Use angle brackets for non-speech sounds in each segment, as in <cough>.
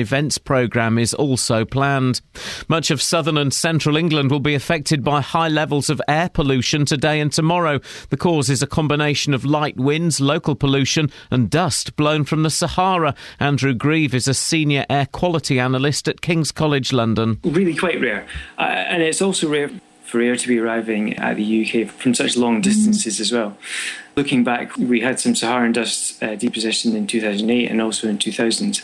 events programme is also planned. Much of southern and central England will be affected by high levels of air pollution today and tomorrow. The cause is a combination of light winds, local pollution, and dust blown from the Sahara. Andrew Grieve is a senior air quality analyst at King's College London. Really quite rare. Uh, and it's also rare for air to be arriving at the UK from such long distances as well. Looking back, we had some Saharan dust uh, deposition in 2008 and also in 2000.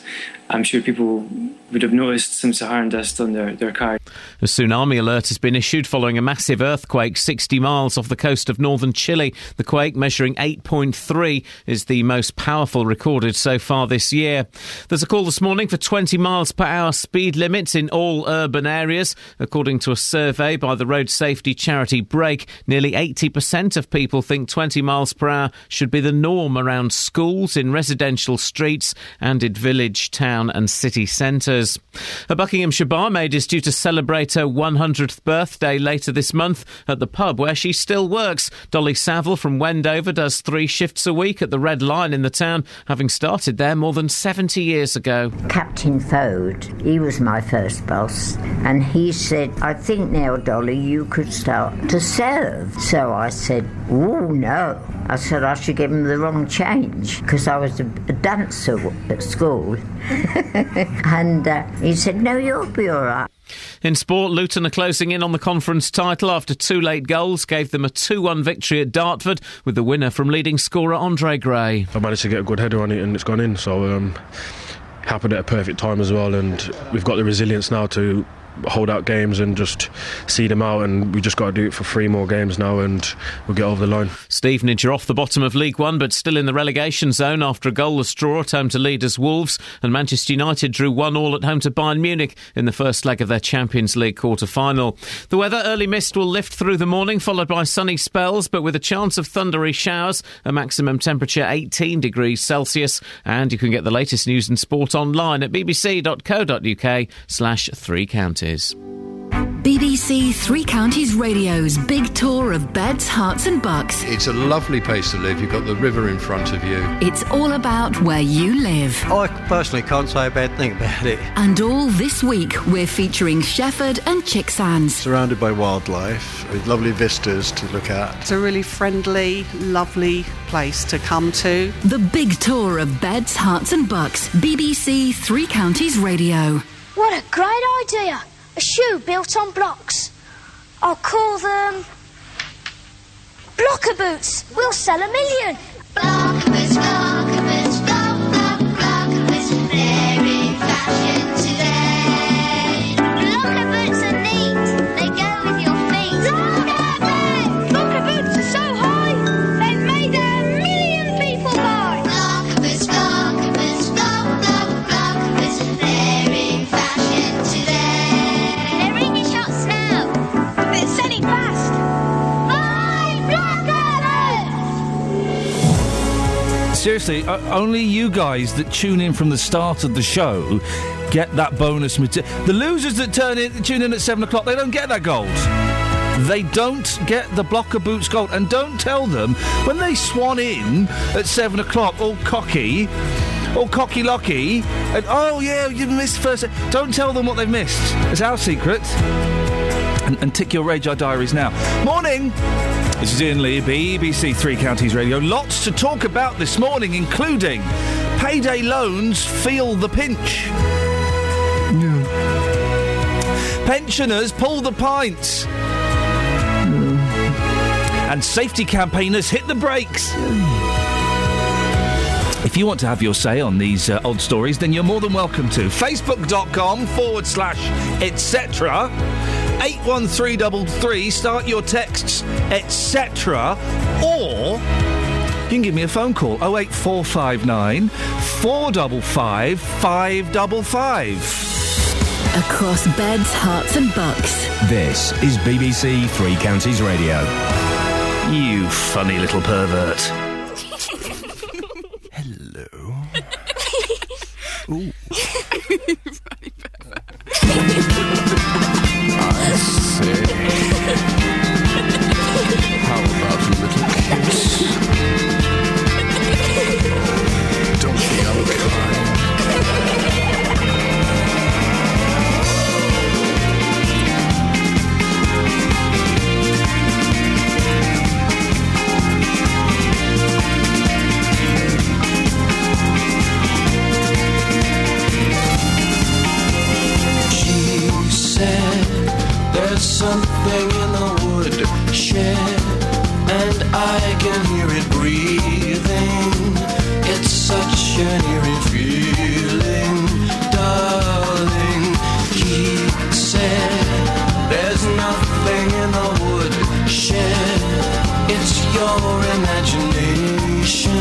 I'm sure people would have noticed some Saharan dust on their, their car. A tsunami alert has been issued following a massive earthquake 60 miles off the coast of northern Chile. The quake, measuring 8.3, is the most powerful recorded so far this year. There's a call this morning for 20 miles per hour speed limits in all urban areas. According to a survey by the road safety charity Brake, nearly 80% of people think 20 miles per should be the norm around schools, in residential streets, and in village, town, and city centres. A Buckinghamshire barmaid is due to celebrate her 100th birthday later this month at the pub where she still works. Dolly Saville from Wendover does three shifts a week at the Red Lion in the town, having started there more than 70 years ago. Captain Fode, he was my first boss, and he said, I think now, Dolly, you could start to serve. So I said, Oh, no. I said I should give him the wrong change because I was a, a dancer at school. <laughs> and uh, he said, No, you'll be all right. In sport, Luton are closing in on the conference title after two late goals gave them a 2 1 victory at Dartford, with the winner from leading scorer Andre Gray. I managed to get a good header on it and it's gone in, so um, happened at a perfect time as well. And we've got the resilience now to hold out games and just see them out. And we just got to do it for three more games now, and we'll get over the line. Stevenage are off the bottom of League One, but still in the relegation zone after a goalless draw at home to leaders Wolves. And Manchester United drew one all at home to Bayern Munich in the first leg of their Champions League quarter final. The weather early mist will lift through the morning, followed by sunny spells, but with a chance of thundery showers. A maximum temperature 18 degrees Celsius. And you can get the latest news and sport online at bbc.co.uk slash three counties. BBC Three Counties Radio's big tour of beds, Herts, and bucks. It's a lovely place to live. You've got the river in front of you. It's all about where you live. I personally can't say a bad thing about it. And all this week, we're featuring Shefford and Chicksands. Surrounded by wildlife, with lovely vistas to look at. It's a really friendly, lovely place to come to. The big tour of beds, Herts, and bucks. BBC Three Counties Radio. What a great idea! A shoe built on blocks. I'll call them. Blocker boots. We'll sell a million. Blocker boots, blocker boots, Seriously, only you guys that tune in from the start of the show get that bonus material. The losers that turn in, tune in at seven o'clock, they don't get that gold. They don't get the blocker boots gold, and don't tell them when they swan in at seven o'clock, all cocky, all cocky locky, and oh yeah, you missed first. Don't tell them what they've missed. It's our secret. And, and tick your Radar diaries now. Morning. This is Iain Lee, BBC Three Counties Radio. Lots to talk about this morning, including payday loans feel the pinch. Pensioners pull the pints. And safety campaigners hit the brakes. If you want to have your say on these uh, odd stories, then you're more than welcome to. Facebook.com forward slash etc. 81333. Start your texts, etc. Or you can give me a phone call 08459 455 555. Across beds, Herts, and bucks. This is BBC Three Counties Radio. You funny little pervert. <laughs> Hello. <laughs> Ooh. our imagination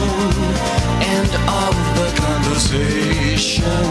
and of the conversation.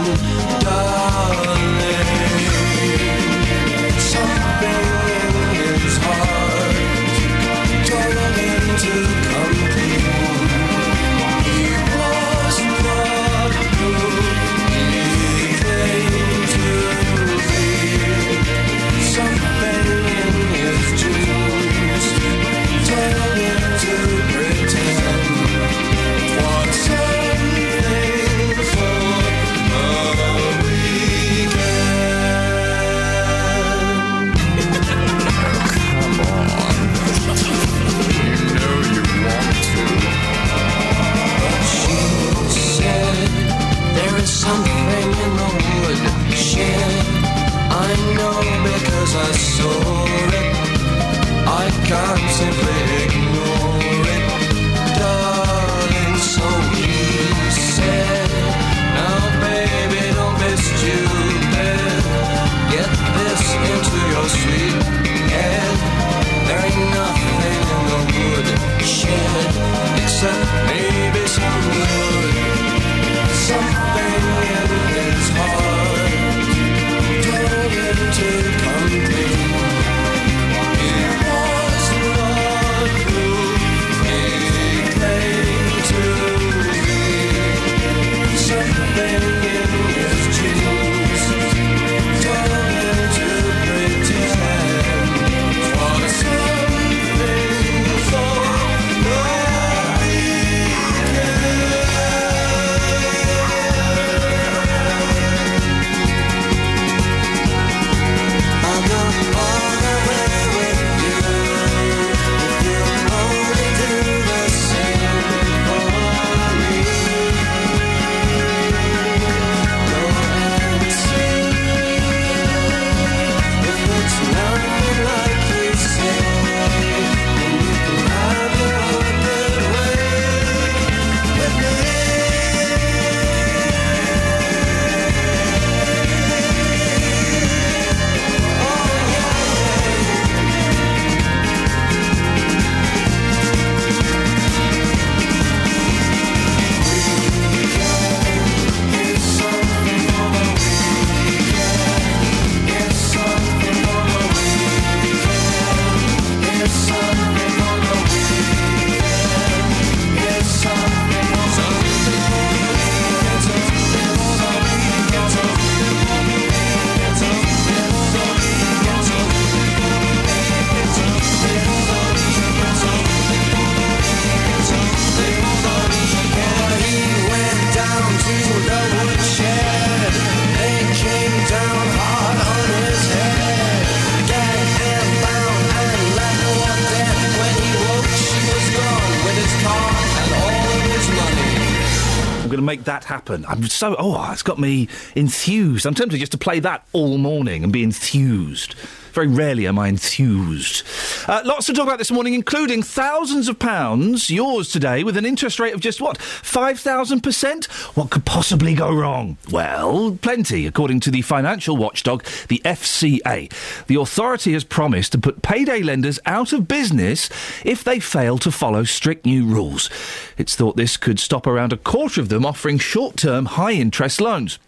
Make that happen. I'm so oh, it's got me enthused. I'm tempted just to play that all morning and be enthused. Very rarely am I enthused. Uh, lots to talk about this morning, including thousands of pounds, yours today, with an interest rate of just what? 5,000%? What could possibly go wrong? Well, plenty, according to the financial watchdog, the FCA. The authority has promised to put payday lenders out of business if they fail to follow strict new rules. It's thought this could stop around a quarter of them offering short term, high interest loans.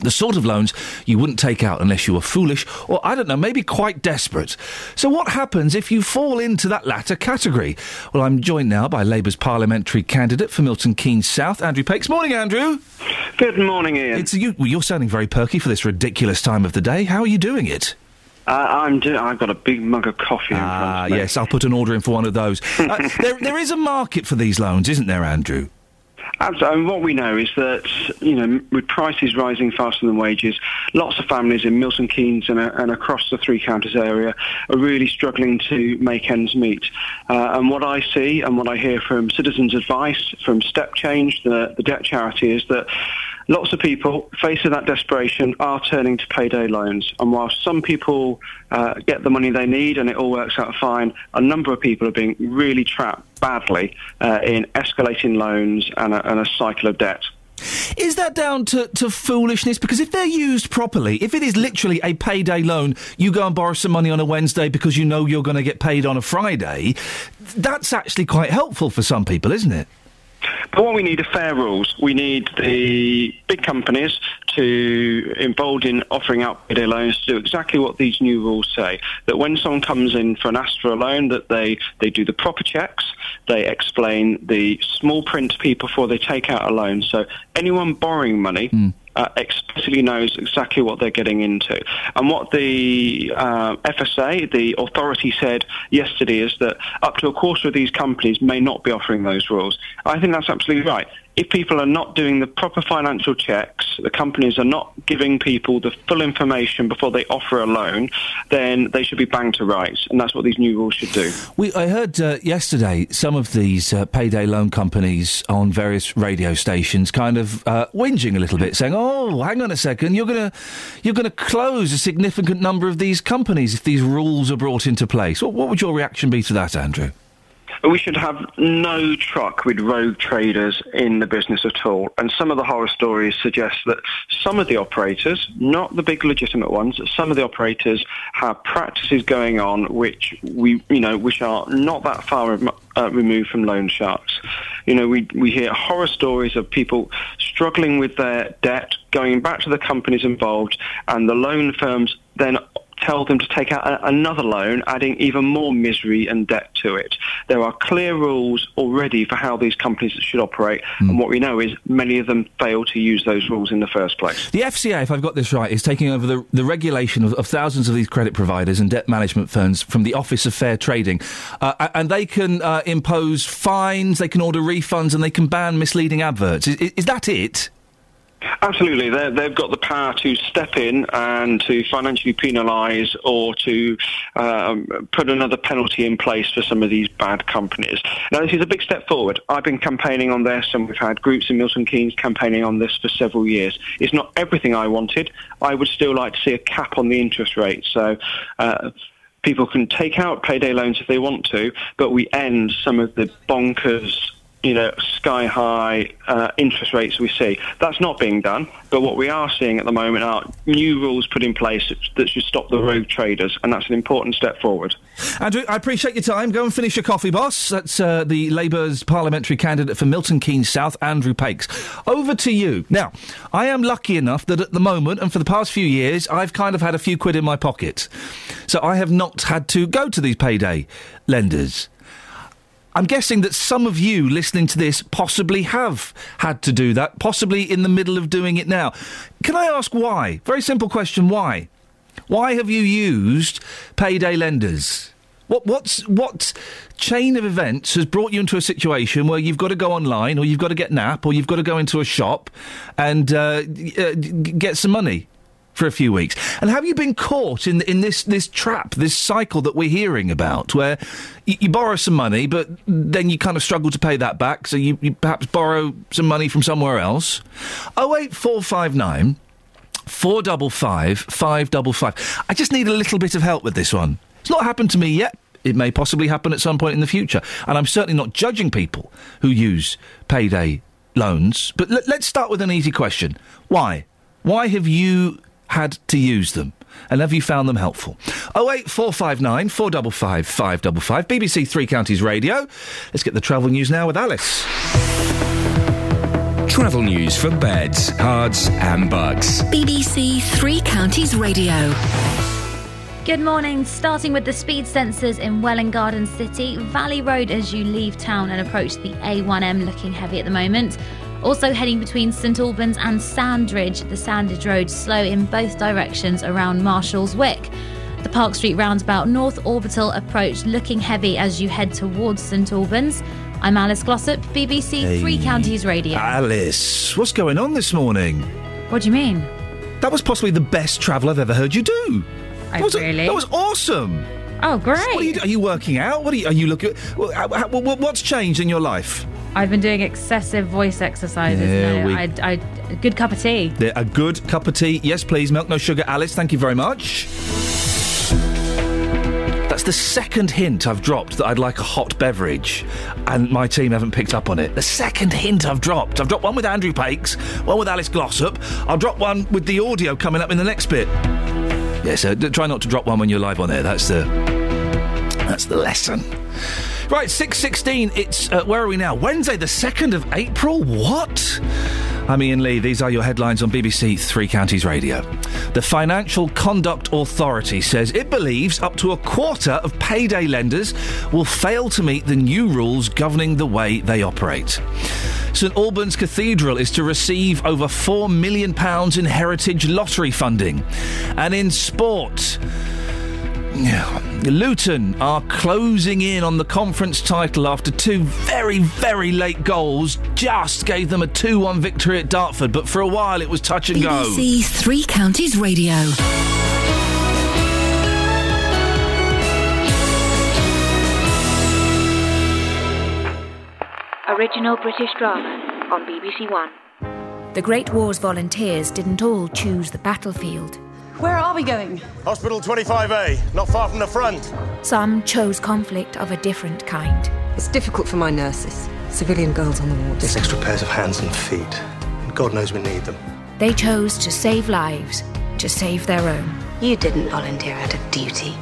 The sort of loans you wouldn't take out unless you were foolish or, I don't know, maybe quite desperate. So, what happens if you fall into that latter category? Well, I'm joined now by Labour's parliamentary candidate for Milton Keynes South, Andrew Pakes. Morning, Andrew. Good morning, Iain. It's you, you're sounding very perky for this ridiculous time of the day. How are you doing it? Uh, I'm do- I've got a big mug of coffee in Ah, front of me. yes, I'll put an order in for one of those. Uh, <laughs> there, there is a market for these loans, isn't there, Andrew? Absolutely. And what we know is that, you know, with prices rising faster than wages, lots of families in Milton Keynes and, uh, and across the Three Counties area are really struggling to make ends meet. Uh, and what I see and what I hear from Citizens Advice, from Step Change, the, the debt charity, is that lots of people, facing that desperation, are turning to payday loans. And while some people uh, get the money they need and it all works out fine, a number of people are being really trapped badly uh, in escalating loans and a, and a cycle of debt. Is that down to, to foolishness? Because if they're used properly, if it is literally a payday loan, you go and borrow some money on a Wednesday because you know you're going to get paid on a Friday, that's actually quite helpful for some people, isn't it? But what we need are fair rules. We need the big companies to involved in offering out payday loans to do exactly what these new rules say. That when someone comes in for an Astra loan, that they, they do the proper checks, they explain the small print to people before they take out a loan. So anyone borrowing money hmm. Uh, explicitly knows exactly what they're getting into. And what the uh, FSA, the authority, said yesterday is that up to a quarter of these companies may not be offering those rules. I think that's absolutely right. If people are not doing the proper financial checks, the companies are not giving people the full information before they offer a loan, then they should be banged to rights. And that's what these new rules should do. We, I heard uh, yesterday some of these uh, payday loan companies on various radio stations kind of uh, whinging a little bit, saying, "Oh, hang on a second, you're going to you're to close a significant number of these companies if these rules are brought into place." What, what would your reaction be to that, Andrew? We should have no truck with rogue traders in the business at all. And some of the horror stories suggest that some of the operators, not the big legitimate ones, some of the operators have practices going on which we, you know, which are not that far uh, removed from loan sharks. You know, we we hear horror stories of people struggling with their debt, going back to the companies involved, and the loan firms then tell them to take out a, another loan, adding even more misery and debt to it. There are clear rules already for how these companies should operate, and what we know is many of them fail to use those rules in the first place. The FCA, if I've got this right, is taking over the, the regulation of, of thousands of these credit providers and debt management firms from the Office of Fair Trading. Uh, and they can uh, impose fines, they can order refunds, and they can ban misleading adverts. Is, is that it? Absolutely, They're, they've got the power to step in and to financially penalise or to um, put another penalty in place for some of these bad companies. Now, this is a big step forward. I've been campaigning on this, and we've had groups in Milton Keynes campaigning on this for several years. It's not everything I wanted. I would still like to see a cap on the interest rate. So. Uh, People can take out payday loans if they want to, but we end some of the bonkers you know, sky high uh, interest rates we see. That's not being done, but what we are seeing at the moment are new rules put in place that should stop the rogue traders, and that's an important step forward. Andrew, I appreciate your time. Go and finish your coffee, boss. That's uh, the Labour's parliamentary candidate for Milton Keynes South, Andrew Pakes. Over to you. Now, I am lucky enough that at the moment, and for the past few years, I've kind of had a few quid in my pocket. So I have not had to go to these payday lenders. I'm guessing that some of you listening to this possibly have had to do that, possibly in the middle of doing it now. Can I ask why? Very simple question why? Why have you used payday lenders? What what's what chain of events has brought you into a situation where you've got to go online, or you've got to get an app, or you've got to go into a shop and uh, uh, get some money for a few weeks. And have you been caught in in this this trap, this cycle that we're hearing about, where you, you borrow some money, but then you kind of struggle to pay that back, so you, you perhaps borrow some money from somewhere else? Oh eight four five nine. Four double five, five double five. I just need a little bit of help with this one. It's not happened to me yet. It may possibly happen at some point in the future. And I'm certainly not judging people who use payday loans. But let, let's start with an easy question. Why? Why have you had to use them? And have you found them helpful? 08459 455 555 BBC Three Counties Radio. Let's get the travel news now with Alice. Travel news for beds, cards, and bugs. BBC Three Counties Radio. Good morning. Starting with the speed sensors in Welwyn Garden City, Valley Road as you leave town and approach the A1M looking heavy at the moment. Also heading between St Albans and Sandridge, the Sandridge Road slow in both directions around Marshalswick. The Park Street roundabout North Orbital approach looking heavy as you head towards St Albans. I'm Alice Glossop, BBC Three Counties Radio. Alice, what's going on this morning? What do you mean? That was possibly the best travel I've ever heard you do. Oh, That was, really? That was awesome. Oh, great. What are, you, are you working out? What are you, are you looking? Well, how- how- what- what's changed in your life? I've been doing excessive voice exercises. Yeah, now. we- I, I, a good cup of tea. A good cup of tea. Yes, please. Milk, no sugar. Alice, thank you very much. That's the second hint I've dropped that I'd like a hot beverage, and my team haven't picked up on it. The second hint I've dropped. I've dropped one with Andrew Pakes, one with Alice Glossop. I'll drop one with the audio coming up in the next bit. Yeah, so d- try not to drop one when you're live on there. That's the that's the lesson. Right, six sixteen. It's uh, where are we now? Wednesday, the second of April. What? I'm Iain Lee. These are your headlines on BBC Three Counties Radio. The Financial Conduct Authority says it believes up to a quarter of payday lenders will fail to meet the new rules governing the way they operate. St Albans Cathedral is to receive over £4 million in heritage lottery funding. And in sport, Luton are closing in on the conference title after two very, very late goals. Just gave them a 2 1 victory at Dartford, but for a while it was touch and go. BBC Three Counties Radio. Original British drama on BBC One. The Great War's volunteers didn't all choose the battlefield. Where are we going? Hospital 25A, not far from the front. Some chose conflict of a different kind. It's difficult for my nurses. Civilian girls on the wards. Just extra pairs of hands and feet. And God knows we need them. They chose to save lives, to save their own. You didn't volunteer out of duty.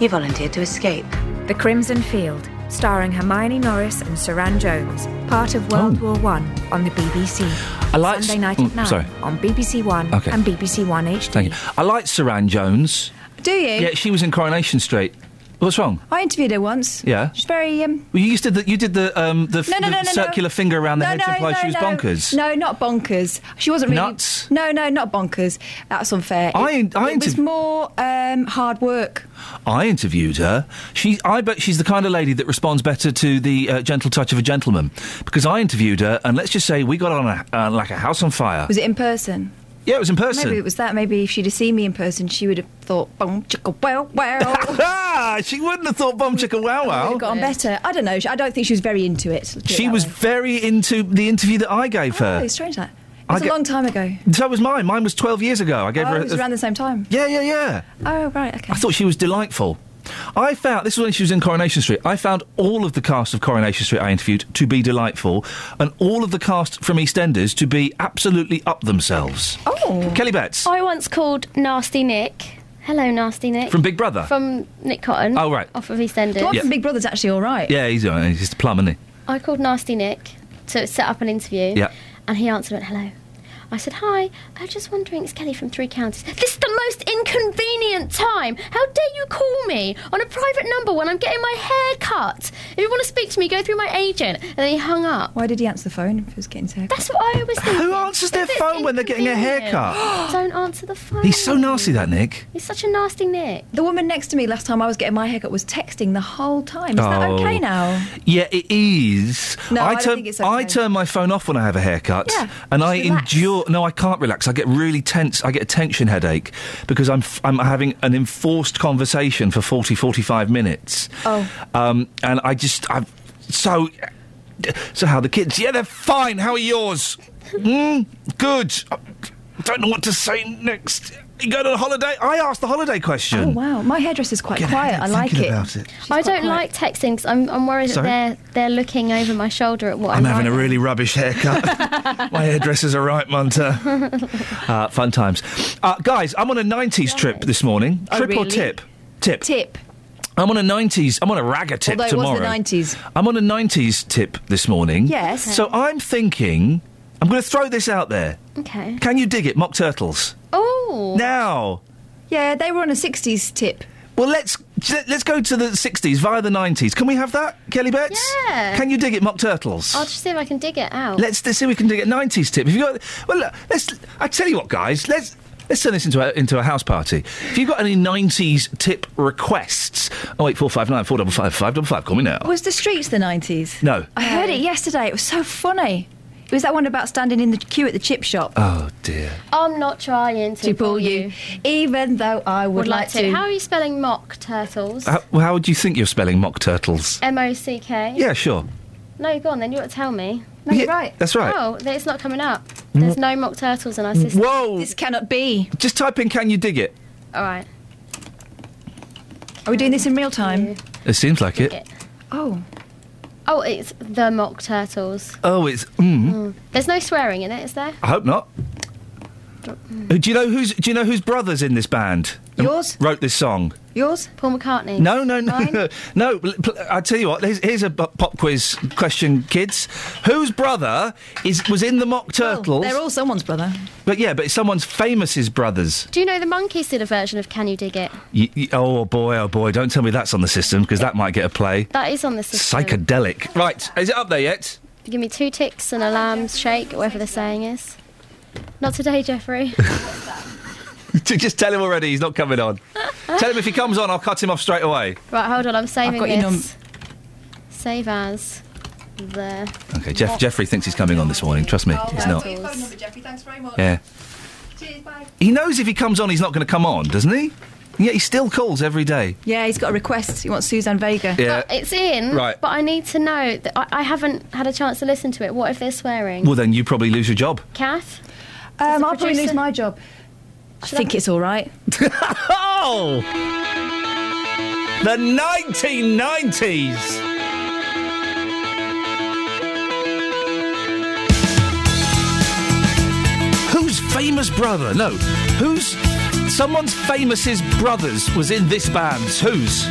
You volunteered to escape. The Crimson Field, starring Hermione Norris and Suranne Jones, part of World War One on the BBC. I like- Sunday night Mm, at nine sorry. on BBC One Okay. and BBC One HD. Thank you. I like Suranne Jones. Do you? Yeah, she was in Coronation Street. What's wrong? I interviewed her once. Yeah. She's very um. Well, you did the you did the um the, f- No, no, no, circular finger around the head to imply she was bonkers. No, not bonkers. She wasn't really Nuts? No, no, not bonkers. That's unfair. I- it, I it was more um, hard work. I interviewed her. She, I bet she's the kind of lady that responds better to the uh, gentle touch of a gentleman. Because I interviewed her, and let's just say we got on a, uh, like a house on fire. Was it in person? Yeah, it was in person. Maybe it was that. Maybe if she'd have seen me in person, she would have thought, "Boom, chicka, wow, wow." ah, <laughs> she wouldn't have thought bomb chicka wow wow. have got on better. I don't know. I don't think she was very into it. let's it She was way. very into the interview that I gave her. Oh, it's strange that. I It's a long time ago. So was mine. Mine was 12 years ago. I gave Oh, her. it a- was around the same time. Yeah, yeah, yeah. Oh, right, okay. I thought she was delightful. I found this was when she was in Coronation Street. I found all of the cast of Coronation Street I interviewed to be delightful, and all of the cast from EastEnders to be absolutely up themselves. Oh, Kelly Betts I once called Nasty Nick. Hello, Nasty Nick. from Big Brother. From Nick Cotton. Oh, right. Off of EastEnders. The one Yeah. from Big Brother's actually all right. yeah, he's, uh, he's just a plum, isn't I called Nasty Nick to set up an interview. Yeah. And he answered, went, hello. I said, hi, I'm just wondering, it's Kelly from Three Counties. This is the most inconvenient time. How dare you call me on a private number when I'm getting my hair cut? If you want to speak to me, go through my agent. And then he hung up. Why did he answer the phone if he was getting his hair cut? That's what I always think. Who answers their phone when they're getting a haircut? <gasps> Don't answer the phone. He's so nasty, that Nick. He's such a nasty Nick. The woman next to me last time I was getting my haircut was texting the whole time. Is that Oh. okay now? Yeah, it is. No, I I don't turn think it's I turn my phone off when I have a haircut, Yeah, and I relax. endure Oh no, I can't relax. I get really tense. I get a tension headache because I'm f- I'm having an enforced conversation for 40, 45 minutes. Oh. Um, and I just I've so so how are the kids? Yeah, they're fine. How are yours? mm, good. I don't know what to say next. You going on holiday? I asked the holiday question. Oh wow, my hairdresser's quite Get quiet. I like thinking it. about it. I don't like texting because I'm, I'm worried Sorry? that they're they're looking over my shoulder at what I'm I'm, having a really rubbish haircut. <laughs> My hairdresser's a right munter. <laughs> Uh, fun times. Uh, guys, I'm on a 90s trip this morning. Oh, Trip or tip? Tip. Tip. I'm on a 90s. I'm on a ragger tip Although tomorrow. it was the 90s. I'm on a 90s tip this morning. Yes. So I'm thinking. I'm going to throw this out there. Okay. Can you dig it, Mock Turtles? Oh. Now. Yeah, they were on a 60s tip. Well, let's let's go to the 60s via the 90s. Can we have that, Kelly Betts? Yeah. Can you dig it, Mock Turtles? I'll just see if I can dig it out. Let's, let's see if we can dig it. '90s tip. If you got, well, look, let's. I tell you what, guys. Let's let's turn this into a into a house party. If you've got any '90s tip requests, oh eight four five nine four double five five double five. Call me now. Was the streets the 90s? No. I heard it yesterday. It was so funny. It was that one about standing in the queue at the chip shop. Oh dear. I'm not trying to, To pull you, even though I would, Would like to. to. How are you spelling mock turtles? How, how would you think you're spelling mock turtles? M O C K. Yeah, sure. No, go on then. You got to tell me. No, you're right. That's right. Oh, it's not coming up. Mm. There's no mock turtles in our system. Whoa! This cannot be. Just type in "Can you dig it?" All right. Are we doing this in real time? It seems like it. it. Oh. Oh, it's the mock turtles. Oh, it's. Mm, Mm. There's no swearing in it, is there? I hope not. Uh, Do you know who's Do you know whose brothers in this band? Yours? Wrote this song. Yours? Paul McCartney. No, no, no, Mine? no. I tell you what. Here's, here's a pop quiz question, kids. Whose brother is was in the Mock Turtles? They're all someone's brother. but yeah, but it's someone's famous's brothers. Do you know the Monkees did a version of Can You Dig It? Y- y- oh boy, oh boy! Don't tell me that's on the system because that might get a play. That is on the system. Psychedelic. Right, is it up there yet? Give me two ticks and a lamb's shake, or whatever the saying is. Not today, Jeffrey. <laughs> <laughs> Just tell him already. He's not coming on. tell him if he comes on, I'll cut him off straight away. right, hold on. I'm saving got your this. Save as. There. Okay, Jeff. Jeffrey thinks he's coming on this morning. Trust me, he's not. Jeffrey. Thanks very much. Yeah. Cheers, bye. He knows if he comes on, he's not going to come on, doesn't he? Yeah, he still calls every day. Yeah, he's got a request. He wants Suzanne Vega. Yeah. It's in, Right. but I need to know that I, I haven't had a chance to listen to it. What if they're swearing? Well, then you probably lose your job. Kath? Um, I'll probably producer- lose my job. I think it's all right. <laughs> oh! The 1990s! Whose famous brother? No. Whose. Someone's famous's brothers was in this band. Whose?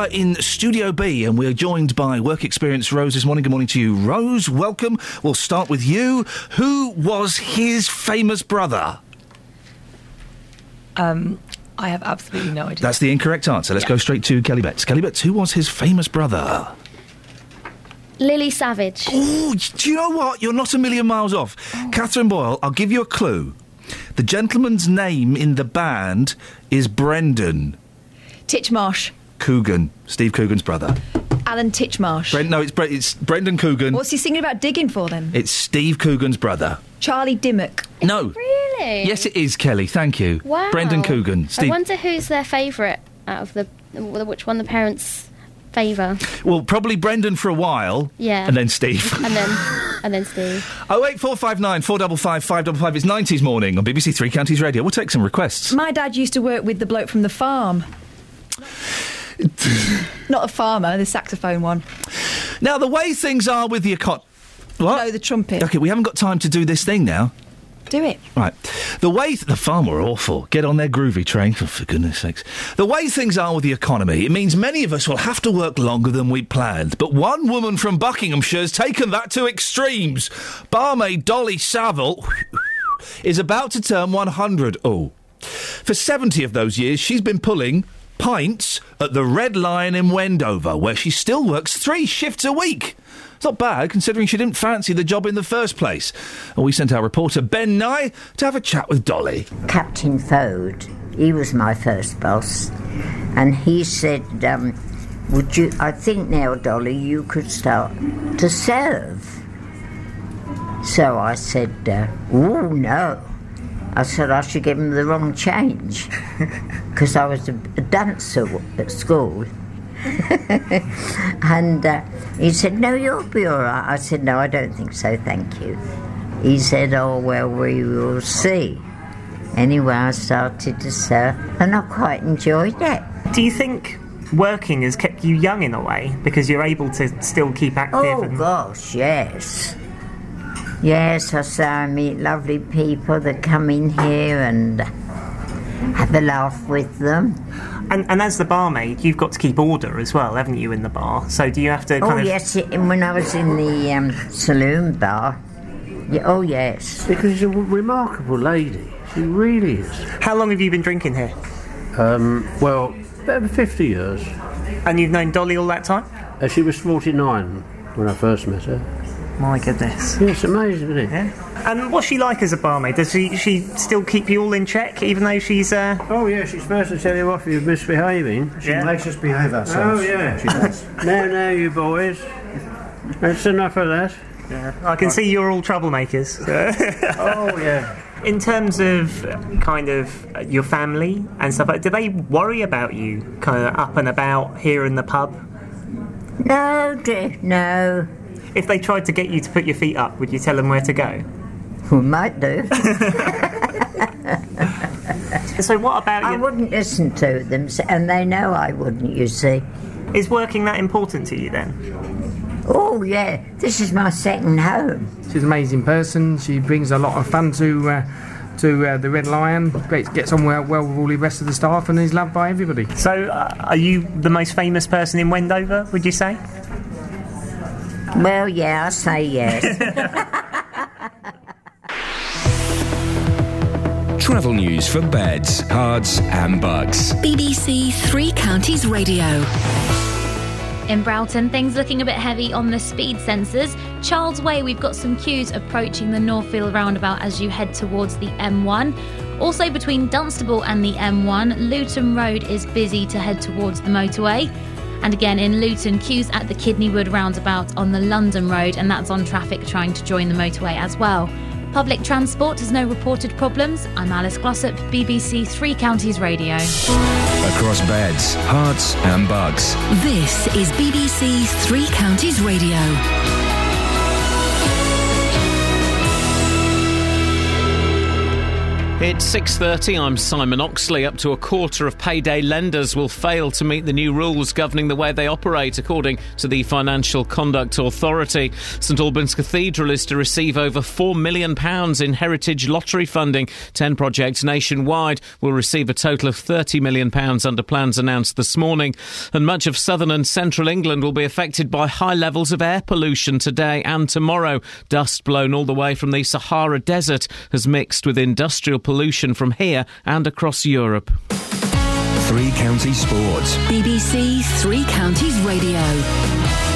Over in Studio B, and we're joined by work experience Rose this morning. Good morning to you, Rose. Welcome. We'll start with you. Who was his famous brother? Um, I have absolutely no idea. That's the incorrect answer. Let's go straight to Kelly Betts. Kelly Betts, who was his famous brother? Lily Savage. Oh, do you know what? You're not a million miles off. Catherine Boyle, I'll give you a clue. The gentleman's name in the band is Brendan Titchmarsh. Coogan, Steve Coogan's brother. Alan Titchmarsh. Brent, no, it's, Bre- it's Brendan Coogan. What's he singing about digging for then? It's Steve Coogan's brother. Charlie Dimmock. No. Really? Yes, it is, Kelly. Thank you. Wow. Brendan Coogan. I wonder who's their favourite out of the which one the parents favour. Well, probably Brendan for a while. Yeah. And then Steve. <laughs> And then <laughs> and then Steve. Oh eight four five nine four double five five double five. It's nineties morning on BBC Three Counties Radio. We'll take some requests. My dad used to work with the bloke from the farm. Not a farmer, the saxophone one. Now the way things are with the econ. What? No, the trumpet. Okay, we haven't got time to do this thing now. Do it. Right. The way th- the farmer are awful. Get on their groovy train, oh, for goodness sakes. The way things are with the economy, it means many of us will have to work longer than we planned. But one woman from Buckinghamshire has taken that to extremes. Barmaid Dolly Saville is about to turn 100. Oh. For 70 of those years, she's been pulling pints at the Red Lion in Wendover, where she still works three shifts a week. It's not bad, considering she didn't fancy the job in the first place. And we sent our reporter Ben Nye to have a chat with Dolly. Captain Fode, he was my first boss, and he said, um, "Would you? I think now, Dolly, you could start to serve." So I said, uh, "Oh no." I said I should give him the wrong change <laughs> because I was a, a dancer at school. <laughs> and uh, he said, No, you'll be all right. I said, No, I don't think so, thank you. He said, Oh, well, we will see. Anyway, I started to surf and I quite enjoyed it. Do you think working has kept you young in a way because you're able to still keep active? Oh, and... gosh, yes. Yes, I say I meet lovely people that come in here and have a laugh with them. And, and as the barmaid, you've got to keep order as well, haven't you, in the bar? So do you have to kind Oh, of. yes, and when I was in the um, saloon bar. Yeah, oh, yes. Because she's a remarkable lady. She really is. How long have you been drinking here? Um, well, over 50 years. And you've known Dolly all that time? Uh, she was 49 when I first met her. My goodness. Yeah, it's amazing, isn't it? Yeah. And what's she like as a barmaid? Does she, she still keep you all in check, even though she's. Uh... Oh, yeah, she's supposed to tell you off if you're misbehaving. She Yeah. makes us behave ourselves. Oh, yeah. She does. <laughs> now, now, you boys. That's enough of that. Yeah. I can see you're all troublemakers. <laughs> oh, yeah. In terms of kind of uh, your family and stuff, like, do they worry about you kind of up and about here in the pub? No, dear, no. If they tried to get you to put your feet up, would you tell them where to go? <laughs> We might do. <laughs> so, what about you? I wouldn't listen to them, and they know I wouldn't, you see. Is working that important to you then? Oh, yeah, this is my second home. She's an amazing person. She brings a lot of fun to uh, to uh, the Red Lion. Great, gets on well, well with all the rest of the staff, and is loved by everybody. So, uh, are you the most famous person in Wendover? Would you say? Well, yeah, I say yes. <laughs> Travel news for beds, cards, and bugs. BBC Three Counties Radio. In Broughton, things looking a bit heavy on the speed sensors. Charles Way, we've got some queues approaching the Northfield roundabout as you head towards the M1. Also, between Dunstable and the M1, Luton Road is busy to head towards the motorway. And again in Luton, queues at the Kidneywood roundabout on the London Road, and that's on traffic trying to join the motorway as well. Public transport has no reported problems. I'm Alice Glossop, BBC Three Counties Radio. Across beds, Herts, and bugs. This is BBC Three Counties Radio. It's 6:30. I'm Simon Oxley. Up to a quarter of payday lenders will fail to meet the new rules governing the way they operate according to the Financial Conduct Authority. St Albans Cathedral is to receive over 4 million pounds in heritage lottery funding. 10 projects nationwide will receive a total of 30 million pounds under plans announced this morning. And much of southern and central England will be affected by high levels of air pollution today and tomorrow. Dust blown all the way from the Sahara Desert has mixed with industrial pollution from here and across Europe. Three Counties Sports. BBC Three Counties Radio.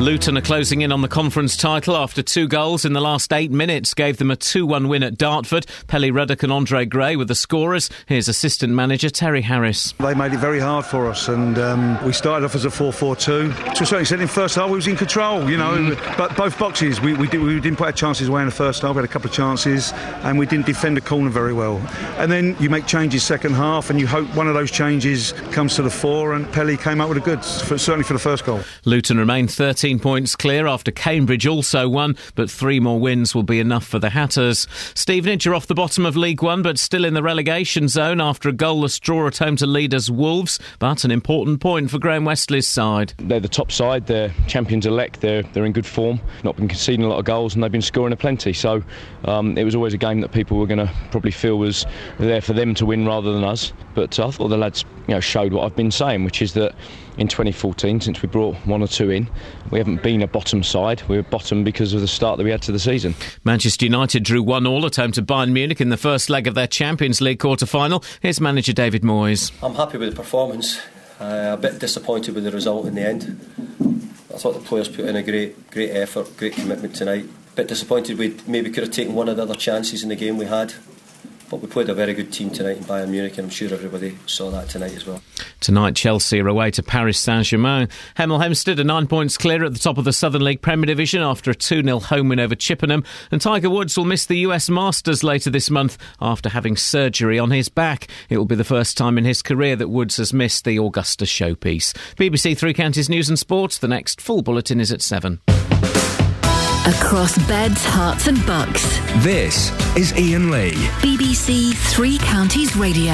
Luton are closing in on the conference title after two goals in the last eight minutes gave them a 2 1 win at Dartford. Pelly Ruddock and Andre Gray were the scorers. Here's assistant manager Terry Harris. They made it very hard for us, and um, we started off as a 4 4 2. To a certain extent, in first half, we was in control, you know, but both boxes, we, we, did, we didn't put our chances away in the first half. We had a couple of chances, and we didn't defend a corner very well. And then you make changes second half, and you hope one of those changes comes to the fore, and Pelly came up with the goods, for, certainly for the first goal. Luton remain 13 points clear after Cambridge also won, but three more wins will be enough for the Hatters. Stevenage are off the bottom of League One, but still in the relegation zone after a goalless draw at home to leaders Wolves, but an important point for Graham Westley's side. They're the top side, they're champions elect, they're, they're in good form, not been conceding a lot of goals, and they've been scoring a plenty. So um, it was always a game that people were going to probably feel was there for them to win rather than us. But I thought the lads you know, showed what I've been saying, which is that in 2014, since we brought one or two in, we haven't been a bottom side. We were bottom because of the start that we had to the season. Manchester United drew 1 all at home to Bayern Munich in the first leg of their Champions League quarter final. Here's manager David Moyes. I'm happy with the performance. Uh, a bit disappointed with the result in the end. I thought the players put in a great, great effort, great commitment tonight. A bit disappointed we maybe could have taken one of the other chances in the game we had. But we played a very good team tonight in Bayern Munich, and I'm sure everybody saw that tonight as well. Tonight, Chelsea are away to Paris Saint Germain. Hemel Hempstead are nine points clear at the top of the Southern League Premier Division after a 2 0 home win over Chippenham. And Tiger Woods will miss the US Masters later this month after having surgery on his back. It will be the first time in his career that Woods has missed the Augusta showpiece. BBC Three Counties News and Sports. The next full bulletin is at 7. Across beds, Herts, and bucks. This is Iain Lee. BBC Three Counties Radio.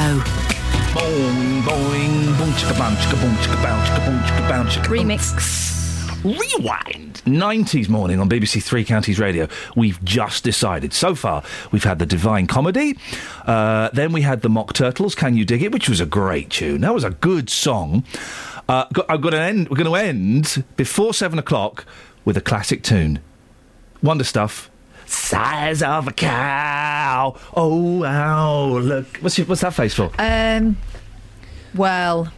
Boing, boing, boom, chicka, boom, chicka, boom, chicka. Remix. Rewind. 90s morning on BBC Three Counties Radio. We've just decided. So far, we've had the Divine Comedy. Uh, then we had the Mock Turtles, Can You Dig It, which was a great tune. That was a good song. Uh, got, I've got to end, we're going to end before seven o'clock with a classic tune. Wonder stuff. Size of a cow. Oh, wow. Look. What's, your, what's that face for? Um, well,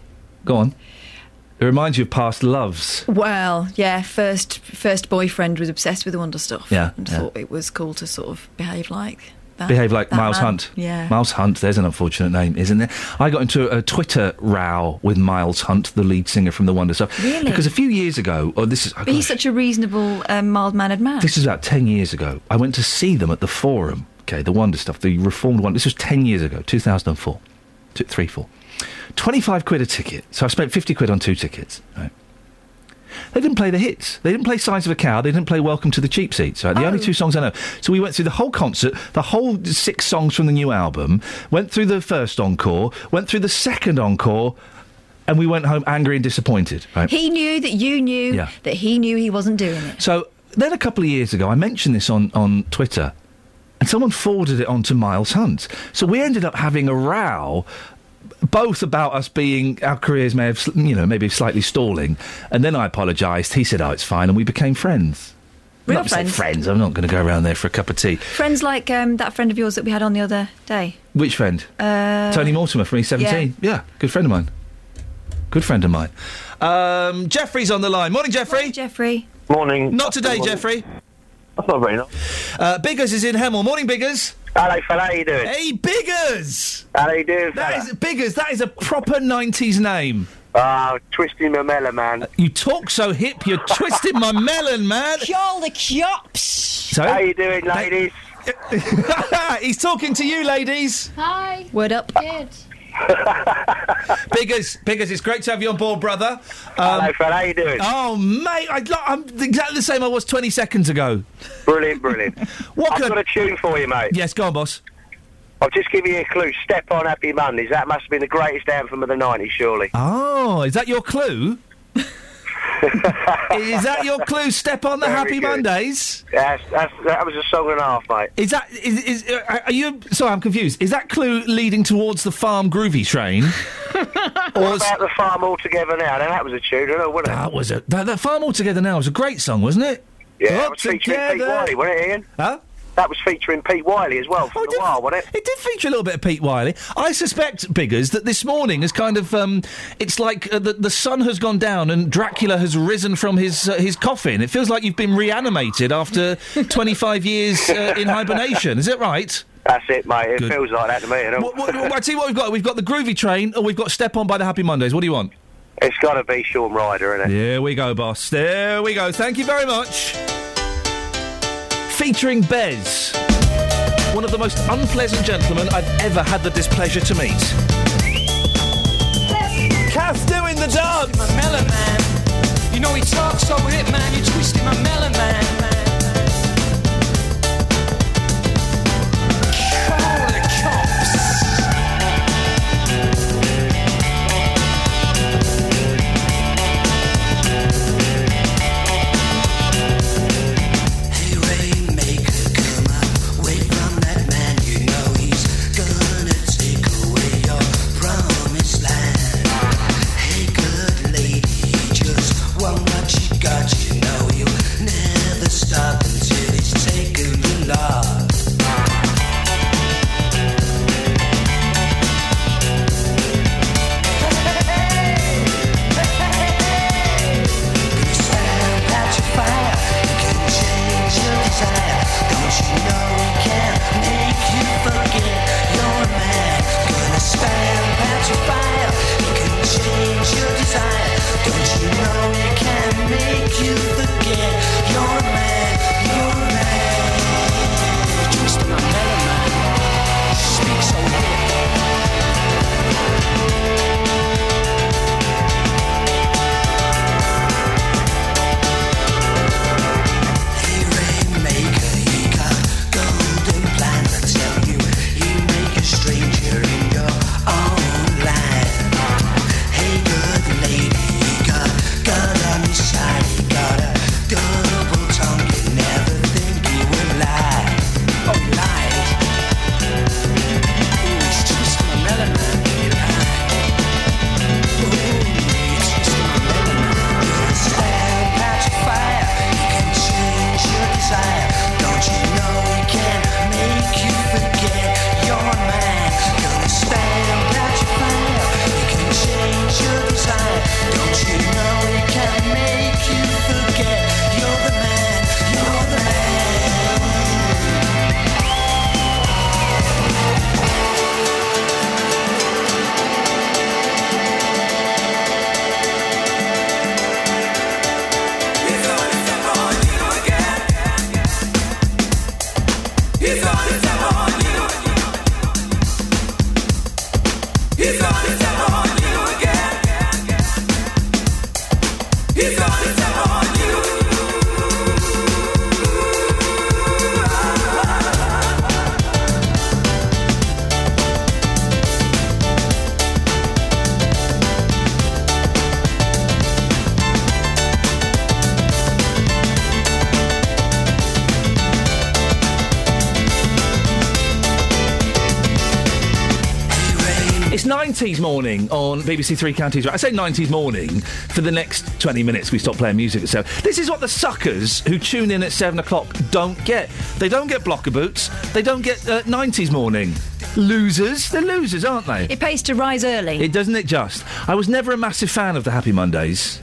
Go on. It reminds you of past loves. well, yeah. First, first boyfriend was obsessed with the Wonder stuff. Yeah, and yeah. thought it was cool to sort of behave like that. Behave like Miles man. Hunt. Yeah. Miles Hunt, there's an unfortunate name, isn't there? I got into a Twitter row with Miles Hunt, the lead singer from The Wonder Stuff. Really? Because a few years ago, oh, this is. oh But he's such a reasonable, um, mild-mannered man. This is about 10 years ago. I went to see them at the Forum, okay, the Wonder Stuff, the Reformed One. This was 10 years ago, 2004. Two, three, four. 25 quid a ticket. So I spent 50 quid on two tickets, right? They didn't play the hits. They didn't play Size of a Cow. They didn't play Welcome to the Cheap Seats. Right? The only oh. two songs I know. So we went through the whole concert, the whole six songs from the new album, went through the first encore, went through the second encore, and we went home angry and disappointed. Right? He knew that you knew Yeah. that he knew he wasn't doing it. So then a couple of years ago, I mentioned this on, on Twitter, and someone forwarded it on to Miles Hunt. So we ended up having a row. Both about us being our careers may have, you know, maybe slightly stalling, and then I apologised. He said, "Oh, it's fine," and we became friends. Real Not friends? friends. I'm not going to go around there for a cup of tea. Friends like um, that friend of yours that we had on the other day. Which friend? Uh, Tony Mortimer from E17. Yeah. good friend of mine. Good friend of mine. Um, Jeffrey's on the line. Morning, Jeffrey. Jeffrey. Morning. Not today, Morning. Jeffrey. That's not very nice. Uh, Biggers is in Hemel. Morning, Biggers. Hello, fella. How you doing? Hey, Biggers. How you doing, fella? is Biggers. That is a proper '90s name. Ah, twisting my melon, man. You talk so hip. You're twisting my <laughs> melon, man. Call the cops. So, How you doing, ladies? <laughs> He's talking to you, ladies. Hi. Word up. Good. <laughs> Biggers, Biggers, it's great to have you on board, brother. Um, Hello, fella. How you doing? Oh, mate, I, I'm exactly the same I was 20 seconds ago. Brilliant, brilliant. <laughs> What I've could- got a tune for you, mate. Yes, go on, boss. I'll just give you a clue. Step on Happy Mondays. That must have been the greatest anthem of the 90s, surely. Oh, is that your clue? <laughs> is that your clue? Step on the Very Happy good. Mondays. Yes, that's, that was a song and a half, mate. Is that is, is uh, are you? Sorry, I'm confused. Is that clue leading towards the farm groovy train? <laughs> What about the farm altogether now? Now, that was a tune, I know, wasn't it? That was a that, that farm altogether now was a great song, wasn't it? Yeah, Up was featuring Pete together. Wylie, wasn't it, Iain? Huh? That was featuring Pete Wylie as well from the Wild, wasn't it? It did feature a little bit of Pete Wylie. I suspect, Biggers, that this morning is kind of um, it's like uh, the, the sun has gone down and Dracula has risen from his uh, his coffin. It feels like you've been reanimated after <laughs> 25 years uh, in hibernation. Is it right? That's it, mate. It Good. feels like that to me. You know? What, what, what- I tell you what we've got. We've got the Groovy Train, or we've got Step On by the Happy Mondays. What do you want? It's got to be Shaun Ryder, isn't it? There we go, boss. There we go. Thank you very much. Featuring Bez, one of the most unpleasant gentlemen I've ever had the displeasure to meet. Kath doing the dance. My melon man. You know he talks hip, man. You my melon man. 90s morning on BBC Three Counties. I say 90s morning for the next 20 minutes. We stop playing music at 7. This is what the suckers who tune in at 7 o'clock don't get. They don't get blocker boots. They don't get uh, 90s morning. Losers. They're losers, aren't they? It pays to rise early. It doesn't it just? I was never a massive fan of the Happy Mondays.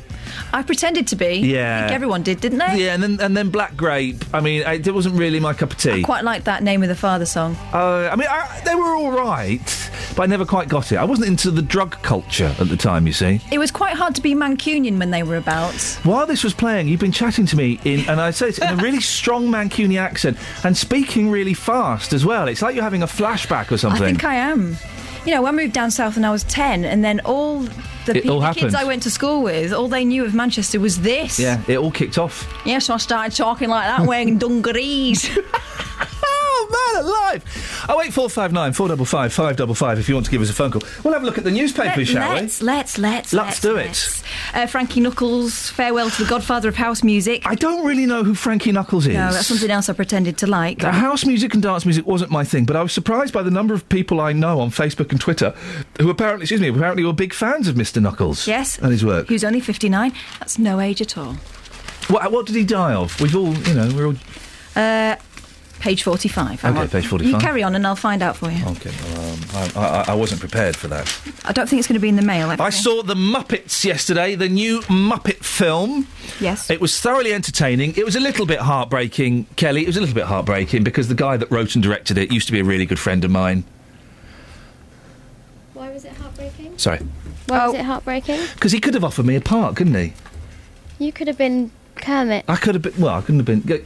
I pretended to be. Yeah. I think everyone did, didn't they? Yeah, and then and then Black Grape. I mean, it wasn't really my cup of tea. I Quite like that Name of the Father song. Uh, I mean, I, they were all right, but I never quite got it. I wasn't into the drug culture at the time. You see. It was quite hard to be Mancunian when they were about. While this was playing, you've been chatting to me in, and I say it in a really <laughs> strong Mancunian accent and speaking really fast as well. It's like you're having a flashback or something. I think I am. You know, I moved down south when I was 10, and then all the, It pe- all the kids happened. I went to school with, all they knew of Manchester was this. yeah, it all kicked off. Yeah, so I started talking like that, wearing dungarees. <laughs> oh, man, alive! Oh, eight four five nine four double five five double five. If you want to give us a phone call, we'll have a look at the newspapers, shall we? let's, let's, let's, Let's do it. Uh, Frankie Knuckles, farewell to the godfather of house music. I don't really know who Frankie Knuckles is. No, that's something else I pretended to like. Uh, house music and dance music wasn't my thing, but I was surprised by the number of people I know on Facebook and Twitter who apparently, excuse me, apparently were big fans of Mr. Knuckles. Yes. And his work. Was only 59. That's no age at all. What, what did he die of? We've all, you know, we're all. Uh, page 45. hang Okay, on. page 45. You carry on and I'll find out for you. Okay, well, um, I, I, I wasn't prepared for that. I don't think it's going to be in the mail. I everything. saw The Muppets yesterday, the new Muppet film. Yes. It was thoroughly entertaining. It was a little bit heartbreaking, Kelly. It was a little bit heartbreaking because the guy that wrote and directed it used to be a really good friend of mine. Why was it heartbreaking? Sorry. Why was it heartbreaking? Because he could have offered me a part, couldn't he? You could have been Kermit. I could have been. Well, I couldn't have been.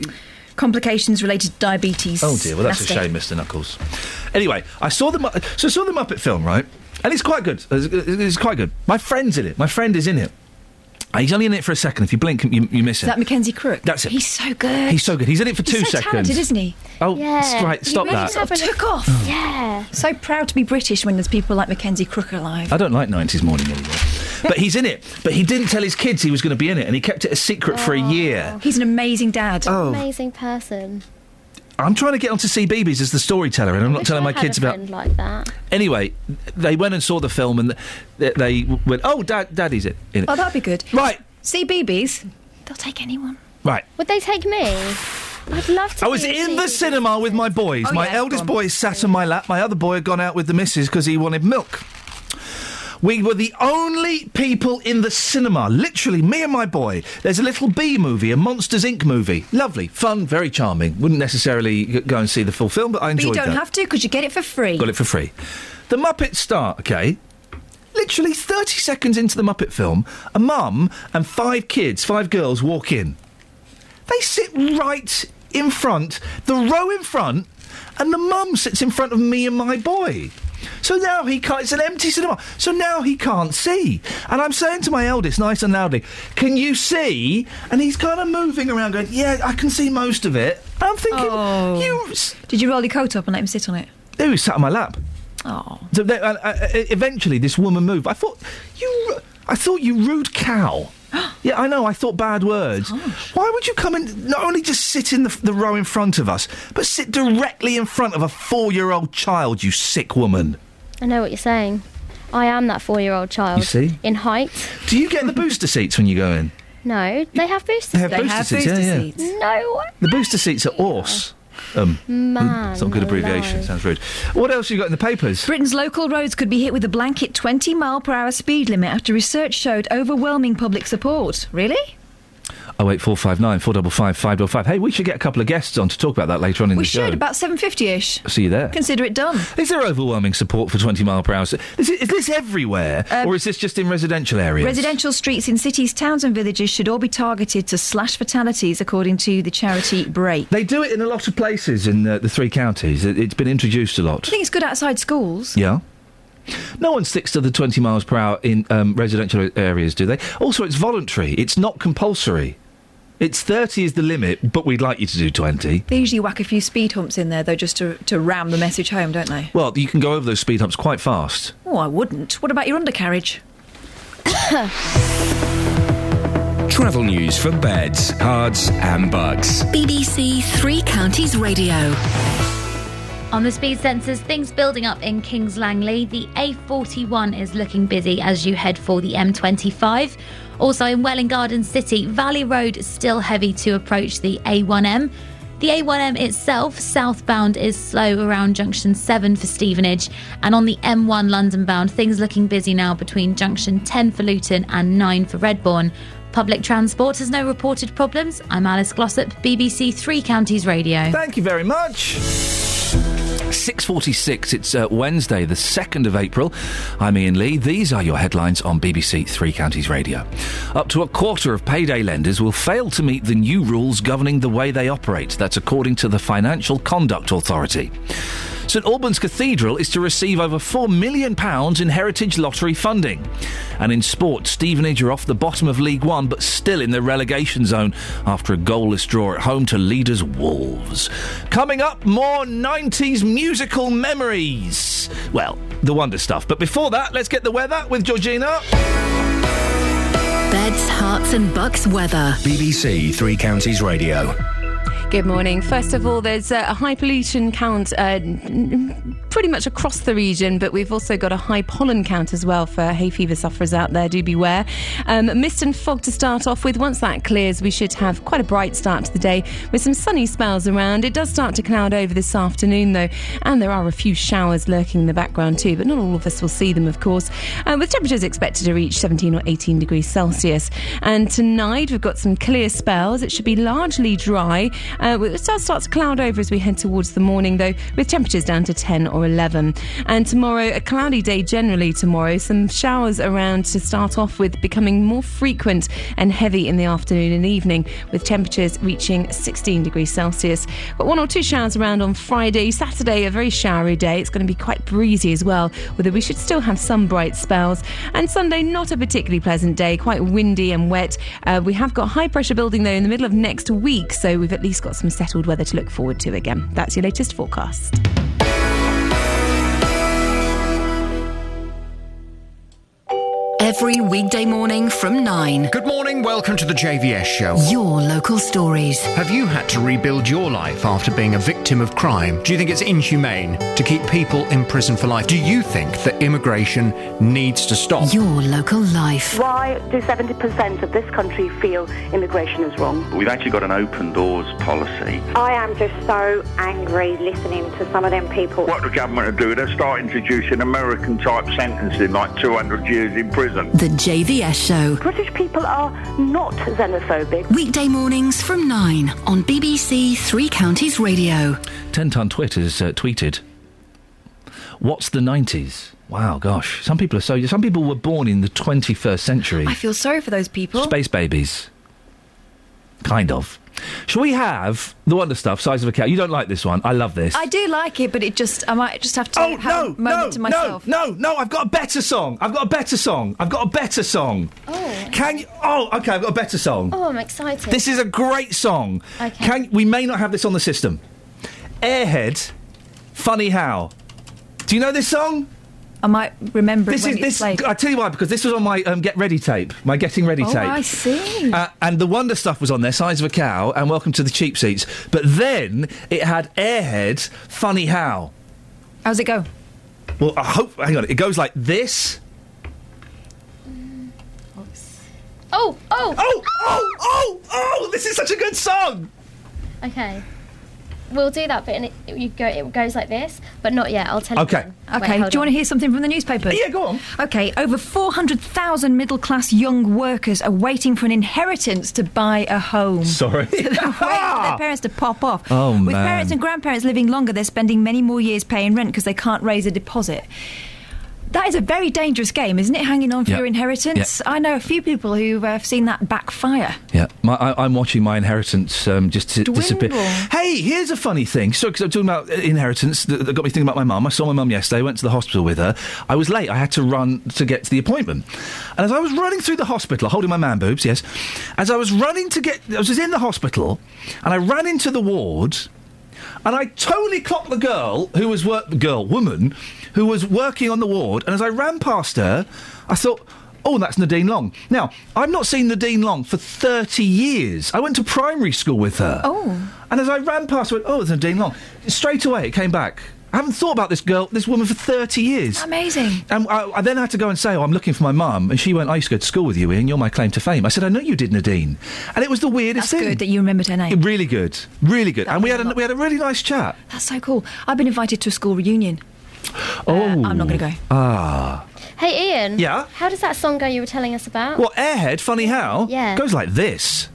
Complications related to diabetes. Oh dear, well that's Nasty. a shame, Mr. Knuckles. Anyway, I saw the Mu- so I saw the Muppet film, right? And it's quite good. It's, it's quite good. My friend's in it. My friend is in it. Uh, He's only in it for a second. If you blink, you, you miss Is him. that Mackenzie Crook? That's it. He's so good. He's so good. He's in it for He's two so seconds. talented, isn't he? Oh, Yeah. s- right. He Stop really that. sort of Took off. Yeah. So proud to be British when there's people like Mackenzie Crook alive. I don't like 90s morning anymore. But he's in it. But he didn't tell his kids he was going to be in it, and he kept it a secret for a year. Oh. He's an amazing dad. Oh. Amazing person. I'm trying to get onto CBeebies as the storyteller, and I'm not telling I my had kids a about. friend like that. Anyway, they went and saw the film, and they, they went, "Oh, Dad, Daddy's it." In it. Oh, that'd be good. Right. CBeebies. They'll take anyone. Right. Would they take me? I'd love to. I was in the cinema with my boys. Oh, my yeah, eldest boy sat on my lap. My other boy had gone out with the missus because he wanted milk. We were the only people in the cinema, literally me and my boy. There's a little B movie, a Monsters Inc. movie. Lovely, fun, very charming. Wouldn't necessarily go and see the full film, but I But enjoyed you don't that. have to because you get it for free. Got it for free. The Muppets start, okay? Literally 30 seconds into the Muppet film, a mum and five kids, five girls walk in. They sit right in front, the row in front, and the mum sits in front of me and my boy. So now he can't, it's an empty cinema. So now he can't see. And I'm saying to my eldest, nice and loudly, Can you see? And he's kind of moving around going, Yeah, I can see most of it. And I'm thinking, Oh. You. Did you roll your coat up and let him sit on it? No, he was sat on my lap. Oh. So they, uh, uh, eventually, this woman moved. I thought you. I thought you rude cow. <gasps> yeah, I know. I thought bad words. Why would you come and not only just sit in the, the row in front of us, but sit directly in front of a four-year-old child? You sick woman. I know what you're saying. I am that four-year-old child. You see? In height. Do you get the booster seats when you go in? No, they have boosters. They have They booster have seats, yeah, booster yeah. seats. No way. The booster seats are awesome. Um, Man, it's not a good abbreviation. alive. Sounds rude. What else have you got in the papers? Britain's local roads could be hit with a blanket 20 mile per hour speed limit after research showed overwhelming public support. Really? Oh eight four five nine four double five five double five. Hey, we should get a couple of guests on to talk about that later on in we the show. We should, about 750ish. See you there. Consider it done. Is there overwhelming support for 20 mile per hour? Is, this everywhere, Um, or is this just in residential areas? Residential streets in cities, towns, and villages should all be targeted to slash fatalities, according to the charity Brake. They do it in a lot of places in uh, the three counties. It, it's been introduced a lot. I think it's good outside schools. Yeah. No one sticks to the 20 miles per hour in um, residential areas, do they? Also, it's voluntary. It's not compulsory. It's 30 is the limit, but we'd like you to do 20. They usually whack a few speed humps in there, though, just to, to ram the message home, don't they? Well, you can go over those speed humps quite fast. Oh, I wouldn't. What about your undercarriage? <coughs> Travel news for beds, cards, and bugs. BBC Three Counties Radio. On the speed sensors, things building up in Kings Langley. The A41 is looking busy as you head for the M25. Also in Welwyn Garden City, Valley Road still heavy to approach the A1M. The A1M itself, southbound, is slow around junction 7 for Stevenage. And on the M1 London bound, things looking busy now between junction 10 for Luton and 9 for Redbourn. Public transport has no reported problems. I'm Alice Glossop, BBC Three Counties Radio. Thank you very much. 6.46, it's uh, Wednesday, the 2nd of April. I'm Iain Lee. These are your headlines on BBC Three Counties Radio. Up to a quarter of payday lenders will fail to meet the new rules governing the way they operate. That's according to the Financial Conduct Authority. St Albans Cathedral is to receive over £4 million in Heritage Lottery funding. And in sport, Stevenage are off the bottom of League One, but still in the relegation zone after a goalless draw at home to leaders Wolves. Coming up, more 90s musical memories. Well, the wonder stuff. But before that, let's get the weather with Georgina. Beds, Herts and Bucks weather. BBC Three Counties Radio. Good morning. First of all, there's a high pollution count uh, pretty much across the region, but we've also got a high pollen count as well for hay fever sufferers out there. Do beware. Um, mist and fog to start off with. Once that clears, we should have quite a bright start to the day with some sunny spells around. It does start to cloud over this afternoon, though, and there are a few showers lurking in the background too, but not all of us will see them, of course. Uh, with temperatures expected to reach 17 or 18 degrees Celsius. And tonight, we've got some clear spells. It should be largely dry. Uh, it does start to cloud over as we head towards the morning, though, with temperatures down to 10 or 11. And tomorrow, a cloudy day generally tomorrow. Some showers around to start off with, becoming more frequent and heavy in the afternoon and evening, with temperatures reaching 16 degrees Celsius. But one or two showers around on Friday. Saturday, a very showery day. It's going to be quite breezy as well, although we should still have some bright spells. And Sunday, not a particularly pleasant day, quite windy and wet. Uh, we have got high pressure building, though, in the middle of next week, so we've at least got some settled weather to look forward to again. That's your latest forecast. Every weekday morning from 9. Good morning, welcome to the JVS show. Your local stories. Have you had to rebuild your life after being a victim of crime? Do you think it's inhumane to keep people in prison for life? Do you think that immigration needs to stop? Your local life. Why do 70% of this country feel immigration is wrong? We've actually got an open doors policy. I am just so angry listening to some of them people. What the government are doing, they're starting to start introducing American type sentencing like 200 years in prison. The JVS Show. British people are not xenophobic. Weekday mornings from 9 on BBC Three Counties Radio. 10 Ton Twit has uh, tweeted, What's the 90s? Wow, gosh. Some people are so. Some people were born in the 21st century. I feel sorry for those people. Space babies. Kind of. Shall we have the wonder stuff, size of a cat? You don't like this one. I love this. I do like it, but it just I might just have to Oh, have no, a moment to no, myself. no, no, no! I've got a better song. I've got a better song. I've got a better song. Oh. Can you? Oh, okay. I've got a better song. Oh, I'm excited. This is a great song. Okay. Can we may not have this on the system? Airhead, funny how. Do you know this song? I might remember This it when is it's this. played. I tell you why because this was on my um, get ready tape, my getting ready oh, tape. I see. Uh, and the wonder stuff was on there, size of a cow, and welcome to the cheap seats. But then it had Airhead, funny how. How's it go? Well, I hope. Hang on, it goes like this. Oh, oh, oh, oh, oh, oh! This is such a good song. Okay. We'll do that bit, and it, you go. It goes like this, but not yet. I'll tell you. Okay. then. Wait, Okay, hold do you on. want to hear something from the newspaper? Yeah, go on. Okay, over 400,000 middle class young workers are waiting for an inheritance to buy a home. Sorry. So <laughs> they're waiting for their <laughs> parents to pop off. Oh, With man. parents and grandparents living longer, they're spending many more years paying rent because they can't raise a deposit. That is a very dangerous game, isn't it? Hanging on for Yeah. your inheritance. I know a few people who have seen that backfire. Yeah, my, I, I'm watching my inheritance um, just to disappear. Hey, here's a funny thing. So, because I'm talking about uh, inheritance, that, that got me thinking about my mum. I saw my mum yesterday. Went to the hospital with her. I was late. I had to run to get to the appointment. And as I was running through the hospital, holding my man boobs, yes, as I was running to get, I was in the hospital, and I ran into the ward. And I totally clocked the girl who was work girl woman who was working on the ward. And as I ran past her, I thought, "Oh, that's Nadine Long." Now I've not seen Nadine Long for thirty years. I went to primary school with her. Oh. And as I ran past, I went, "Oh, it's Nadine Long." Straight away, it came back. I haven't thought about this girl, this woman for 30 years. Amazing. And I, I then had to go and say, oh, I'm looking for my mum. And she went, I used to go to school with you, Iain. You're my claim to fame. I said, I know you did, Nadine. And it was the weirdest That's thing. good that you remembered her name. Really good. Really good. That and we had, a a, we had a really nice chat. That's so cool. I've been invited to a school reunion. Oh. I'm not gonna go. Ah. Hey, Iain. Yeah? How does that song go you were telling us about? What, Airhead? Funny how? Yeah. Goes like this.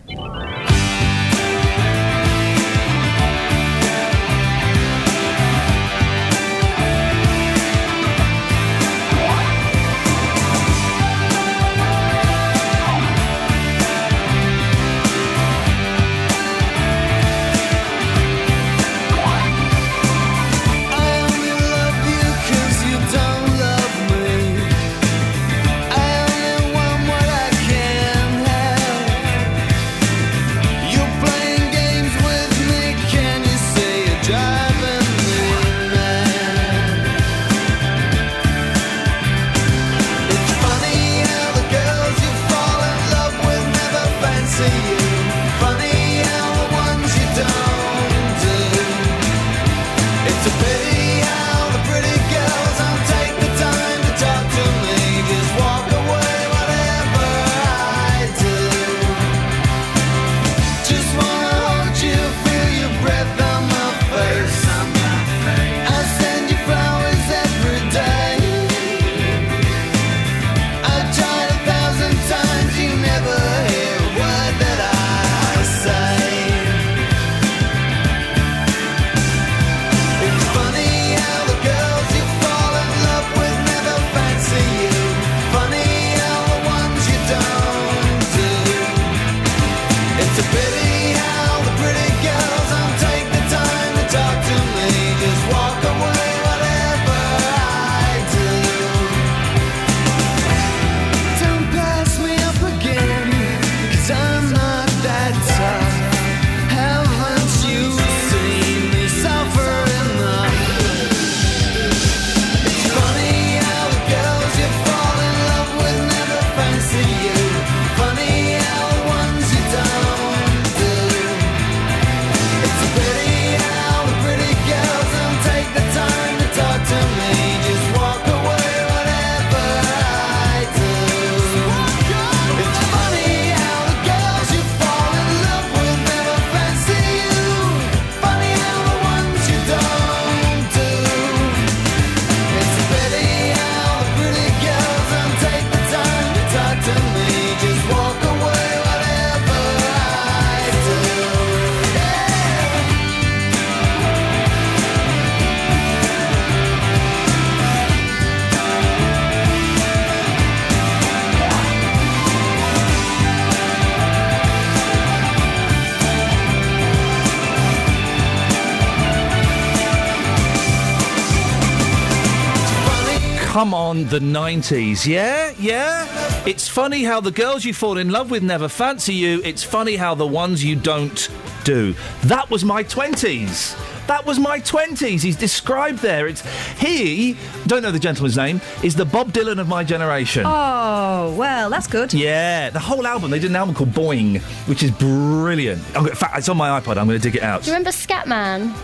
On, the 90s. Yeah? Yeah? It's funny how the girls you fall in love with never fancy you. It's funny how the ones you don't do. That was my 20s. That was my 20s. He's described there. It's he, don't know the gentleman's name, is the Bob Dylan of my generation. Oh, well, that's good. Yeah, the whole album. They did an album called Boing, which is brilliant. I'm, in fact, it's on my iPod. I'm going to dig it out. Do you remember Scatman?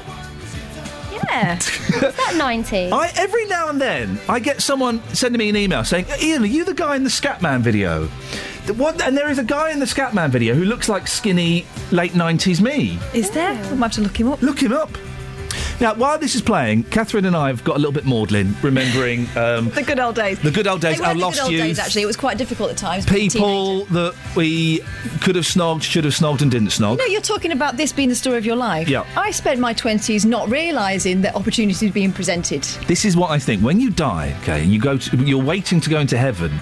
Yeah. <laughs> Is that 90s? I every now and then I get someone sending me an email saying, "Iain, are you the guy in the Scatman video?" The- What? And there is a guy in the Scatman video who looks like skinny late nineties me. Is there? We might have to look him up. Look him up. Now, while this is playing, Catherine and I have got a little bit maudlin, remembering um, The good old days. the good old days, our the lost good old youth, days, actually. It was quite difficult at times. people that we could have snogged, should have snogged, and didn't snog. No, you're talking about this being the story of your life. Yeah. I spent my 20s not realising that opportunities were being presented. This is what I think. When you die, okay, and you go, to, you're waiting to go into heaven.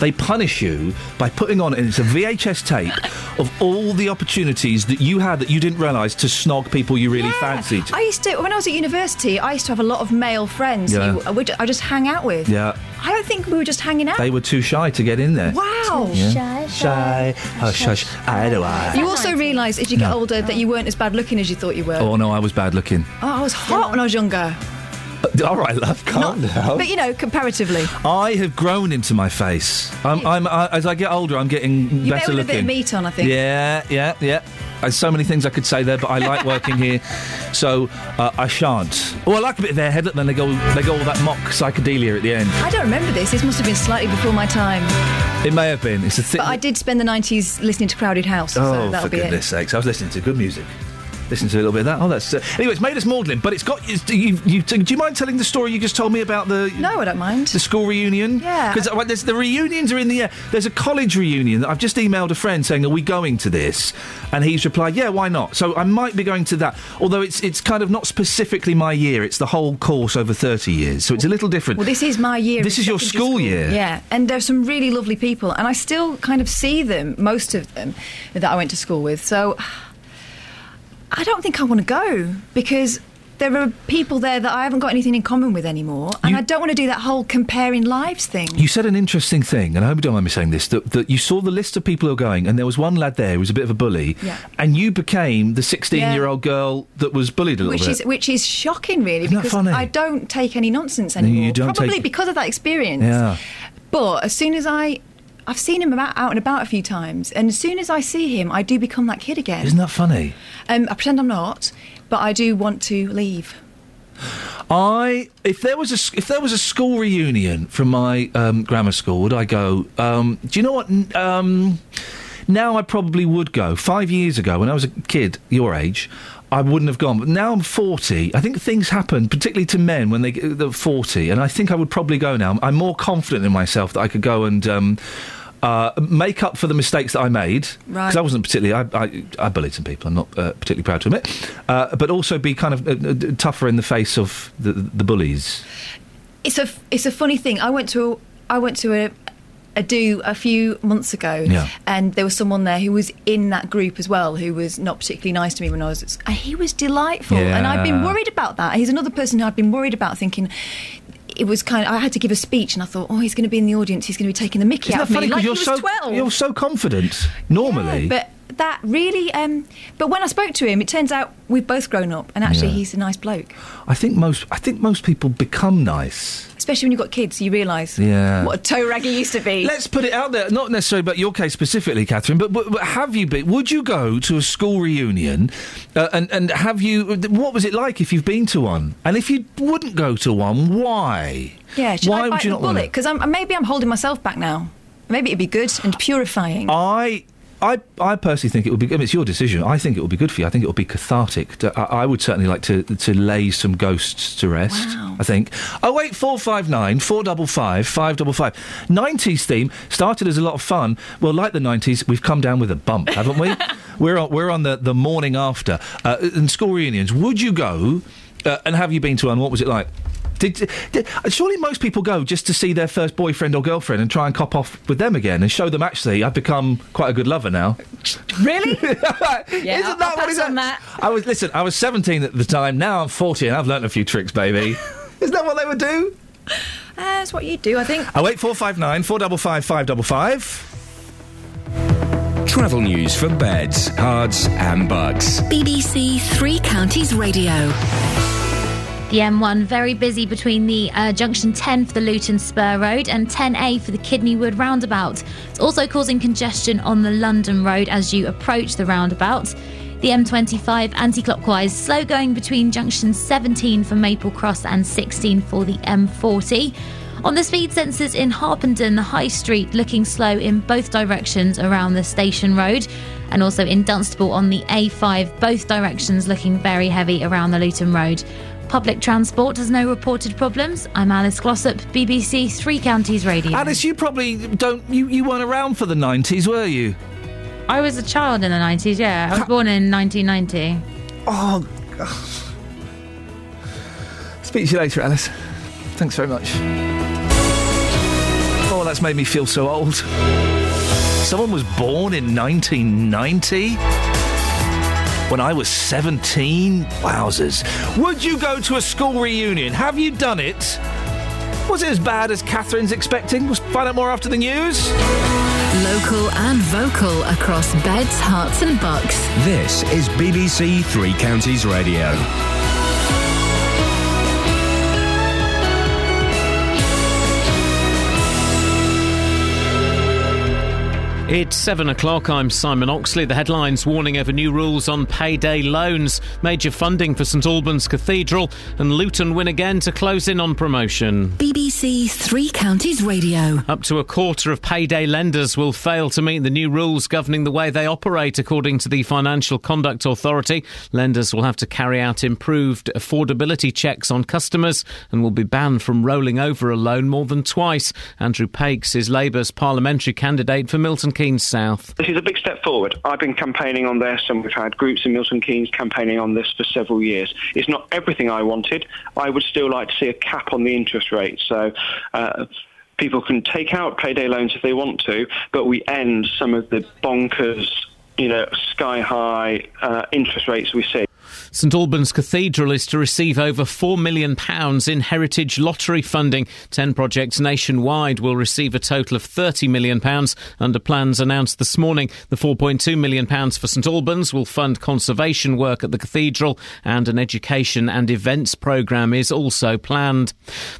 They punish you by putting on, and it's a VHS tape <laughs> of all the opportunities that you had that you didn't realise to snog people you really fancied. I used to, when I was at university, I used to have a lot of male friends Yeah. who which I just hang out with. Yeah, I don't think we were just hanging out. they were too shy to get in there. Wow. Yeah. Shy, hush, hush, I do I. You also realise as you get No. older that you weren't as bad looking as you thought you were. Oh no, I was bad looking. Oh, I was hot when I was younger. All right, love, calm Not, down. But you know, comparatively. I have grown into my face. I'm, I'm, I, as I get older, I'm getting You better better with a bit of meat on, I think. Yeah, yeah, yeah. There's so many things I could say there, but I like working here, so uh, I shan't. Oh, I like a bit of their Airhead. Then they go, they go all that mock psychedelia at the end. I don't remember this. This must have been slightly before my time. It may have been. It's a thing. But I did spend the 90s listening to Crowded House, so Oh, that'll for be goodness it. sakes! I was listening to good music. Listen to a little bit of that. Oh, that's uh, anyway. It's made us maudlin, but it's got. It's, you, you, do you mind telling the story you just told me about the? No, I don't mind. The school reunion. Yeah. Because the reunions are in the air. There's a college reunion that I've just emailed a friend saying, "Are we going to this?" And he's replied, "Yeah, why not?" So I might be going to that. Although it's it's kind of not specifically my year. It's the whole course over thirty years, so it's a little different. Well, this is my year. This is your secondary school year. Yeah, and there's some really lovely people, and I still kind of see them, most of them, that I went to school with. So I don't think I want to go because there are people there that I haven't got anything in common with anymore, and I don't want to do that whole comparing lives thing. You said an interesting thing, and I hope you don't mind me saying this, that, that you saw the list of people who are going, and there was one lad there who was a bit of a bully, Yeah. and you became the 16-year-old girl that was bullied a little Which bit. is which is shocking, really, Isn't because funny? I don't take any nonsense No, you anymore. don't Probably take- because of that experience. yeah. But as soon as I, I've seen him about, out and about a few times, and as soon as I see him, I do become that kid again. Isn't that funny? Um, I pretend I'm not, but I do want to leave. I if there was a if there was a school reunion from my um, grammar school, would I go? Um, do you know what? Um, now I probably would go. Five years ago, when I was a kid, your age. I wouldn't have gone, but now I'm 40. I think things happen, particularly to men when they they're 40, and I think I would probably go now. I'm more confident in myself that I could go and um, uh, make up for the mistakes that I made. Right. Because I wasn't particularly, I, I, I bullied some people. I'm not uh, particularly proud to admit, uh, but also be kind of uh, uh, tougher in the face of the, the bullies. It's a it's a funny thing. I went to I went to a a do a few months ago, Yeah. and there was someone there who was in that group as well, who was not particularly nice to me when I was. At, he was delightful, and I've been worried about that. He's another person who I've been worried about, thinking. It was kind of. I had to give a speech, and I thought, oh, he's going to be in the audience. He's going to be taking the Mickey Isn't out that of me, funny? like he you're was so twelve. you're so confident normally. But that really. Um, but when I spoke to him, it turns out we've both grown up, and actually, Yeah. he's a nice bloke. I think most I think most people become nice. Especially when you've got kids, you realise Yeah. what a toe rag used to be. Let's put it out there, not necessarily about your case specifically, Catherine, but, but, but have you been? Would you go to a school reunion, uh, and and have you? What was it like if you've been to one? And if you wouldn't go to one, why? Yeah, should why I would bite you the not want bullet? Because maybe I'm holding myself back now. Maybe it'd be good and purifying. I. I, I personally think it would be. I mean, it's your decision. I think it would be good for you. I think it would be cathartic. To- I, I would certainly like to to lay some ghosts to rest. Wow. I think. Oh wait, four five nine four double five five double five. Nineties theme started as a lot of fun. Well, like the nineties, we've come down with a bump, haven't we? <laughs> we're on we're on the the morning after uh, and school reunions. Would you go? Uh, and have you been to one? What was it like? Did, did, surely most people go just to see their first boyfriend or girlfriend and try and cop off with them again and show them actually I've become quite a good lover now. Really? <laughs> yeah, I'll- Isn't I'll that what pass on that? that. I was listen. I was 17 at the time. Now I'm 40 and I've learnt a few tricks, baby. <laughs> Isn't that what they would do? Uh, that's what you do, I think. Oh wait, four five nine four double five five double five. Travel news for beds, cards, and bugs. BBC Three Counties Radio. The M1 very busy between the uh, junction 10 for the Luton Spur Road and 10A for the Kidneywood roundabout. It's also causing congestion on the London Road as you approach the roundabout. The M25 anti-clockwise slow going between junction 17 for Maple Cross and 16 for the M40. On the speed sensors in Harpenden, the High Street looking slow in both directions around the Station Road, and also in Dunstable on the A5, both directions looking very heavy around the Luton Road. Public transport has no reported problems. I'm Alice Glossop, BBC Three Counties Radio. Alice, you probably don't. You, you weren't around for the 90s, were you? I was a child in the 90s, yeah. I was born in 1990. Oh, Speak to you later, Alice. Thanks very much. Oh, that's made me feel so old. Someone was born in 1990? When I was 17? Wowzers. Would you go to a school reunion? Have you done it? Was it as bad as Catherine's expecting? We'll find out more after the news. Local and vocal across beds, Herts, and bucks. This is BBC Three Counties Radio. It's seven o'clock. I'm Simon Oxley. The headlines warning over new rules on payday loans, major funding for St Albans Cathedral, and Luton win again to close in on promotion. BBC Three Counties Radio. Up to a quarter of payday lenders will fail to meet the new rules governing the way they operate, according to the Financial Conduct Authority. Lenders will have to carry out improved affordability checks on customers and will be banned from rolling over a loan more than twice. Andrew Pakes is Labour's parliamentary candidate for Milton Keynes South. This is a big step forward. I've been campaigning on this, and we've had groups in Milton Keynes campaigning on this for several years. It's not everything I wanted. I would still like to see a cap on the interest rate. So. Uh, People can take out payday loans if they want to, but we end some of the bonkers, you know, sky high uh, interest rates we see. St Albans Cathedral is to receive over £4 million in heritage lottery funding. Ten projects nationwide will receive a total of £30 million under plans announced this morning. The £4.2 million for St Albans will fund conservation work at the cathedral and an education and events programme is also planned.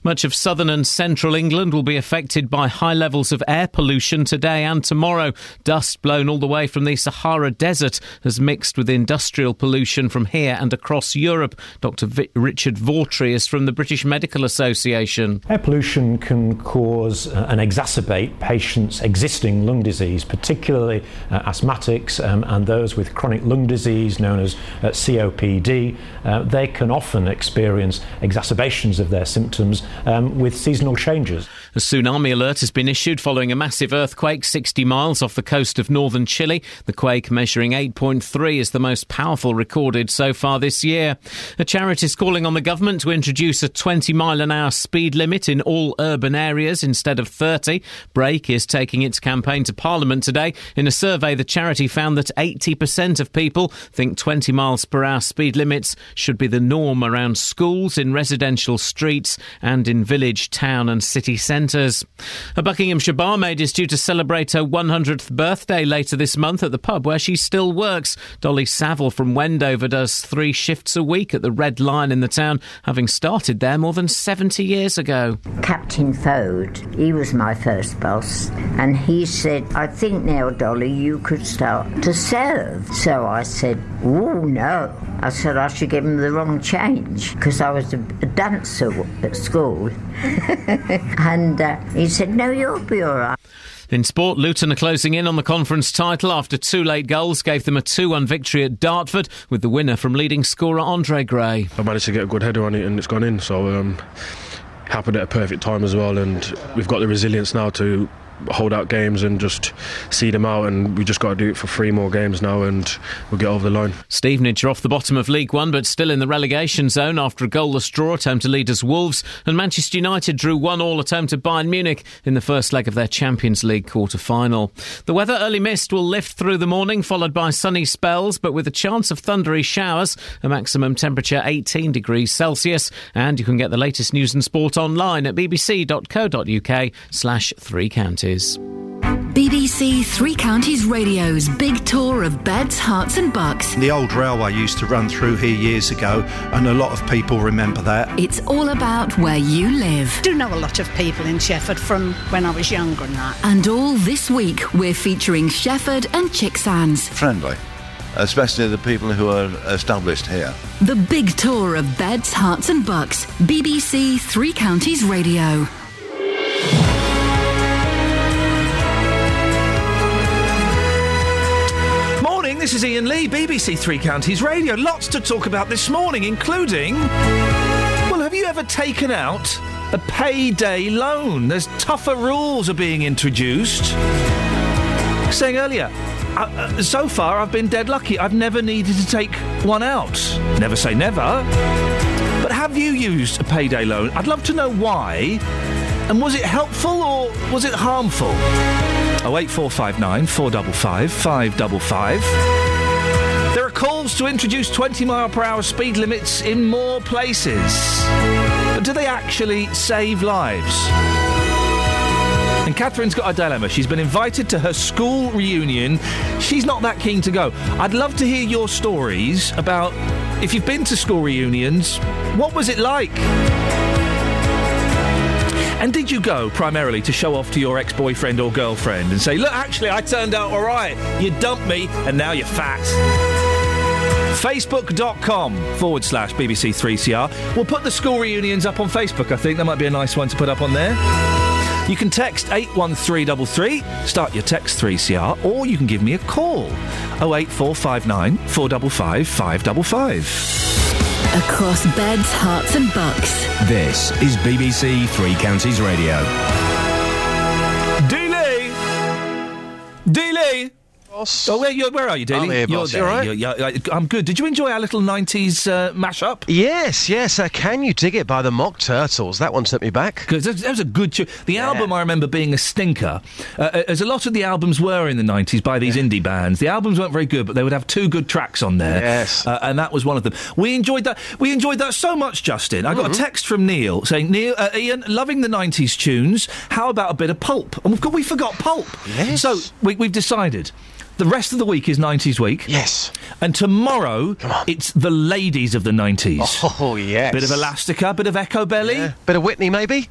Much of southern and central England will be affected by high levels of air pollution today and tomorrow. Dust blown all the way from the Sahara Desert has mixed with industrial pollution from here and across Europe. Dr. Vi- Richard Vautrey is from the British Medical Association. Air pollution can cause uh, and exacerbate patients' existing lung disease, particularly uh, asthmatics um, and those with chronic lung disease known as uh, COPD. Uh, they can often experience exacerbations of their symptoms um, with seasonal changes. A tsunami alert has been issued following a massive earthquake 60 miles off the coast of northern Chile. The quake, measuring 8.3, is the most powerful recorded so far this year. A charity is calling on the government to introduce a 20 mile an hour speed limit in all urban areas instead of 30. Brake is taking its campaign to Parliament today. In a survey, the charity found that 80% of people think 20 miles per hour speed limits should be the norm around schools, in residential streets, and in village, town, and city centres. A Buckinghamshire barmaid is due to celebrate her 100th birthday later this month at the pub where she still works. Dolly Saville from Wendover does three shifts a week at the Red Lion in the town, having started there more than 70 years ago. Captain Fode, he was my first boss, and he said, I think now, Dolly, you could start to serve. So I said, Oh, no. I said I should give him the wrong change because I was a, a dancer at school. <laughs> and uh, he said, No, you'll be all right. In sport, Luton are closing in on the conference title after two late goals gave them a 2 1 victory at Dartford, with the winner from leading scorer Andre Gray. I managed to get a good header on it and it's gone in, so um, happened at a perfect time as well. And we've got the resilience now to hold out games and just see them out. And we just got to do it for three more games now and we'll get over the line. Stevenage are off the bottom of League One, but still in the relegation zone after a goalless draw at home to leaders Wolves. And Manchester United drew one all at home to Bayern Munich in the first leg of their Champions League quarter final. The weather early mist will lift through the morning, followed by sunny spells, but with a chance of thundery showers. A maximum temperature 18 degrees Celsius. And you can get the latest news and sport online at bbc.co.uk slash three counties. BBC Three Counties Radio's big tour of beds, Herts, and bucks. The old railway used to run through here years ago, and a lot of people remember that. It's all about where you live. I do know a lot of people in Shefford from when I was younger and that. And all this week, we're featuring Shefford and Chicksands. friendly, especially the people who are established here. The big tour of beds, Herts, and bucks. BBC Three Counties Radio. This is Iain Lee, BBC Three Counties Radio. Lots to talk about this morning, including. Well, have you ever taken out a payday loan? There's tougher rules are being introduced. Saying earlier, uh, uh, so far I've been dead lucky. I've never needed to take one out. Never say never. But have you used a payday loan? I'd love to know why. And was it helpful or was it harmful? 08459 455 555. There are calls to introduce 20 mile per hour speed limits in more places. But do they actually save lives? And Catherine's got a dilemma. She's been invited to her school reunion. She's not that keen to go. I'd love to hear your stories about if you've been to school reunions, what was it like? And did you go primarily to show off to your ex boyfriend or girlfriend and say, look, actually, I turned out all right. You dumped me and now you're fat? Facebook.com forward slash BBC3CR. We'll put the school reunions up on Facebook, I think. That might be a nice one to put up on there. You can text 81333, start your text 3CR, or you can give me a call 08459 455 555. Across beds, Herts, and bucks. This is BBC Three Counties Radio. Dealey! Dealey! Oh, where, you where are you, Dealey? I'm here, You're boss. You there. all right? You're- you're- I'm good. Did you enjoy our little 90s uh, mashup? Yes, yes. Uh, Can You Dig It by the Mock Turtles? That one took me back. Because that, that was a good tune. The album I remember being a stinker, uh, as a lot of the albums were in the 90s by these indie bands. The albums weren't very good, but they would have two good tracks on there. Yes. Uh, and that was one of them. We enjoyed that. We enjoyed that so much, Justin. I got a text from Neil saying, Neil, uh, Iain, loving the 90s tunes. How about a bit of pulp? And we've got, we forgot pulp. Yes. So we, we've decided. The rest of the week is 90s week. Yes. And tomorrow, it's the ladies of the 90s. Oh, yes. Bit of Elastica, bit of Echobelly. Bit of Whitney, maybe?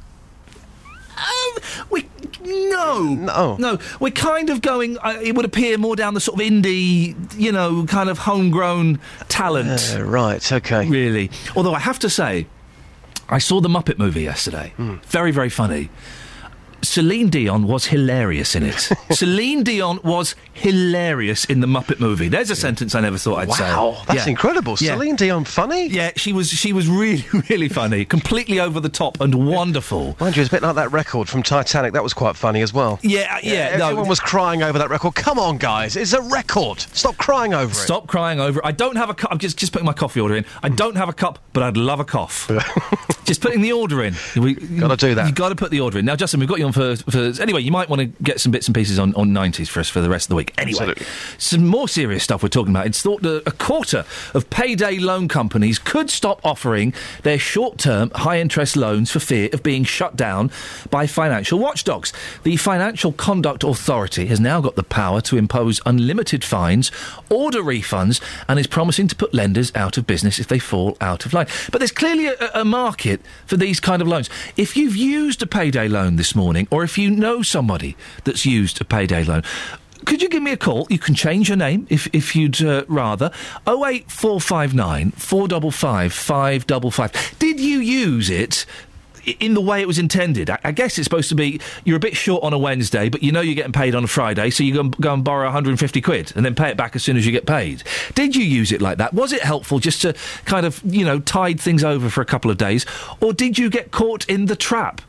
we no no no we're kind of going uh, it would appear more down the sort of indie you know kind of homegrown talent Uh, right okay really although i have to say i saw the muppet movie yesterday Hmm. very very funny Celine Dion was hilarious in it. <laughs> Celine Dion was hilarious in the Muppet movie. There's a sentence I never thought I'd say. Wow, that's Yeah. incredible. Yeah. Celine Dion funny? Yeah, she was. She was really, <laughs> really funny. Completely over the top and wonderful. Mind you, it's a bit like that record from Titanic. That was quite funny as well. Yeah, yeah, no. Everyone was crying over that record. Come on, guys. It's a record. Stop crying over it. Stop crying over it. I don't have a cup. I'm just, just putting my coffee order in. I don't have a cup, but I'd love a cough. <laughs> just putting the order in. We, Gotta do that. You've got to put the order in. Now, Justin, we've got you on for, for. Anyway, you might want to get some bits and pieces on, on 90s for us for the rest of the week. Anyway, Absolutely. some more serious stuff we're talking about. It's thought that a quarter of payday loan companies could stop offering their short term, high interest loans for fear of being shut down by financial watchdogs. The Financial Conduct Authority has now got the power to impose unlimited fines, order refunds, and is promising to put lenders out of business if they fall out of line. But there's clearly a, a market for these kind of loans. If you've used a payday loan this morning, or if you know somebody that's used a payday loan, could you give me a call? You can change your name if, if you'd uh, rather. 08459 455 555. Did you use it? In the way it was intended, I, guess it's supposed to be you're a bit short on a Wednesday, but you know you're getting paid on a Friday, so you go and, go and borrow 150 quid and then pay it back as soon as you get paid. Did you use it like that? Was it helpful just to kind of you know tide things over for a couple of days, or did you get caught in the trap?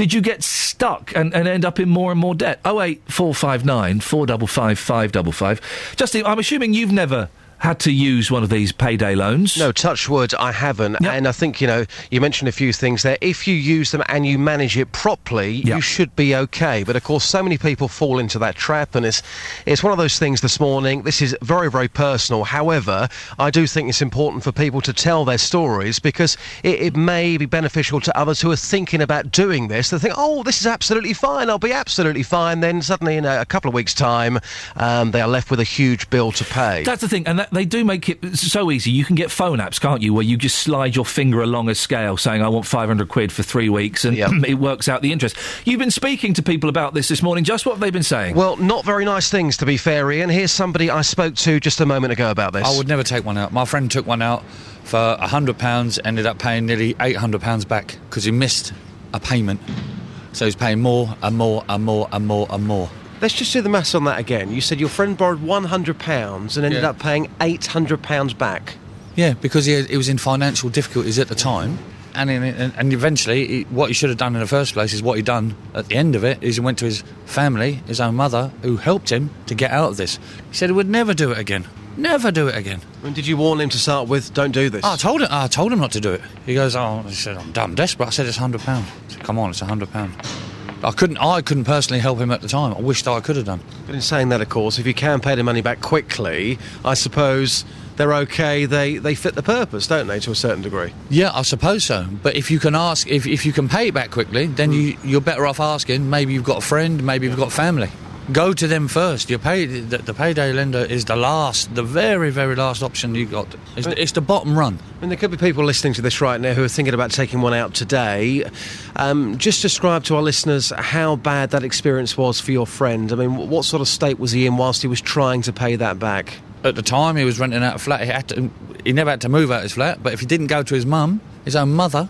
Did you get stuck and, and end up in more and more debt? 08459 455 555. Justin, I'm assuming you've never had to use one of these payday loans. No, touch wood, I haven't. And I think, you know, you mentioned a few things there. If you use them and you manage it properly, you should be okay. But of course, so many people fall into that trap, and it's, it's one of those things this morning. This is very, very personal. However, I do think it's important for people to tell their stories because it, it may be beneficial to others who are thinking about doing this. They think, oh, this is absolutely fine, I'll be absolutely fine. Then suddenly, in a, a couple of weeks' time, um, they are left with a huge bill to pay. That's the thing, and that, they do make it so easy. You can get phone apps, can't you, where you just slide your finger along a scale saying, I want 500 quid for three weeks, and <laughs> it works out the interest. You've been speaking to people about this this morning. Just what have they been saying? Well, not very nice things, to be fair, Iain. Here's somebody I spoke to just a moment ago about this. I would never take one out. My friend took one out for hundred pounds, ended up paying nearly eight hundred pounds back because he missed a payment. So he's paying more and more and more and more and more. Let's just do the maths on that again. You said your friend borrowed £100 and ended Yeah. up paying £800 back. Yeah, because he, he was in financial difficulties at the time, and in, and, and eventually, he, what he should have done in the first place is what he done at the end of it is he went to his family, his own mother, who helped him to get out of this. He said he would never do it again. Never do it again. And did you warn him to start with, don't do this? I told him. I told him not to do it. He goes, "Oh," he said, "I'm damn desperate." I said, "It's hundred pound. Come on, it's hundred pound. I couldn't. I couldn't personally help him at the time. I wished I could have done. But in saying that, of course, if you can pay the money back quickly, I suppose they're okay. They, they fit the purpose, don't they, to a certain degree? Yeah, I suppose so. But if you can ask, if, if you can pay it back quickly, then hmm. you you're better off asking. Maybe you've got a friend. Maybe you've got family. Go to them first. You pay the, the payday lender is the last, the very very last option you got. It's, the, it's the bottom run. I mean, there could be people listening to this right now who are thinking about taking one out today. Um, just describe to our listeners how bad that experience was for your friend. I mean, what sort of state was he in whilst he was trying to pay that back? At the time, he was renting out a flat. He had to, he never had to move out of his flat. But if he didn't go to his mum, his own mother,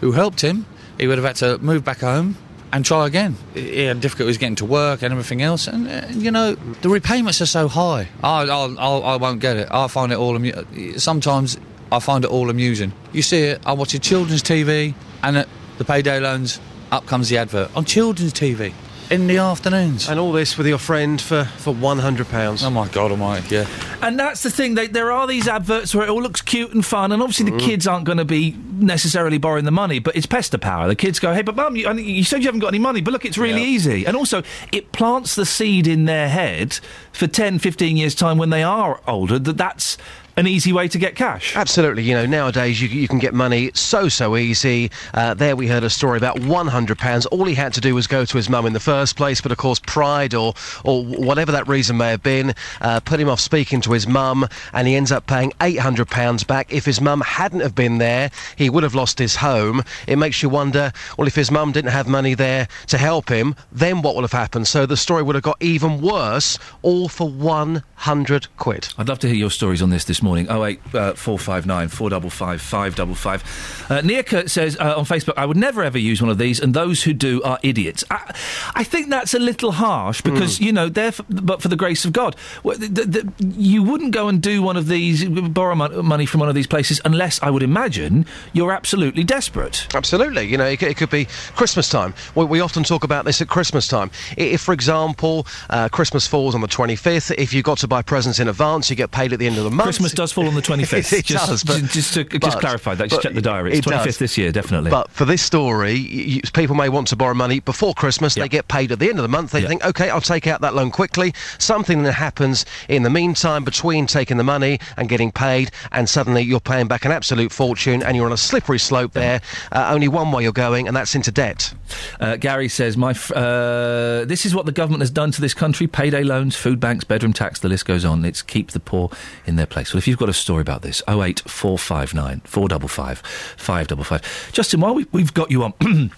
who helped him, he would have had to move back home and try again. He had difficulties getting to work and everything else. And uh, you know, the repayments are so high. I, I'll, I won't get it. I find it all amu- sometimes. I find it all amusing. You see it. I watch a children's TV, and the payday loans, up comes the advert on children's TV in the afternoons. And all this with your friend for, for £100. Oh my God Almighty! Yeah. And that's the thing. They, there are these adverts where it all looks cute and fun, and obviously the mm. kids aren't going to be necessarily borrowing the money, but it's pester power. The kids go, "Hey, but mum, you, you said you haven't got any money, but look, it's really Yeah. easy." And also, it plants the seed in their head for 10, 15 years time when they are older that that's an easy way to get cash. Absolutely. You know, nowadays you, you can get money so, so easy. Uh, there we heard a story about £100. All he had to do was go to his mum in the first place, but of course, pride or, or whatever that reason may have been uh, put him off speaking to his mum, and he ends up paying £800 back. If his mum hadn't have been there, he would have lost his home. It makes you wonder, well, if his mum didn't have money there to help him, then what would have happened? So the story would have got even worse, all for 100 quid. I'd love to hear your stories on this this morning. Oh eight uh, four five nine four double five five double five. Uh, says uh, on Facebook, "I would never ever use one of these, and those who do are idiots." I, I think that's a little harsh because you know, they're but for the grace of God, Well, the, the, you wouldn't go and do one of these, borrow mon- money from one of these places, unless I would imagine you're absolutely desperate. Absolutely. You know, it, could- it could be Christmas time. We, we often talk about this at Christmas time. If, for example, uh, Christmas falls on the 25th, if you've got to buy presents in advance, you get paid at the end of the month. Christmas does fall on the <laughs> 25th. it just, does, but, just, to just clarify that. Just check the diary. It's it 25th does. this year, definitely. But for this story, y- y- people may want to borrow money before Christmas. They get paid at the end of the month. They think, okay, I'll take out that loan quickly. Something that happens in the meantime between taking the money and getting paid, and suddenly you're paying back an absolute fortune, and you're on a slippery slope there. Uh, only one way you're going, and that's into debt. Uh, Gary says, "My, f- uh, this is what the government has done to this country: payday loans, food banks, bedroom tax. The list goes on. It's keep the poor in their place." Well, if you've got a story about this, oh eight four five nine four double five five double five. Justin, while we, we've got you on. <clears throat>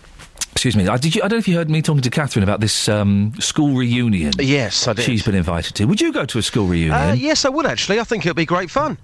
Excuse me. I, did you, I don't know if you heard me talking to Catherine about this um, school reunion. Yes, I did. She's been invited to. Would you go to a school reunion? Uh, yes, I would actually. I think it would be great fun.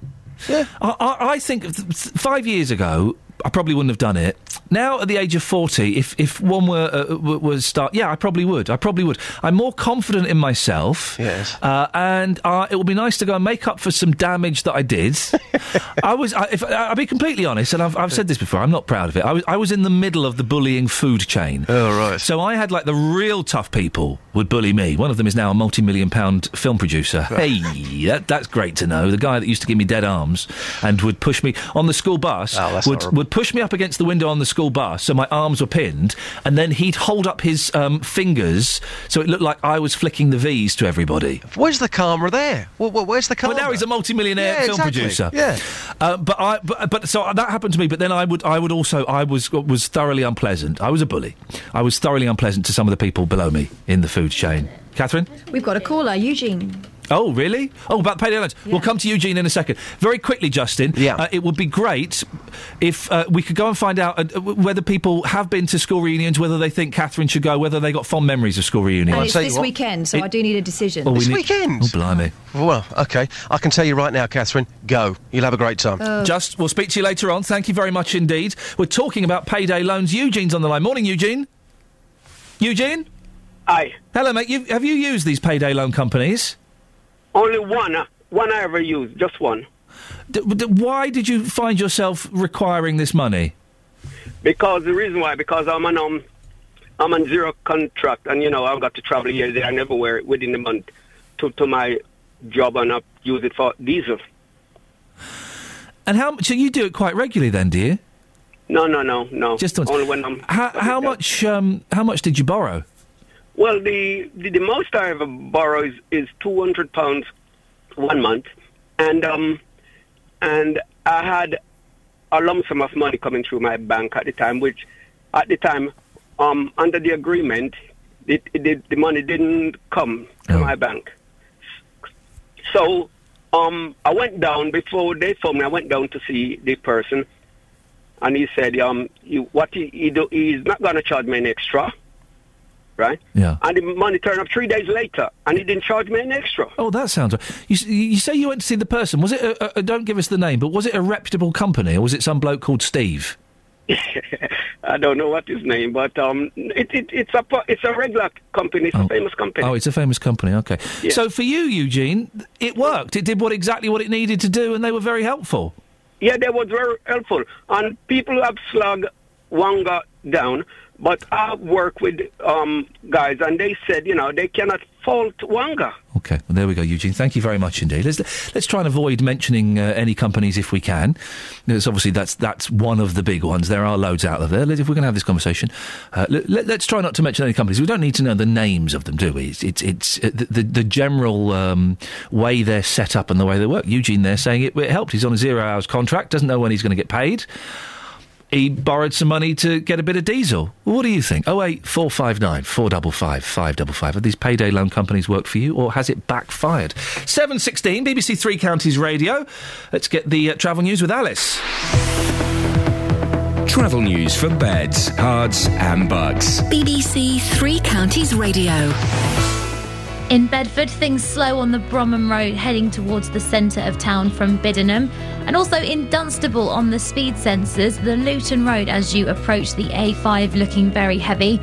Yeah. I, I, I think th- th- five years ago, I probably wouldn't have done it. Now, at the age of forty, if if one were uh, w- was start, yeah, I probably would. I probably would. I'm more confident in myself. Yes. Uh, and uh, it would be nice to go and make up for some damage that I did. <laughs> I was. I, if, I'll be completely honest, and I've, I've said this before. I'm not proud of it. I was. I was in the middle of the bullying food chain. Oh right. So I had like the real tough people would bully me. One of them is now a multi-million pound film producer. Hey, that, that's great to know. The guy that used to give me dead arms and would push me on the school bus Oh, that's would horrible. Would push me up against the window on the school bus so my arms were pinned, and then he'd hold up his um, fingers so it looked like I was flicking the V's to everybody. Where's the karma there? Well, well, where's the karma? Well, now he's a multi-millionaire Yeah, film exactly. producer. Yeah. Uh, but I, but, but so that happened to me. But then I would, I would also, I was was thoroughly unpleasant. I was a bully. I was thoroughly unpleasant to some of the people below me in the food chain. Catherine. We've got a caller, Eugene. Oh, really? Oh, about the payday loans. We'll come to Eugene in a second. Very quickly, Justin. Yeah. Uh, it would be great if uh, we could go and find out uh, whether people have been to school reunions, whether they think Catherine should go, whether they got fond memories of school reunions. And it's this weekend, so It- I do need a decision. Oh, we This need- weekend? Oh, blimey. Well, okay. I can tell you right now, Catherine, go. You'll have a great time. Oh. Just, we'll speak to you later on. Thank you very much indeed. We're talking about payday loans. Eugene's on the line. Morning, Eugene. Eugene? Hi. Hello, mate. You, have you used these payday loan companies? Only one. uh, One I ever used. Just one. D- d- why did you find yourself requiring this money? Because the reason why, because I'm on um, I'm on zero contract, and you know I've got to travel here, there, and everywhere within the month to to my job, and I use it for diesel. And how much? So you do it quite regularly, then, do you? No, no, no, no. Just once. only when I'm. How, how much? Um, how much did you borrow? Well, the, the the most I ever borrow is, is two hundred pounds one month, and um, and I had a lump sum of money coming through my bank at the time, which at the time, um, under the agreement, it, it, the money didn't come to my bank. So um, I went down before they phoned me. I went down to see the person, and he said, um, you, "What he, he do? He's not going to charge me any extra, right? Yeah. And the money turned up three days later, and he didn't charge me any extra. Oh, that sounds. You, you say you went to see the person. Was it? A, a, don't give us the name, but was it a reputable company, or was it some bloke called Steve? <laughs> I don't know what his name, but um, it, it, it's a it's a regular company, it's a famous company. Oh, it's a famous company. Okay. Yeah. So for you, Eugene, it worked. It did what exactly what it needed to do, and they were very helpful. Yeah, they were very helpful. And people have slugged Wonga down, but I work with um, guys, and they said, you know, they cannot fault Wonga. Okay, well, there we go, Eugene. Thank you very much indeed. Let's let's try and avoid mentioning uh, any companies if we can. Because obviously that's that's one of the big ones. There are loads out there. If we're going to have this conversation, uh, let, us try not to mention any companies. We don't need to know the names of them, do we? It's it's, it's uh, the, the the general um, way they're set up and the way they work. Eugene, there saying it, it helped. He's on a zero hours contract. Doesn't know when he's going to get paid. He borrowed some money to get a bit of diesel. What do you think? Oh eight four five nine four double five five double five. Have these payday loan companies worked for you, or has it backfired? Seven sixteen, BBC Three Counties Radio. Let's get the uh, travel news with Alice. Travel news for beds, cards, and bugs. BBC Three Counties Radio. In Bedford, things slow on the Bromham Road heading towards the centre of town from Biddenham. And also in Dunstable on the speed sensors, the Luton Road as you approach the A5 looking very heavy.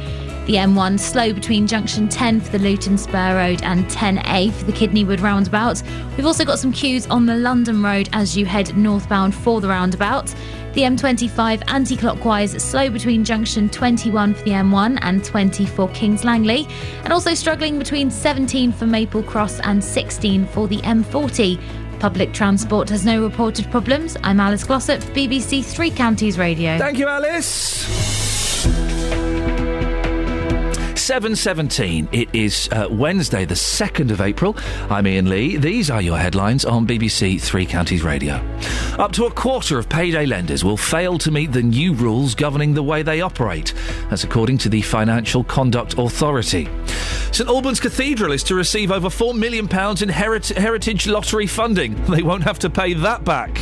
The M1 slow between junction 10 for the Luton Spur Road and 10A for the Kidney Wood roundabout. We've also got some queues on the London Road as you head northbound for the roundabout. The M25 anti clockwise slow between junction 21 for the M1 and 20 for Kings Langley, and also struggling between 17 for Maple Cross and 16 for the M40. Public transport has no reported problems. I'm Alice Glossop, BBC Three Counties Radio. Thank you, Alice. 7.17. It is uh, Wednesday, the 2nd of April. I'm Iain Lee. These are your headlines on BBC Three Counties Radio. Up to a quarter of payday lenders will fail to meet the new rules governing the way they operate. That's according to the Financial Conduct Authority. St Albans Cathedral is to receive over £4 million in heri- heritage lottery funding. <laughs> They won't have to pay that back.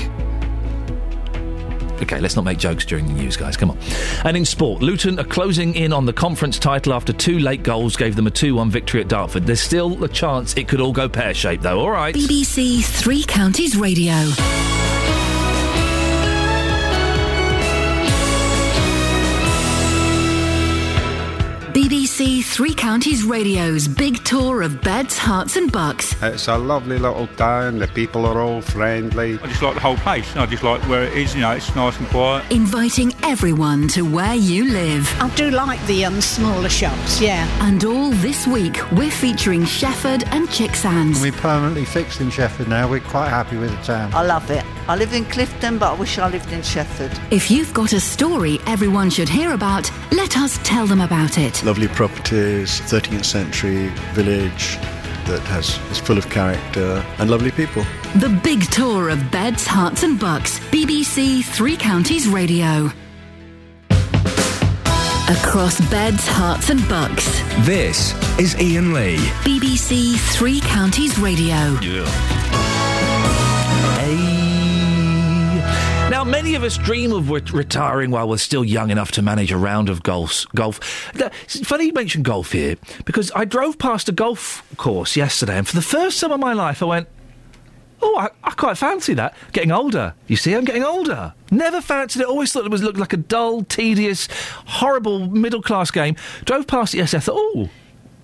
Okay, let's not make jokes during the news, guys. Come on. And in sport, Luton are closing in on the conference title after two late goals gave them a 2 1 victory at Dartford. There's still a chance it could all go pear shaped, though, all right? BBC Three Counties Radio. BBC Three Counties Radio's big tour of beds, Herts, and bucks. It's a lovely little town. The people are all friendly. I just like the whole place. I just like where it is. You know, it's nice and quiet. Inviting everyone to where you live. I do like the um, smaller shops, yeah. And all this week, we're featuring Shefford and Chicksands. We're permanently fixed in Shefford now. We're quite happy with the town. I love it. I live in Clifton, but I wish I lived in Shefford. If you've got a story everyone should hear about, let us tell them about it. Lovely properties, 13th century village that has is full of character and lovely people. The big tour of beds, Herts, and bucks. BBC Three Counties Radio. Across beds, Herts, and bucks. This is Iain Lee. BBC Three Counties Radio. Now, many of us dream of re- retiring while we're still young enough to manage a round of golf. golf. Funny you mention golf here because I drove past a golf course yesterday, and for the first time in my life, I went, "Oh, I, I quite fancy that." Getting older, you see, I'm getting older. Never fancied it. Always thought it was looked like a dull, tedious, horrible middle class game. Drove past it yesterday. I thought, "Oh,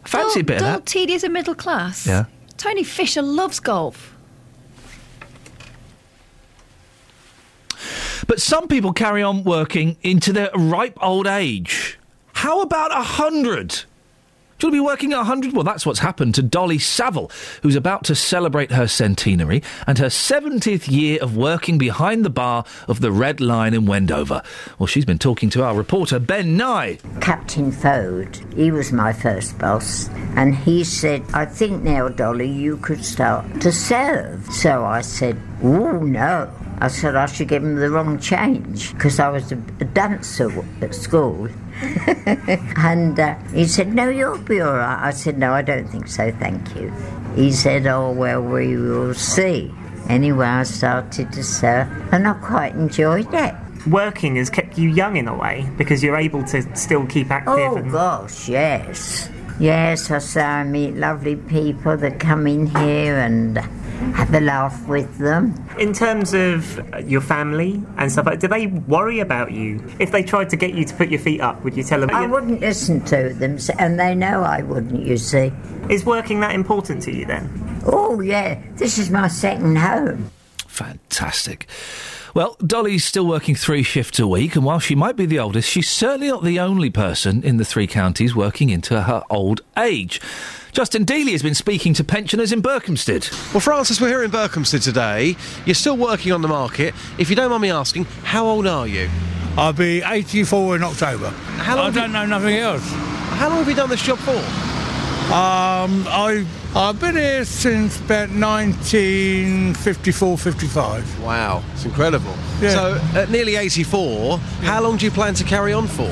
fancy a bit of that. dull, that." tedious, and middle class. Yeah. Tony Fisher loves golf. But some people carry on working into their ripe old age. How about a hundred? Do you want to be working at 100? Well, that's what's happened to Dolly Saville, who's about to celebrate her centenary and her 70th year of working behind the bar of the Red Lion in Wendover. Well, she's been talking to our reporter, Ben Nye. Captain Fode, he was my first boss, and he said, I think now, Dolly, you could start to serve. So I said, Oh, no. I said I should give him the wrong change because I was a, a dancer at school. <laughs> and uh, he said, No, you'll be all right. I said, No, I don't think so, thank you. He said, Oh, well, we will see. Anyway, I started to serve and I quite enjoyed it. Working has kept you young in a way because you're able to still keep active. Oh, and... gosh, yes. Yes, I say I meet lovely people that come in here and have a laugh with them. In terms of your family and stuff, do they worry about you? If they tried to get you to put your feet up, would you tell them? I wouldn't listen to them, and they know I wouldn't, you see. Is working that important to you then? Oh, yeah, this is my second home. Fantastic. Well, Dolly's still working three shifts a week, and while she might be the oldest, she's certainly not the only person in the three counties working into her old age. Justin Dealey has been speaking to pensioners in Berkhamsted. Well, Francis, we're here in Berkhamsted today. You're still working on the market. If you don't mind me asking, how old are you? I'll be 84 in October. How long I don't know nothing else. How long have you done this job for? Um, I, I've been here since about 1954, 55. Wow, it's incredible. Yeah. So, at nearly 84, how long do you plan to carry on for?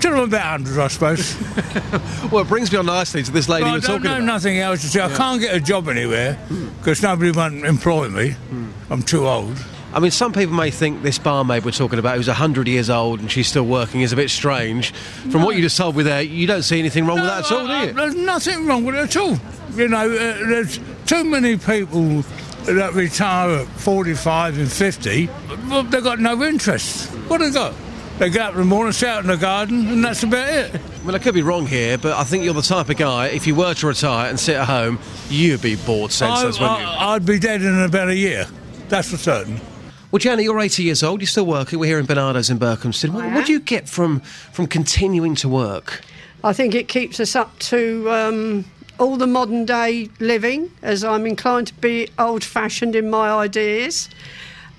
Till I'm about 100, I suppose. <laughs> well, it brings me on nicely to this lady Well, you I were don't talking know about. nothing else to say. I can't get a job anywhere because nobody won't employ me. I'm too old. I mean, some people may think this barmaid we're talking about, who's 100 years old and she's still working, is a bit strange. From what you just told me there, you don't see anything wrong with that at all, do you? There's nothing wrong with it at all. You know, uh, there's too many people that retire at 45 and 50, but they've got no interest. What have they got? They get up in the morning, sit out in the garden, and that's about it. Well, I could be wrong here, but I think you're the type of guy, if you were to retire and sit at home, you'd be bored senseless, I, wouldn't you? I'd be dead in about a year. That's for certain. Well, Janet, you're 80 years old. You're still working. We're here in Barnardo's in Berkhamsted. What, what do you get from from continuing to work? I think it keeps us up to um, all the modern day living, as I'm inclined to be old fashioned in my ideas.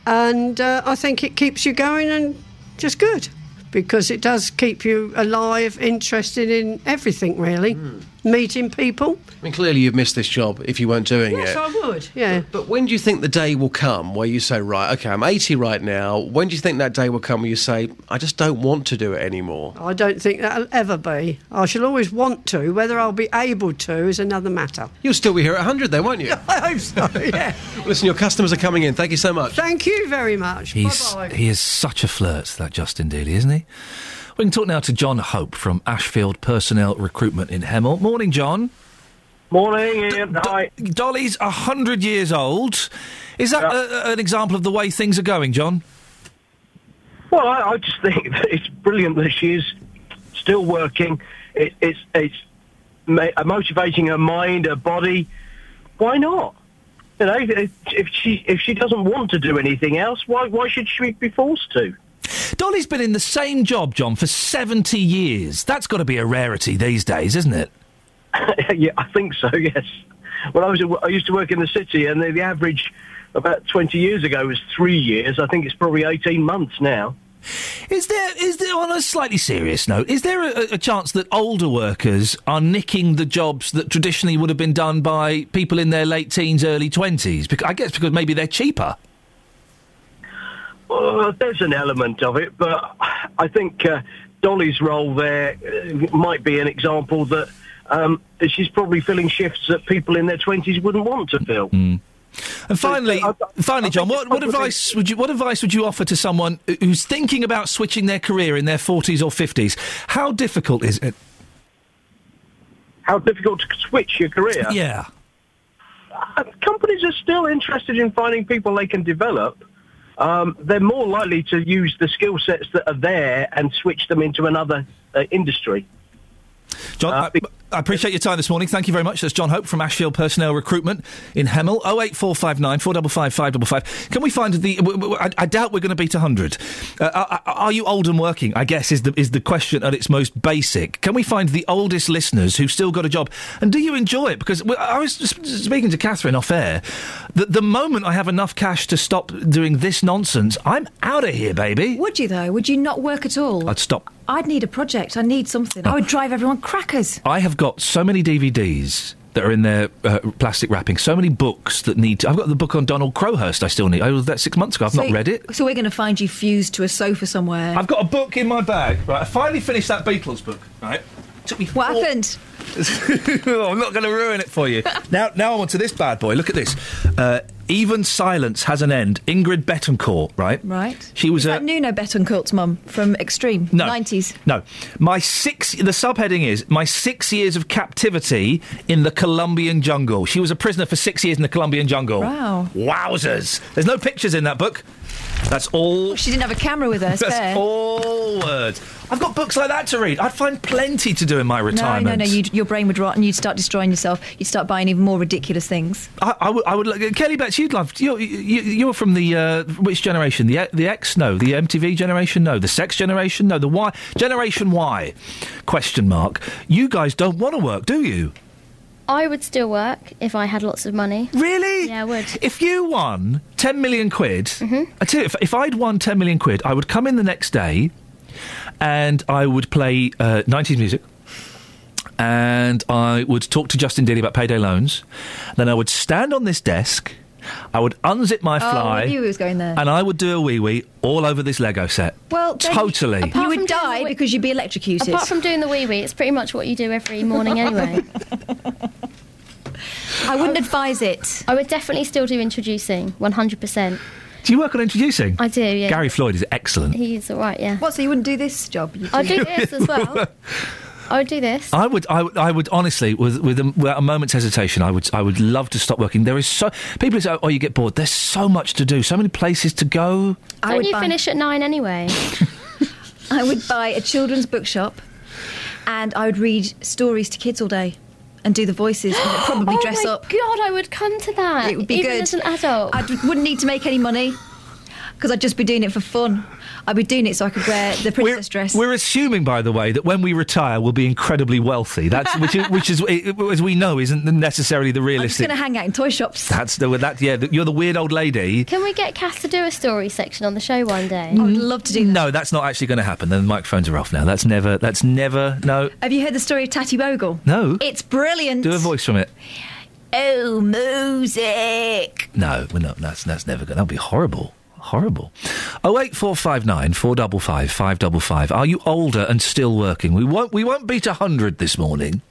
And uh, I think it keeps you going and just good because it does keep you alive, interested in everything, really. Meeting people. I mean, clearly you've missed this job if you weren't doing Yes, it. I would, yeah. But when do you think the day will come where you say, right, okay, I'm 80 right now. When do you think that day will come where you say, I just don't want to do it anymore? I don't think that'll ever be. I shall always want to. Whether I'll be able to is another matter. You'll still be here at 100 then, won't you? <laughs> I hope so, yeah. <laughs> Listen, your customers are coming in. Thank you so much. Thank you very much. He's, Bye-bye. he is such a flirt, that Justin Dealey, isn't he? We can talk now to John Hope from Ashfield Personnel Recruitment in Hemel. Morning, John. Morning, Iain. Hi. Dolly's 100 years old. Is that a, an example of the way things are going, John? Well, I, I just <laughs> think that it's brilliant that she is still working. It, it's it's ma- motivating her mind, her body. Why not? You know, if, if she if she doesn't want to do anything else, why why should she be forced to? Dolly's been in the same job, John, for 70 years. That's got to be a rarity these days, isn't it? <laughs> yeah, I think so. Yes. Well, I was, I used to work in the city, and the, the average about twenty years ago was three years. I think it's probably eighteen months now. Is there, is there, on a slightly serious note, is there a, a chance that older workers are nicking the jobs that traditionally would have been done by people in their late teens, early 20s? Because, I guess because maybe they're cheaper. Uh, there's an element of it, but I think uh, Dolly's role there uh, might be an example that um, she's probably filling shifts that people in their twenties wouldn't want to fill. And finally, finally, John, what, what advice would you what advice would you offer to someone who's thinking about switching their career in their forties or fifties? How difficult is it? How difficult to switch your career? Yeah. Uh, companies are still interested in finding people they can develop. Um, they're more likely to use the skill sets that are there and switch them into another uh, industry. John, I, I appreciate your time this morning. Thank you very much. That's John Hope from Ashfield Personnel Recruitment in Hemel. 08459 455 555. Can we find the. I doubt we're going to beat 100. Uh, are, are you old and working? I guess is the, is the question at its most basic. Can we find the oldest listeners who've still got a job? And do you enjoy it? Because I was speaking to Catherine off air. The, the moment I have enough cash to stop doing this nonsense, I'm out of here, baby. Would you though? Would you not work at all? I'd stop. I'd need a project. I need something. I would drive everyone crackers. I have got so many DVDs that are in their uh, plastic wrapping. So many books that need. To, I've got the book on Donald Crowhurst. I still need. I was that six months ago. I've So not read it. So we're going to find you fused to a sofa somewhere. I've got a book in my bag. Right, I finally finished that Beatles book. Right, took me. what happened? <laughs> Oh, I'm not going to ruin it for you. <laughs> now, now I'm on to this bad boy. Look at this. Uh, Even silence has an end. Ingrid Betancourt, right? Right. She was Is a that Nuno Bettencourt's mum from Extreme? No. 90s. No, my six. The subheading is my six years of captivity in the Colombian jungle. She was a prisoner for six years in the Colombian jungle. Wow. Wowzers! There's no pictures in that book. That's all. She didn't have a camera with her. <laughs> That's fair. all words. I've got books like that to read. I'd find plenty to do in my No, retirement. no, no. You'd, your brain would rot and you'd start destroying yourself. You'd start buying even more ridiculous things. I, I would. I would. Like, Kelly Betts, you'd love. You're, you, you're from the uh, which generation? The the X? No. The MTV generation? No. The Sex generation? No. The Y generation Y? Question mark. You guys don't want to work, do you? I would still work if I had lots of money. Really? Yeah, I would. If you won 10 million quid, Mm-hmm. I tell you, if, if I'd won 10 million quid, I would come in the next day and I would play uh, 90s music. And I would talk to Justin Dealey about payday loans. Then I would stand on this desk. I would unzip my Oh, fly. I knew he was going there. and I would do a wee wee all over this Lego set. well, then totally. You, Apart would from die wee- because you'd be electrocuted. Apart from doing the wee wee, it's pretty much what you do every morning anyway. <laughs> I wouldn't advise it. I would definitely still do introducing, 100%. Do you work on introducing? I do, yeah. Gary Floyd is excellent. He's alright, yeah. What, so you wouldn't do this job? You'd I'll do this as well. <laughs> I would do this. I would, I would, I would honestly, with with a, without a moment's hesitation, I would, I would love to stop working. There is so people say, "Oh, you get bored." There's so much to do, so many places to go. I Don't you buy- finish at nine anyway? <laughs> I would buy a children's bookshop and I would read stories to kids all day and do the voices and I'd probably <gasps> oh dress my up. god, I would come to that. It would be even good. as an adult. I wouldn't need to make any money because I'd just be doing it for fun. I'd be doing it so I could wear the princess dress. We're assuming, by the way, that when we retire, we'll be incredibly wealthy. That's which is, which is as we know, isn't necessarily the I'm just realistic. going to hang out in toy shops. That's the that. Yeah, the, you're the weird old lady. Can we get Cass to do a story section on the show one day? I would love to do that. No, that's not actually going to happen. The microphones are off now. That's never. That's never. No. Have you heard the story of Tatty Bogle? No. It's brilliant. Do a voice from it. Oh, music. No, we're not. That's that's never going. That'll be horrible. Horrible. Oh eight four five nine four double five five double five. Are you older and still working? We won't. We won't beat hundred this morning.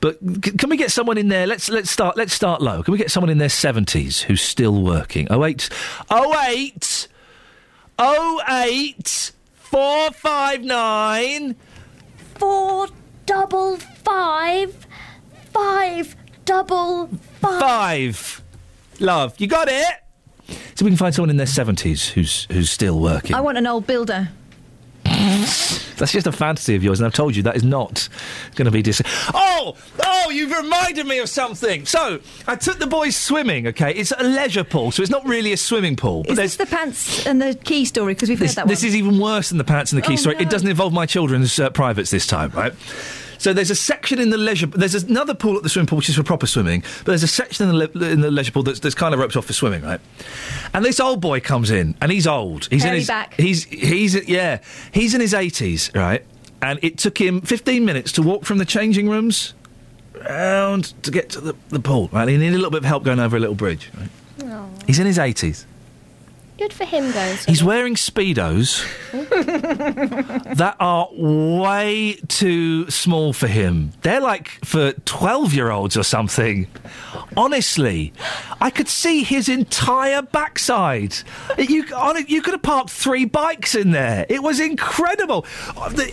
But c- can we get someone in there? Let's let's start. Let's start low. Can we get someone in their seventies who's still working? Oh eight. Oh eight. Oh eight. Four five nine. Four double five, five double five. Five. Love. You got it. So we can find someone in their seventies who's who's still working. I want an old builder. That's just a fantasy of yours, and I've told you that is not going to be dis. Oh, oh! You've reminded me of something. So I took the boys swimming. Okay, it's a leisure pool, so it's not really a swimming pool. But Is this the pants and the key story? Because we've this, heard that this one. is even worse than the pants and the key Oh, story. no. It doesn't involve my children's uh, privates this time, right? So there's a section in the leisure. There's another pool at the swimming pool which is for proper swimming, but there's a section in the, le- in the leisure pool that's, that's kind of roped off for swimming, right? And this old boy comes in, and he's old. He's in his back. he's he's yeah he's in his eighties, right? And it took him 15 minutes to walk from the changing rooms round to get to the, the pool. Right, he needed a little bit of help going over a little bridge. Right? He's in his 80s. Good for him, going. He's wearing speedos <laughs> that are way too small for him. They're like for 12 year olds or something. Honestly, I could see his entire backside. You, on it, you could have parked three bikes in there. It was incredible.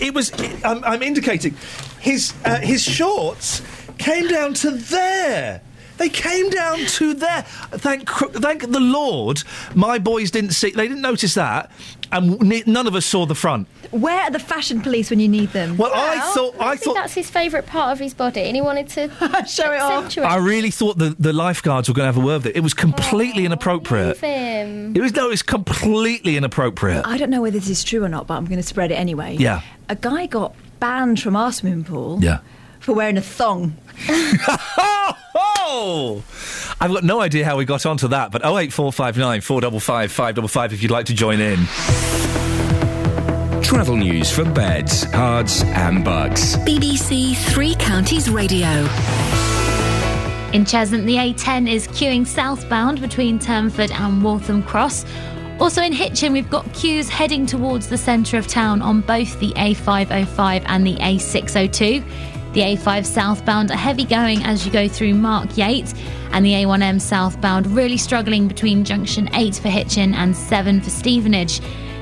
It was, I'm, I'm indicating, his, uh, his shorts came down to there. They came down to there. Thank, thank the Lord, my boys didn't see. They didn't notice that, and n- none of us saw the front. Where are the fashion police when you need them? Well, I thought, I, think thought, that's his favourite part of his body, and he wanted to <laughs> show it off. I really thought the the lifeguards were going to have a word with it. It was completely oh, inappropriate. him. It was no, it was completely inappropriate. I don't know whether this is true or not, but I'm going to spread it anyway. Yeah. A guy got banned from our swimming pool Yeah. For wearing a thong. Oh! <laughs> I've got no idea how we got onto that, but 08459 455 555 if you'd like to join in. Travel news for beds, cards, and bugs. BBC Three Counties Radio. In Cheshunt, the A10 is queuing southbound between Turnford and Waltham Cross. Also in Hitchin, we've got queues heading towards the centre of town on both the A505 and the A602. The A5 southbound are heavy going as you go through Markyate, and the A1M southbound really struggling between junction 8 for Hitchin and 7 for Stevenage.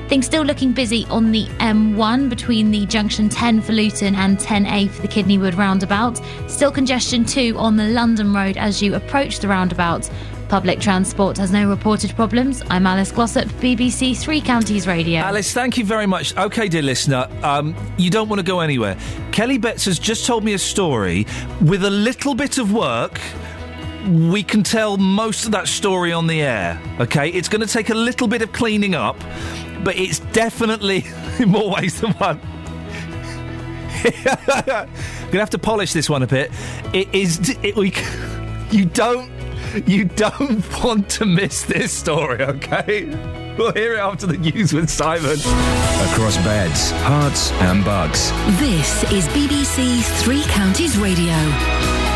Things still looking busy on the M1 between the junction 10 for Luton and 10A for the Kidney Wood roundabout. Still congestion too on the London Road as you approach the roundabout. Public transport has no reported problems. I'm Alice Glossop, BBC Three Counties Radio. Alice, thank you very much. Okay, dear listener, um, you don't want to go anywhere. Kelly Betts has just told me a story. With a little bit of work, we can tell most of that story on the air. Okay, it's going to take a little bit of cleaning up, but it's definitely <laughs> in more ways than one. I'm <laughs> Gonna have to polish this one a bit. It is. It, we, <laughs> you don't. <laughs> You don't want to miss this story, okay? We'll hear it after the news with Simon. Across beds, Herts, and bugs. This is BBC Three Counties Radio.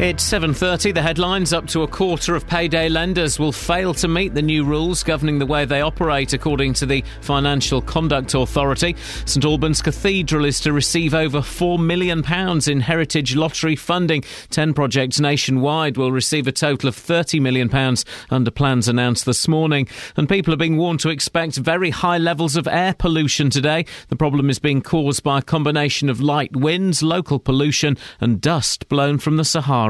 It's 7:30 the headlines up to a quarter of payday lenders will fail to meet the new rules governing the way they operate according to the Financial Conduct Authority. St Albans Cathedral is to receive over 4 million pounds in heritage lottery funding. 10 projects nationwide will receive a total of 30 million pounds under plans announced this morning. And people are being warned to expect very high levels of air pollution today. The problem is being caused by a combination of light winds, local pollution and dust blown from the Sahara.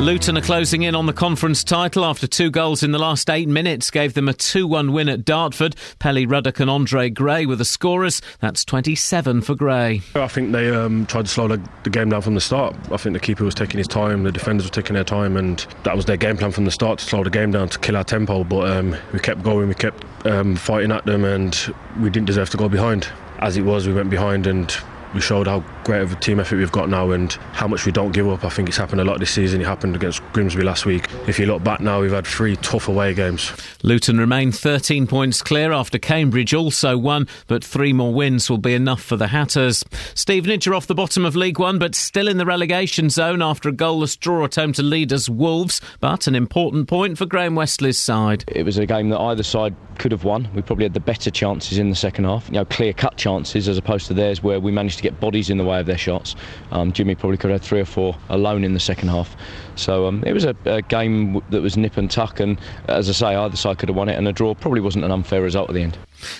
Luton are closing in on the conference title after two goals in the last eight minutes gave them a 2 1 win at Dartford. Pelly Ruddock and Andre Gray were the scorers. That's 27 for Gray. I think they um, tried to slow the, game down from the start. I think the keeper was taking his time, the defenders were taking their time, and that was their game plan from the start to slow the game down, to kill our tempo. But um, we kept going, we kept um, fighting at them, and we didn't deserve to go behind. As it was, we went behind and we showed how great of a team effort we've got now and how much we don't give up. I think it's happened a lot this season. It happened against Grimsby last week. If you look back now, we've had three tough away games. Luton remain 13 points clear after Cambridge also won, but three more wins will be enough for the Hatters. Stevenage are off the bottom of League One, but still in the relegation zone after a goalless draw at home to leaders Wolves, but an important point for Graham Westley's side. It was a game that either side could have won. We probably had the better chances in the second half, you know, clear cut chances as opposed to theirs where we managed to get bodies in the way of their shots. Um, Jimmy probably could have had three or four alone in the second half. So um, it was a, a, game that was nip and tuck, and as I say, either side could have won it, and a draw probably wasn't an unfair result at the end.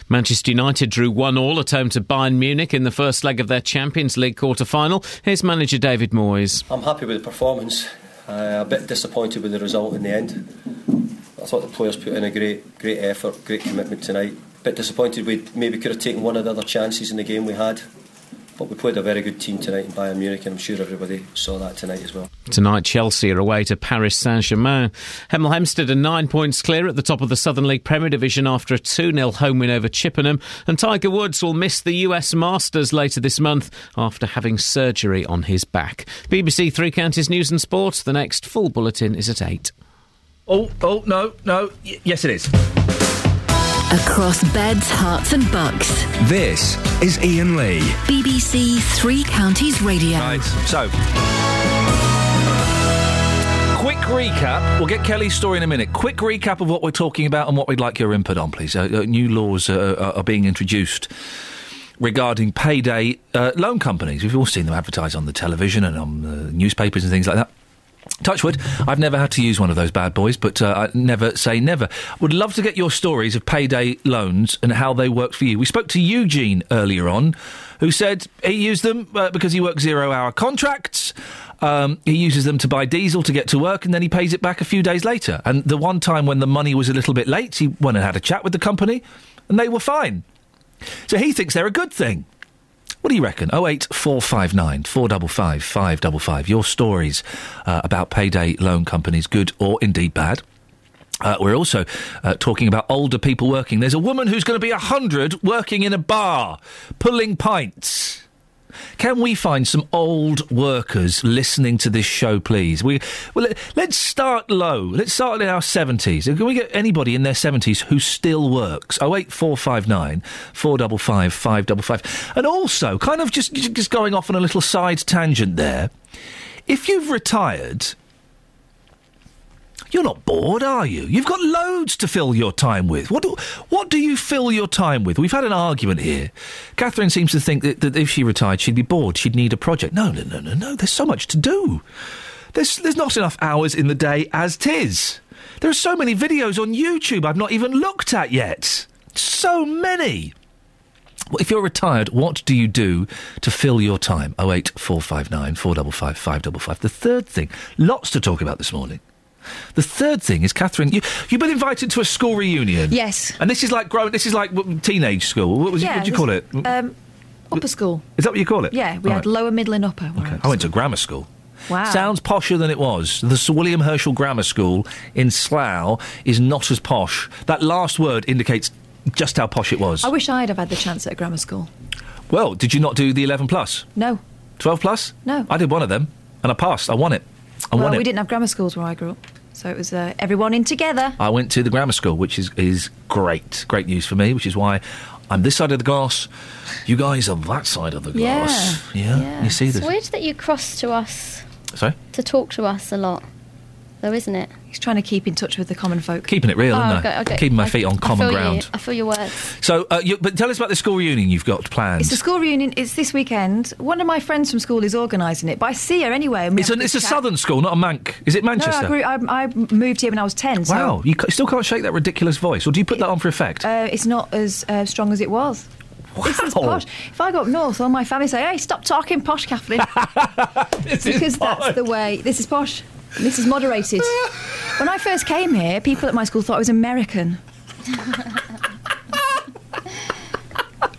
Manchester United drew one all at home to Bayern Munich in the first leg of their Champions League quarter final. Here's manager David Moyes. I'm happy with the performance. Uh, a bit disappointed with the result in the end. I thought the players put in a great, great effort, great commitment tonight. A bit disappointed we maybe could have taken one of the other chances in the game we had. But we played a very good team tonight in Bayern Munich, and I'm sure everybody saw that tonight as well. Tonight, Chelsea are away to Paris Saint Germain. Hemel Hempstead are nine points clear at the top of the Southern League Premier Division after a 2 0 home win over Chippenham. And Tiger Woods will miss the US Masters later this month after having surgery on his back. BBC Three Counties News and Sports. The next full bulletin is at 8. Oh, oh, no, no. Y- yes, it is. Across beds, Herts, and bucks. This is Iain Lee. BBC Three Counties Radio. Right, so. Quick recap. We'll get Kelly's story in a minute. Quick recap of what we're talking about and what we'd like your input on, please. Uh, uh, new laws uh, are being introduced regarding payday uh, loan companies. We've all seen them advertise on the television and on the newspapers and things like that. Touchwood, I've never had to use one of those bad boys, but uh, I never say never. Would love to get your stories of payday loans and how they worked for you. We spoke to Eugene earlier on, who said he used them uh, because he works zero hour contracts. Um, he uses them to buy diesel to get to work and then he pays it back a few days later. And the one time when the money was a little bit late, he went and had a chat with the company and they were fine. So he thinks they're a good thing. What do you reckon? 08459 455 555. Your stories uh, about payday loan companies, good or indeed bad. Uh, we're also uh, talking about older people working. There's a woman who's going to be 100 working in a bar, pulling pints. Can we find some old workers listening to this show, please? We well, let, let's start low. Let's start in our seventies. Can we get anybody in their seventies who still works? Oh eight four five nine four double five five double five. And also, kind of just just going off on a little side tangent there. If you've retired. You're not bored, are you? You've got loads to fill your time with. What do, what do you fill your time with? We've had an argument here. Catherine seems to think that, that if she retired, she'd be bored. She'd need a project. No, no, no, no, no. There's so much to do. There's, there's not enough hours in the day as tis. There are so many videos on YouTube I've not even looked at yet. So many. Well, if you're retired, what do you do to fill your time? 08459 455 555. The third thing, lots to talk about this morning. The third thing is, Catherine, you, you've been invited to a school reunion. Yes. And this is like growing. This is like w- teenage school. What was yeah, what do you call it? Um, upper school. Is that what you call it? Yeah, we All had right. lower, middle, and upper. Okay. I went to grammar school. Wow. Sounds posher than it was. The Sir William Herschel Grammar School in Slough is not as posh. That last word indicates just how posh it was. I wish I'd have had the chance at a grammar school. Well, did you not do the 11 plus? No. 12 plus? No. I did one of them, and I passed. I won it. I well, won it. we didn't have grammar schools where I grew up, so it was uh, everyone in together. I went to the grammar school, which is, is great. Great news for me, which is why I'm this side of the glass. You guys are that side of the glass. Yeah. You see It's this? weird that you cross to us Sorry? to talk to us a lot, though, isn't it? Trying to keep in touch with the common folk. Keeping it real, Oh, isn't I? okay, okay. Keeping my I- feet on I common you. ground. I feel your words. So, uh, you, but tell us about the school reunion you've got planned. It's a school reunion. It's this weekend. One of my friends from school is organising it, but I see her anyway. It's, an, a it's a southern school, not a Manc. Is it Manchester? No, I, grew, I, I moved here when I was ten. So Wow, you still can't shake that ridiculous voice, or do you put that on for effect? uh, it's not as uh, strong as it was. Posh. If I go up north, all my family say, "Hey, stop talking posh, Kathleen," <laughs> because that's the way. This is posh. This is moderated. when I first came here, people at my school thought I was American. <laughs>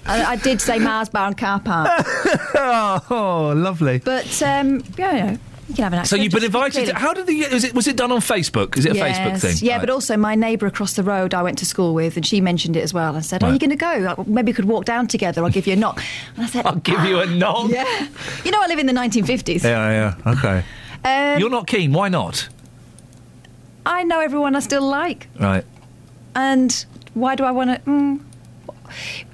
I, I did say Mars Bar and Car Park, <laughs> oh, lovely. but um, yeah, you know, you can have an access. So you've been invited. To, how did the? Was it was it done on Facebook? Is it a Yes. Facebook thing? Yeah, Right. but also my neighbour across the road I went to school with, and she mentioned it as well. and said, "Are you going to go? Uh, Maybe we could walk down together. I'll give you a knock." And I said, <laughs> I'll give you a knock. Yeah, you know I live in the 1950s. Yeah, yeah. Okay. Um, You're not keen. Why not? I know everyone I still like, Right. and why do I want to? Mm,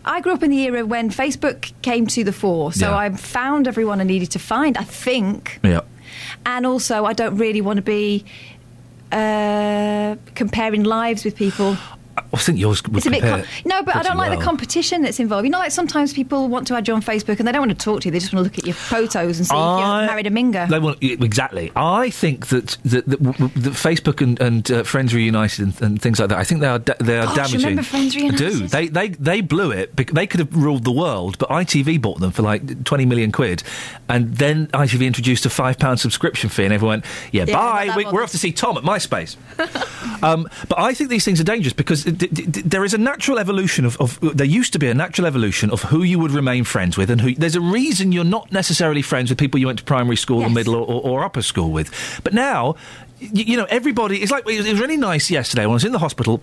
I grew up in the era when Facebook came to the fore, so Yeah. I found everyone I needed to find. I think, Yeah. and also I don't really want to be uh, comparing lives with people. I think yours would It's a bit com- no, but I don't like the competition that's involved. You know, like sometimes people want to add you on Facebook and they don't want to talk to you; they just want to look at your photos and see if you're married a minger. They want, exactly. I think that that, that, that Facebook and, and uh, Friends Reunited and, and things like that. I think they are da- they are Gosh, damaging. remember Friends Reunited? I do. They they they blew it. They could have ruled the world, but ITV bought them for like twenty million quid, and then ITV introduced a five pound subscription fee, and everyone went, "Yeah, Yeah, bye. We, we're off to see Tom at MySpace." <laughs> um, but I think these things are dangerous because d- d- d- there is a natural evolution of, of. There used to be a natural evolution of who you would remain friends with, and who. There's a reason you're not necessarily friends with people you went to primary school, or middle, or, or, or upper school with. But now, you know, everybody. It's like it was really nice yesterday when I was in the hospital.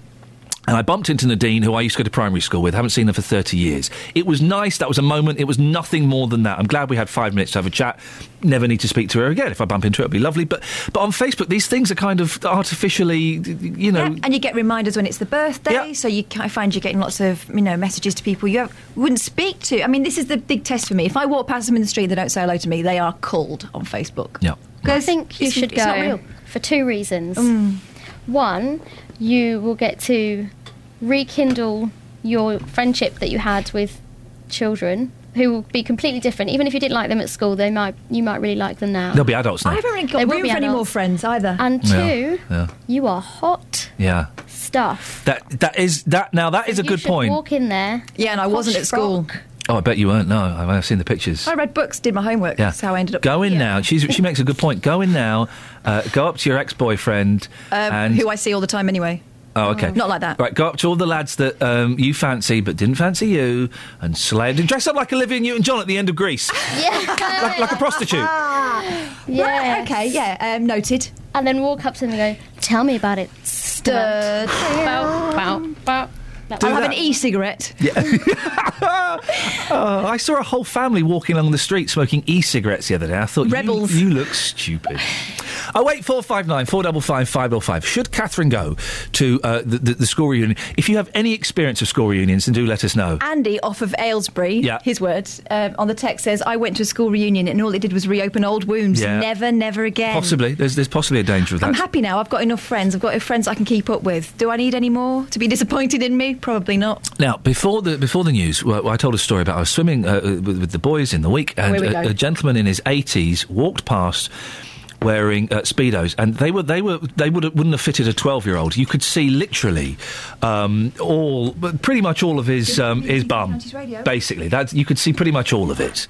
And I bumped into Nadine, who I used to go to primary school with. Haven't seen her for 30 years. It was nice. That was a moment. It was nothing more than that. I'm glad we had five minutes to have a chat. Never need to speak to her again. If I bump into her, it'll be lovely. But but on Facebook, these things are kind of artificially, you know. Yeah, and you get reminders when it's the birthday, so you I find you're getting lots of you know messages to people you have, wouldn't speak to. I mean, this is the big test for me. If I walk past them in the street, and they don't say hello to me. They are cold on Facebook. Yeah. I think you it's- should it's not go real. for two reasons. Mm. One, you will get to rekindle your friendship that you had with children who will be completely different. Even if you didn't like them at school, they might you might really like them now. They'll be adults now. I haven't really got They room for any more friends either. And two, yeah. you are hot Yeah. stuff. That that is that. Now that is a good point. Walk in there. Yeah, and I wasn't at school. frock. Oh, I bet you weren't. No, I've I've seen the pictures. I read books, did my homework. Yeah. That's how I ended up. Go in now. She's, she makes a good point. Go in now. Uh, go up to your ex-boyfriend Um, and who I see all the time anyway. Oh, okay. Not like that. Right, go up to all the lads that um, you fancy but didn't fancy you and slay and dress up like Olivia Newton-John at the end of Grease. <laughs> Yeah. like, like a prostitute. Yeah. <laughs> Right, okay, yeah, um, noted. And then walk up to them and go, "Tell me about it, stud." bow, bow, bow. That I'll was- have an e-cigarette. <laughs> Oh, I saw a whole family walking along the street smoking e-cigarettes the other day. I thought, you- Rebels. You, look stupid. <laughs> Oh wait, four five nine four double five five double five. Should Catherine go to uh, the, the, the school reunion? If you have any experience of school reunions, then do let us know. Andy off of Aylesbury, Yeah. his words, uh, on the text says, I went to a school reunion and all it did was reopen old wounds. Yeah. Never, never again. Possibly, there's there's possibly a danger of that. I'm happy now. I've got enough friends. I've got friends I can keep up with. Do I need any more to be disappointed in me? Probably not. Now, before the before the news, well, I told a story about I was swimming uh, with, with the boys in the week, and we a, a gentleman in his eighties walked past wearing uh, speedos, and they were they were they would wouldn't have fitted a twelve year old. You could see literally um, all, pretty much all of his um, his bum, basically. That you could see pretty much all of it.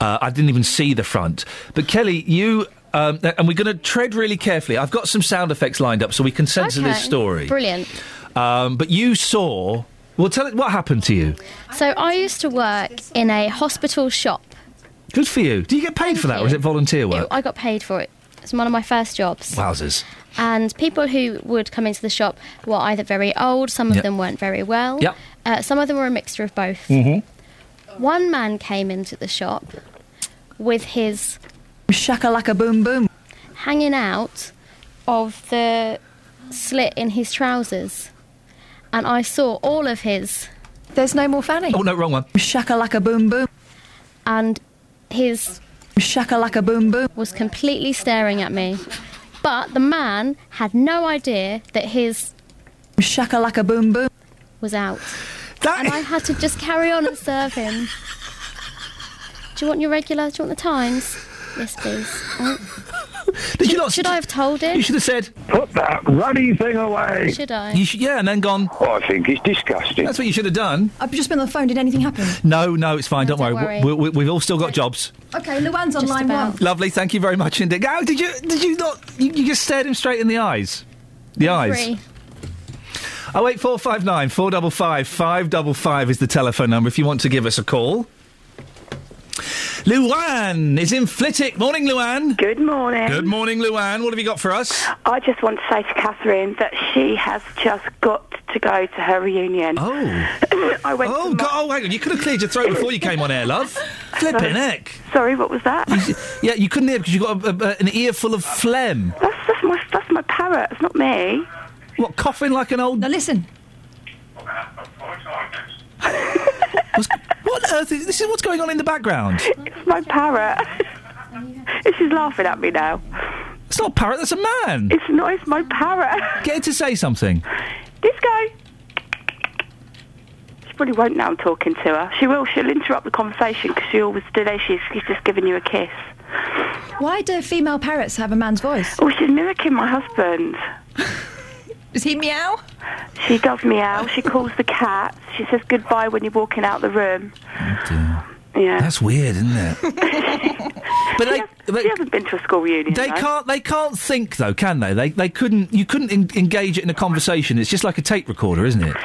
Uh, I didn't even see the front, but Kelly, you. Um, and we're going to tread really carefully. I've got some sound effects lined up so we can censor this story. Brilliant. Um, but you saw. Well, tell it what happened to you. So I used to work in a hospital shop. Good for you. Do you get paid for that, or is it volunteer work? I got paid for it. It's one of my first jobs. Wowzers. And people who would come into the shop were either very old, some of Yep. them weren't very well. Yep. Uh, some of them were a mixture of both. Mm-hmm. One man came into the shop with his shakalaka boom boom hanging out of the slit in his trousers, and I saw all of his. There's no more fanny. Oh no, wrong one. Shakalaka boom boom. And his shakalaka boom boom was completely staring at me, but the man had no idea that his shakalaka boom boom was out, and I had to just carry on and serve him. Do you want your regular? Do you want the Times? Yes, please. Oh. Did you not? Should I have told him? You should have said. Put that ruddy thing away. Should I? You sh- yeah, and then gone. Oh, I think it's disgusting. That's what you should have done. I've just been on the phone. Did anything happen? No, no, it's fine. don't, don't worry. worry. We, we, we've all still got jobs. Okay, Luann's on line one. Lovely. Thank you very much indeed. How did you? Did you not? You, you just stared him straight in the eyes. The eyes. Three. Oh eight four five nine four double five five double five is the telephone number if you want to give us a call. Luann is in Flitwick. Morning, Luann. Good morning. Good morning, Luann. What have you got for us? I just want to say to Catherine that she has just got to go to her reunion. Oh. <coughs> I went Oh, to God, oh, hang on. You could have cleared your throat before you came on air, love. <laughs> Flipping heck. Sorry, what was that? Yeah, you couldn't hear because you got a, a, an ear full of phlegm. That's, that's my that's my parrot. It's not me. What, coughing like an old. Now listen. <laughs> What on earth is this? Is what's going on in the background? It's my parrot. She's laughing at me now. It's not a parrot. That's a man. It's not. It's my parrot. Get her to say something. Disco. She probably won't now. I'm talking to her. She will. She'll interrupt the conversation because she always does. She's, she's just giving you a kiss. Why do female parrots have a man's voice? Oh, she's mimicking my husband. <laughs> Does he meow? She does meow. She calls the cat. She says goodbye when you're walking out the room. Oh, yeah. That's weird, isn't it? <laughs> but they, they, She hasn't been to a school reunion. they though. can't. They can't think though, can they? They they couldn't. You couldn't en- engage it in a conversation. It's just like a tape recorder, isn't it?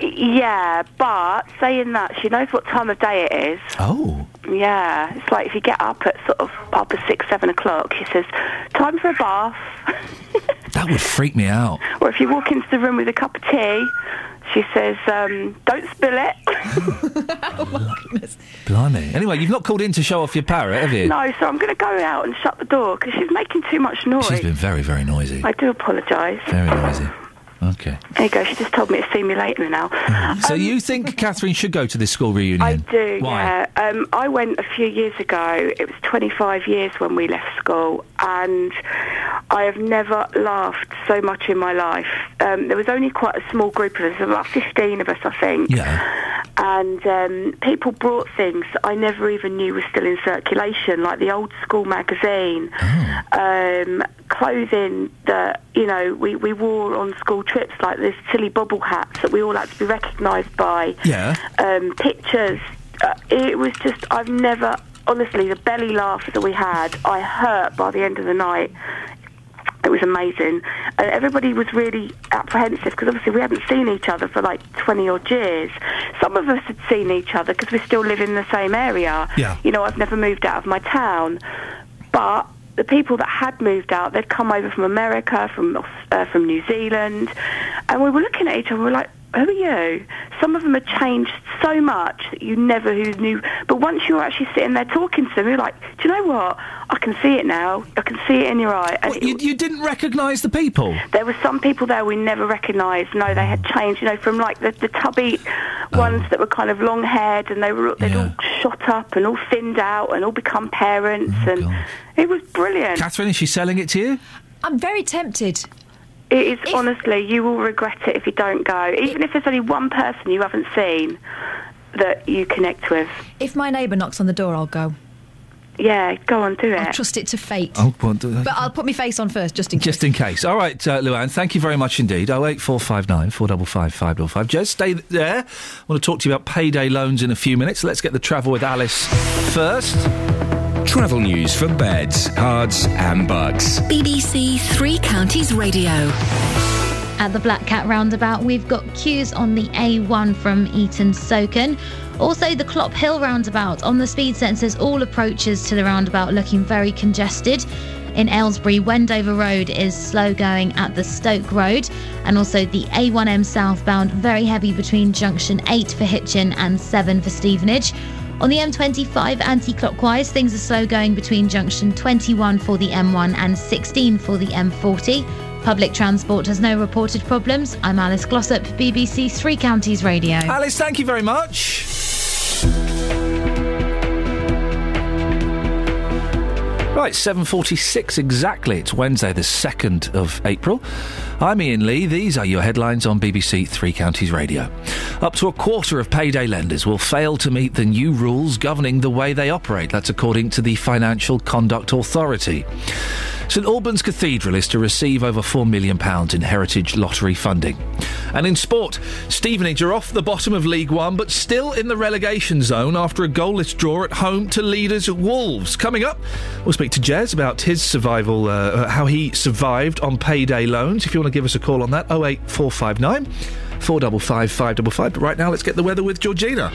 Yeah, but saying that, she knows what time of day it is. Oh. Yeah, it's like if you get up at sort of up at six, seven o'clock, she says, "Time for a bath." <laughs> That would freak me out. Or if you walk into the room with a cup of tea, she says, um, "Don't spill it." <laughs> <laughs> Blimey. Anyway, you've not called in to show off your parrot, have you? no, so I'm going to go out and shut the door because she's making too much noise. She's been very, very noisy. I do apologise. Very noisy. Okay. There you go. She just told me to see me later now. So you think Catherine should go to this school reunion? I do, Why? yeah. Um, I went a few years ago. It was 25 years when we left school, and I have never laughed so much in my life. Um, there was only quite a small group of us, about 15 of us, I think. Yeah. And um, people brought things that I never even knew were still in circulation, like the old school magazine, um, clothing that, you know, we, we wore on school trips, like this silly bobble hats that we all had to be recognised by Yeah. um, pictures. Uh, it was just, I've never, honestly, the belly laughs that we had, I hurt by the end of the night. It was amazing. And everybody was really apprehensive because obviously we hadn't seen each other for like 20 odd years. Some of us had seen each other because we still live in the same area. Yeah. You know, I've never moved out of my town. But the people that had moved out, they'd come over from America, from uh, from New Zealand, and we were looking at each other. We were like, who are you? Some of them have changed so much that you never who knew. But once you're actually sitting there talking to them, you're like, do you know what? I can see it now. I can see it in your eye. And What, you, you didn't recognise the people? there were some people there we never recognised. No, they had mm. changed. You know, from like the, the tubby oh. ones that were kind of long haired, and they were they'd all shot up and all thinned out and all become parents, oh, and it was brilliant. Catherine, is she selling it to you? I'm very tempted. It is honestly, you will regret it if you don't go. Even if there's only one person you haven't seen that you connect with. If my neighbour knocks on the door, I'll go. Yeah, go on, do it. I'll trust it to fate. Oh, well, do- But I'll put my face on first, just in case. Just in case. All right, uh, Luann, thank you very much indeed. Oh eight four five nine four double five five double five. Jez, stay there. I want to talk to you about payday loans in a few minutes. Let's get the travel with Alice first. Travel news for beds, cards, and bugs. BBC Three Counties Radio. At the Black Cat roundabout, we've got queues on the A1 from Eaton Socon. Also, the Clophill roundabout on the speed sensors, all approaches to the roundabout looking very congested. In Aylesbury, Wendover Road is slow going at the Stoke Road, and also the A1M southbound very heavy between junction 8 for Hitchin and 7 for Stevenage. On the M25 anti clockwise, things are slow going between junction 21 for the M1 and 16 for the M40. Public transport has no reported problems. I'm Alice Glossop, BBC Three Counties Radio. Alice, thank you very much. Right, 7.46 exactly. It's Wednesday, the 2nd of April. I'm Iain Lee. These are your headlines on BBC Three Counties Radio. Up to a quarter of payday lenders will fail to meet the new rules governing the way they operate. That's according to the Financial Conduct Authority. St Albans Cathedral is to receive over £4 million in Heritage Lottery funding. And in sport, Stevenage are off the bottom of League One, but still in the relegation zone after a goalless draw at home to leaders Wolves. Coming up, we'll speak to Jez about his survival, uh, how he survived on payday loans. If you want to give us a call on that, 08459 455 555. But right now, let's get the weather with Georgina.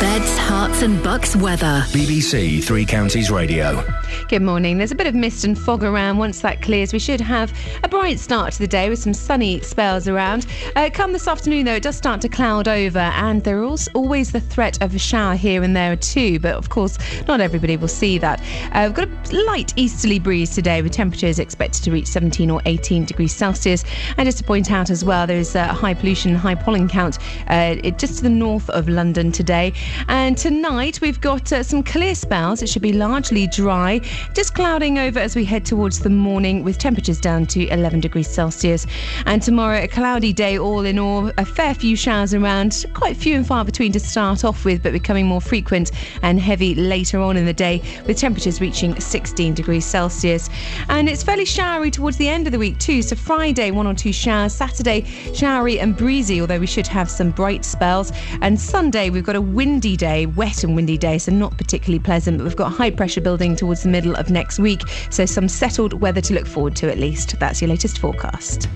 Beds, Herts and Bucks weather. BBC Three Counties Radio. Good morning. There's a bit of mist and fog around. Once that clears, we should have a bright start to the day with some sunny spells around. Uh, come this afternoon, though, it does start to cloud over, and there is always the threat of a shower here and there too. But of course, not everybody will see that. Uh, we've got a light easterly breeze today, with temperatures expected to reach 17 or 18 degrees Celsius. And just to point out as well, there is a high pollution, high pollen count uh, just to the north of London today. And tonight we've got uh, some clear spells. It should be largely dry, just clouding over as we head towards the morning with temperatures down to 11 degrees Celsius. And tomorrow, a cloudy day all in all, a fair few showers around, quite few and far between to start off with, but becoming more frequent and heavy later on in the day with temperatures reaching 16 degrees Celsius. And it's fairly showery towards the end of the week too. So Friday, one or two showers. Saturday, showery and breezy, although we should have some bright spells. And Sunday, we've got a windy day, wet and windy day, so not particularly pleasant. But we've got high pressure building towards the middle of next week, so some settled weather to look forward to at least. That's your latest forecast.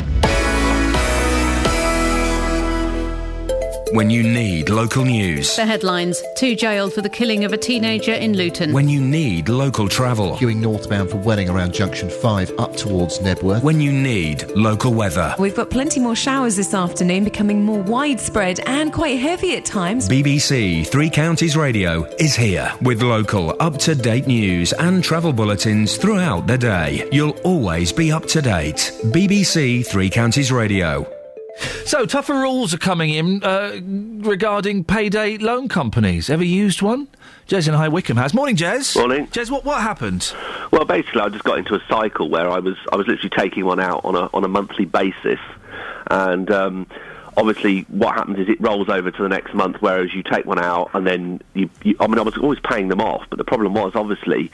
When you need local news. The headlines Two jailed for the killing of a teenager in Luton. When you need local travel. Queuing northbound for Welwyn around junction 5 up towards Knebworth. When you need local weather. We've got plenty more showers this afternoon, becoming more widespread and quite heavy at times. BBC Three Counties Radio is here with local, up to date news and travel bulletins throughout the day. You'll always be up to date. BBC Three Counties Radio. So, tougher rules are coming in uh, regarding payday loan companies. Ever used one? Jez in High Wycombe has. Morning, Jez. Morning. Jez, what, what happened? Well, basically, I just got into a cycle where I was I was literally taking one out on a on a monthly basis, and um, obviously, what happens is it rolls over to the next month. Whereas you take one out and then you, you I mean, I was always paying them off, but the problem was obviously.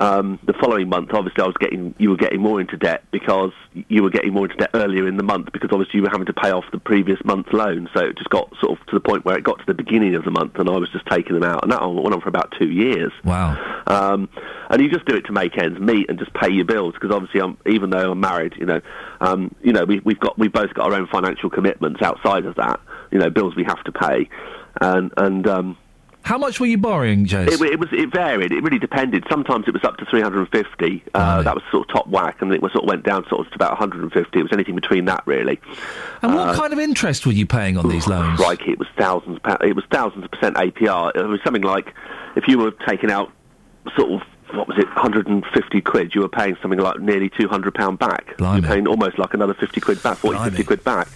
Um, the following month, obviously, I was getting you were getting more into debt because you were getting more into debt earlier in the month because obviously you were having to pay off the previous month's loan. So it just got sort of to the point where it got to the beginning of the month, and I was just taking them out, and that went on for about two years. Wow. Um, and you just do it to make ends meet and just pay your bills because obviously, I'm, even though I'm married, you know, um, you know, we, we've got we've both got our own financial commitments outside of that. You know, bills we have to pay, and and um, How much were you borrowing, Jez? It, it was it varied. It really depended. Sometimes it was up to 350. Uh, That was sort of top whack, and it was sort of went down sort of to about 150. It was anything between that, really. and what Uh, kind of interest were you paying on these loans? Crikey, it was thousands. It was thousands of percent APR. It was something like if you were taking out sort of what was it, 150 quid, you were paying something like nearly 200 pound back. You're paying almost like another 50 quid back, 40, 50 quid back.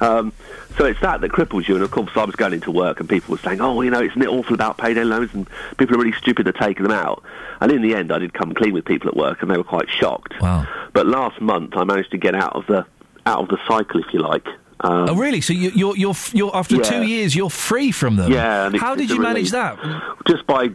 Um, so it's that that cripples you. And of course, I was going into work and people were saying, "Oh, you know, isn't it awful about payday loans?" And people are really stupid to taking them out. And in the end, I did come clean with people at work, and they were quite shocked. Wow. But last month, I managed to get out of the out of the cycle, if you like. Um, oh, really? So you, you're you're you're after Yeah. two years, you're free from them. Yeah. How did you manage that? Just by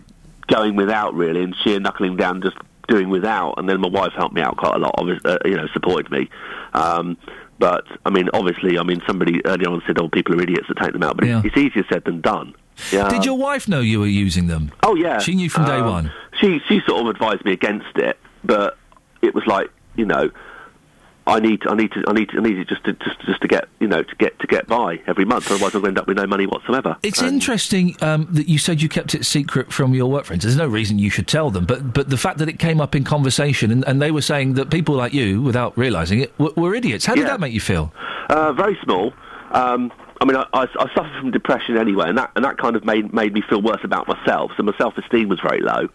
going without, really, and sheer knuckling down, just doing without. And then my wife helped me out quite a lot. obvi- Uh, you know, supported me. Um, but I mean, obviously, I mean, somebody earlier on said, "Oh, people are idiots that take them out," but Yeah. it's, it's easier said than done. Yeah. Did your wife know you were using them? Oh yeah, She knew from day Um, one. She she sort of advised me against it, but it was like you know, I need I need to I need to, I need it just to just just to get you know to get to get by every month. Otherwise, I'll end up with no money whatsoever. It's And- interesting um, that you said you kept it secret from your work friends. There's no reason you should tell them, but but the fact that it came up in conversation and, and they were saying that people like you, without realising it, were, were idiots. How did Yeah. that make you feel? Uh, very small. Um, I mean, I, I, I suffer from depression anyway, and that and that kind of made made me feel worse about myself. So my self esteem was very low.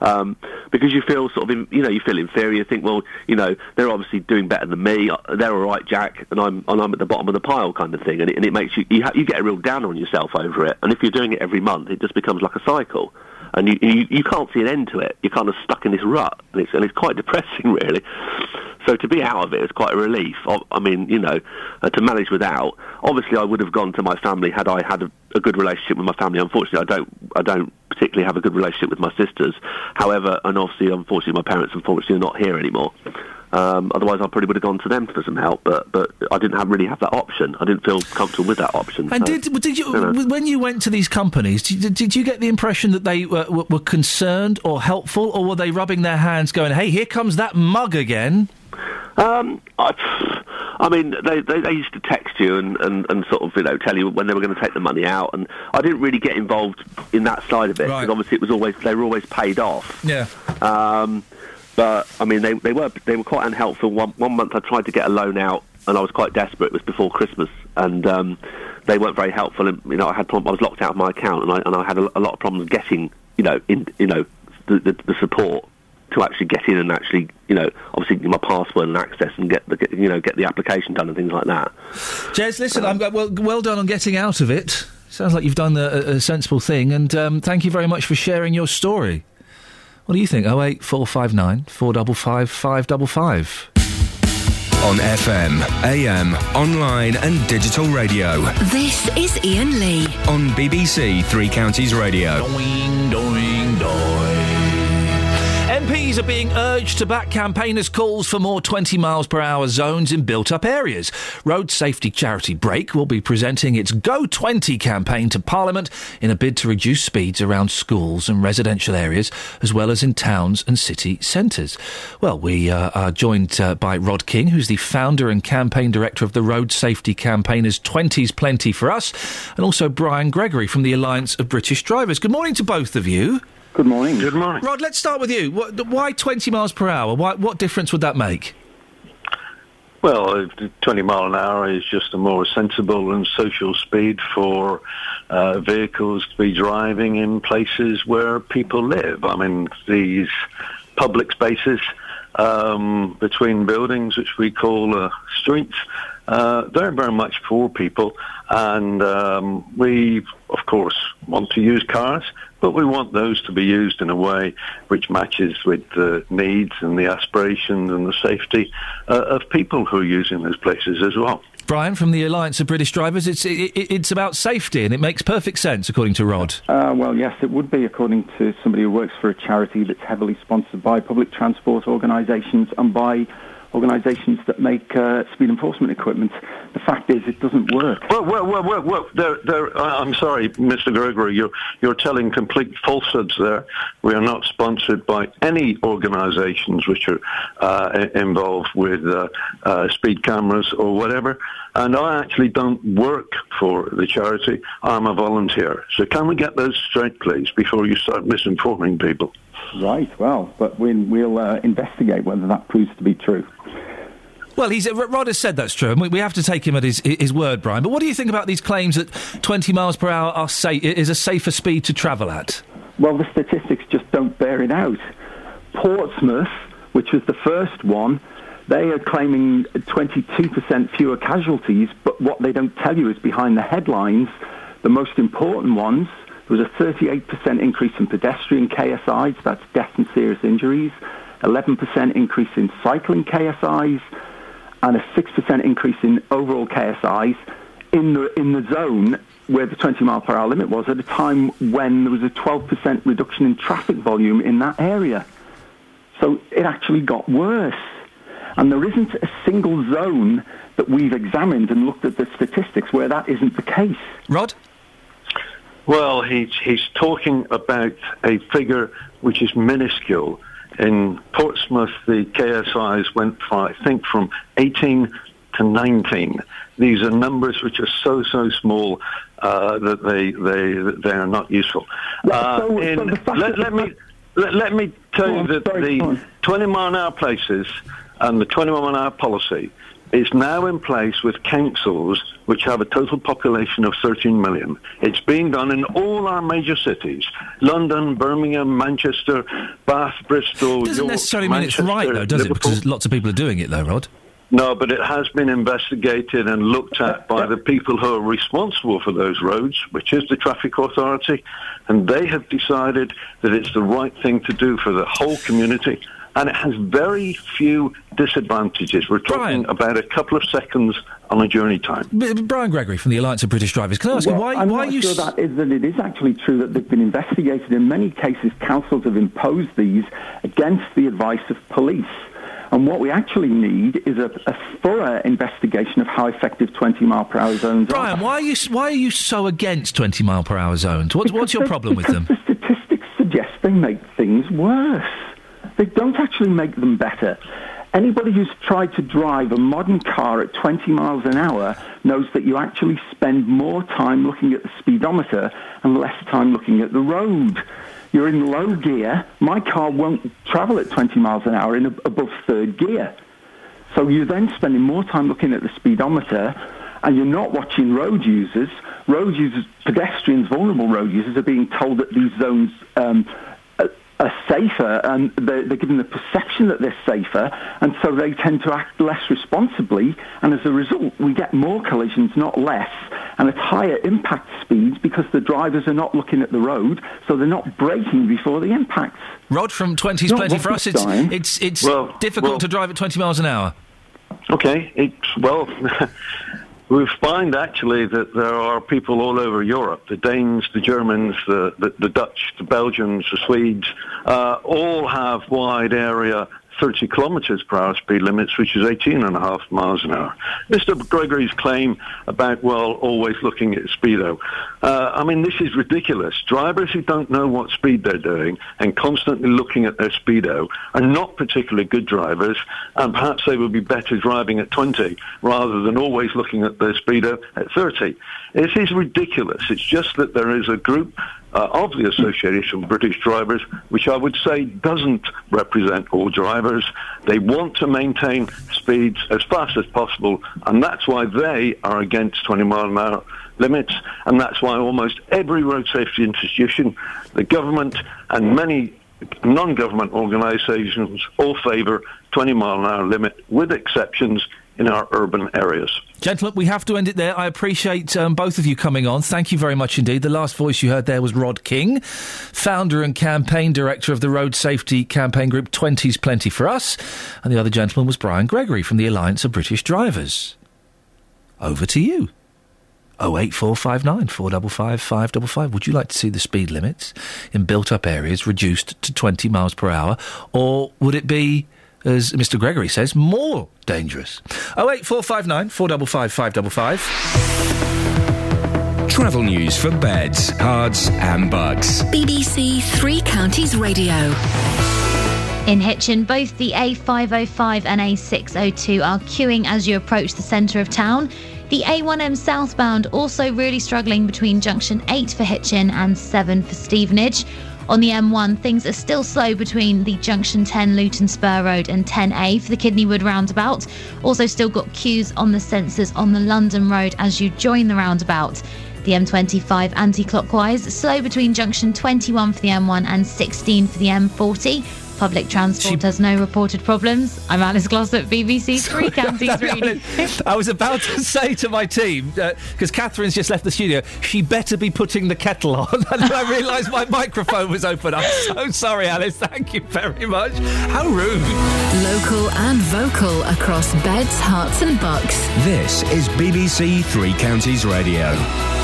Um, because you feel sort of, you know, you feel inferior. You think, well, you know, they're obviously doing better than me. Uh, They're all right, Jack, and I'm and I'm at the bottom of the pile, kind of thing. And it, and it makes you you, ha- you get a real down on yourself over it. And if you're doing it every month, it just becomes like a cycle, and you you, you can't see an end to it. You're kind of stuck in this rut, and it's and it's quite <laughs> depressing, really. So to be out of it is quite a relief. I, I mean, you know, uh, to manage without. Obviously, I would have gone to my family had I had a, a good relationship with my family. Unfortunately, I don't. I don't particularly have a good relationship with my sisters. However, and obviously, unfortunately, my parents unfortunately are not here anymore. Um, otherwise, I probably would have gone to them for some help. But but I didn't have really have that option. I didn't feel comfortable with that option. And so, did did you know. when you went to these companies? Did, did you get the impression that they were, were, were concerned or helpful, or were they rubbing their hands, going, "Hey, here comes that mug again"? Um, I, I mean, they, they they used to text you and, and, and sort of you know tell you when they were going to take the money out, and I didn't really get involved in that side of it because obviously it was always they were always paid off. Yeah. Um, but I mean, they they were they were quite unhelpful. One one month I tried to get a loan out, and I was quite desperate. It was before Christmas, and um, they weren't very helpful. And you know, I had I was locked out of my account, and I and I had a, a lot of problems getting you know in you know the, the, the support to actually get in and actually you know obviously my password and access and get the you know get the application done and things like that. Jez, listen, I'm, well, well done on getting out of it. Sounds like you've done a- a sensible thing, and um, thank you very much for sharing your story. What do you think? Oh eight four five nine four double five five double five. On FM, AM, online and digital radio. This is Iain Lee. On BBC Three Counties Radio. Doing, doing, doing. MPs are being urged to back campaigners' calls for more 20 miles per hour zones in built up areas. Road safety charity Brake will be presenting its Go 20 campaign to Parliament in a bid to reduce speeds around schools and residential areas, as well as in towns and city centres. Well, we uh, are joined uh, by Rod King, who's the founder and campaign director of the Road Safety Campaigners 20's Plenty for Us, and also Brian Gregory from the Alliance of British Drivers. Good morning to both of you. Good morning. Good morning. Rod, let's start with you. What, why 20 miles per hour? Why, what difference would that make? Well, uh, 20 mile an hour is just a more sensible and social speed for uh, vehicles to be driving in places where people live. I mean, these public spaces um, between buildings, which we call uh, streets, uh, they're very much for people. And um, we, of course, want to use cars, but we want those to be used in a way which matches with the needs and the aspirations and the safety uh, of people who are using those places as well. Brian from the Alliance of British Drivers. It's it, it- it's about safety, and it makes perfect sense, according to Rod. Uh, well, yes, it would be, according to somebody who works for a charity that's heavily sponsored by public transport organisations and by organisations that make uh, speed enforcement equipment. The fact is, it doesn't work. Well, well, well, well, well there, there, I'm sorry, Mr. Gregory, you're, you're telling complete falsehoods there. We are not sponsored by any organisations which are uh, involved with uh, uh, speed cameras or whatever. And I actually don't work for the charity. I'm a volunteer. So can we get those straight, please, before you start misinforming people? Right, well, but we, we'll uh, investigate whether that proves to be true. Well, he's, Rod has said that's true, and we, we have to take him at his, his word, Brian. But what do you think about these claims that 20 miles per hour are sa- is a safer speed to travel at? Well, the statistics just don't bear it out. Portsmouth, which was the first one, they are claiming 22% fewer casualties, but what they don't tell you is behind the headlines, the most important ones, there was a 38% increase in pedestrian KSIs, that's death and serious injuries, 11% increase in cycling KSIs, and a 6% increase in overall KSIs in the, in the zone where the 20 mile per hour limit was at a time when there was a 12% reduction in traffic volume in that area. So it actually got worse. And there isn't a single zone that we've examined and looked at the statistics where that isn't the case. Rod? Well, he's, he's talking about a figure which is minuscule. In Portsmouth, the KSIs went, from, I think, from 18 to 19. These are numbers which are so, so small uh, that they, they, they are not useful. Uh, so- so in- the let, let me, let, let me tell Go you on, that sorry, the 20 mile an hour places and the 21-hour policy is now in place with councils which have a total population of 13 million. It's being done in all our major cities. London, Birmingham, Manchester, Bath, Bristol, Doesn't York, necessarily mean it's right, though, does it? Because lots of people are doing it, though, Rod. No, but it has been investigated and looked at by the people who are responsible for those roads, which is the traffic authority, and they have decided that it's the right thing to do for the whole community. And it has very few disadvantages. We're talking about a couple of seconds on a journey time. B- Brian Gregory from the Alliance of British Drivers. Can I ask Well, you why? I'm why not you? sure s- that is that it is actually true that they've been investigated. In many cases, councils have imposed these against the advice of police. And what we actually need is a, a thorough investigation of how effective 20 mile per hour zones are. Brian, why are you why are you so against 20 mile per hour zones? What's what's your problem with them? The statistics suggest they make things worse. They don't actually make them better. Anybody who's tried to drive a modern car at 20 miles an hour knows that you actually spend more time looking at the speedometer and less time looking at the road. You're in low gear. My car won't travel at 20 miles an hour in above third gear. So you're then spending more time looking at the speedometer and you're not watching road users. Road users, pedestrians, vulnerable road users are being told that these zones um, are, are safer and they're, they're given the perception that they're safer and so they tend to act less responsibly and as a result we get more collisions, not less, and at higher impact speeds because the drivers are not looking at the road so they're not braking before the impacts. Rod from 20's Not plenty for us. It's Wittgenstein. it's it's Well, difficult well- to drive at 20 miles an hour. Okay, it's well. <laughs> We find actually that there are people all over Europe, the Danes, the Germans, the, the, the Dutch, the Belgians, the Swedes, uh, all have wide area 30 kilometres per hour speed limits, which is 18 and a half miles an hour. Mr. Gregory's claim about, well, always looking at speedo. Uh, I mean, this is ridiculous. Drivers who don't know what speed they're doing and constantly looking at their speedo are not particularly good drivers, and perhaps they would be better driving at 20 rather than always looking at their speedo at 30. This is ridiculous. It's just that there is a group uh, of the Association of British Drivers, which I would say doesn't represent all drivers. They want to maintain speeds as fast as possible, and that's why they are against 20 mile an hour limits, and that's why almost every road safety institution, the government, and many non-government organisations all favour 20 mile an hour limit, with exceptions in our urban areas. Gentlemen, we have to end it there. I appreciate um, both of you coming on. Thank you very much indeed. The last voice you heard there was Rod King, founder and campaign director of the road safety campaign group 20's Plenty for Us. And the other gentleman was Brian Gregory from the Alliance of British Drivers. Over to you. 08459 455 555. Would you like to see the speed limits in built up areas reduced to 20 miles per hour? Or would it be as Mr. Gregory says, more dangerous. Oh eight four five nine four double five five double five. Travel news for beds, cards, and bugs. BBC Three Counties Radio. In Hitchin, both the A505 and A602 are queuing as you approach the centre of town. The A1M southbound also really struggling between junction 8 for Hitchin and 7 for Stevenage. On the M1, things are still slow between the junction 10 Luton Spur Road and 10A for the Kidney Wood roundabout. Also, still got queues on the sensors on the London Road as you join the roundabout. The M25 anti clockwise, slow between junction 21 for the M1 and 16 for the M40. Public transport she... has no reported problems. I'm Alice Glossop, BBC Three Counties <laughs> Radio. I was about to <laughs> say to my team, uh, because Catherine's just left the studio, she better be putting the kettle on. And <laughs> then I realised my microphone was open. I'm so sorry, Alice. Thank you very much. How rude. Local and vocal across beds, Herts, and bucks. This is BBC Three Counties Radio.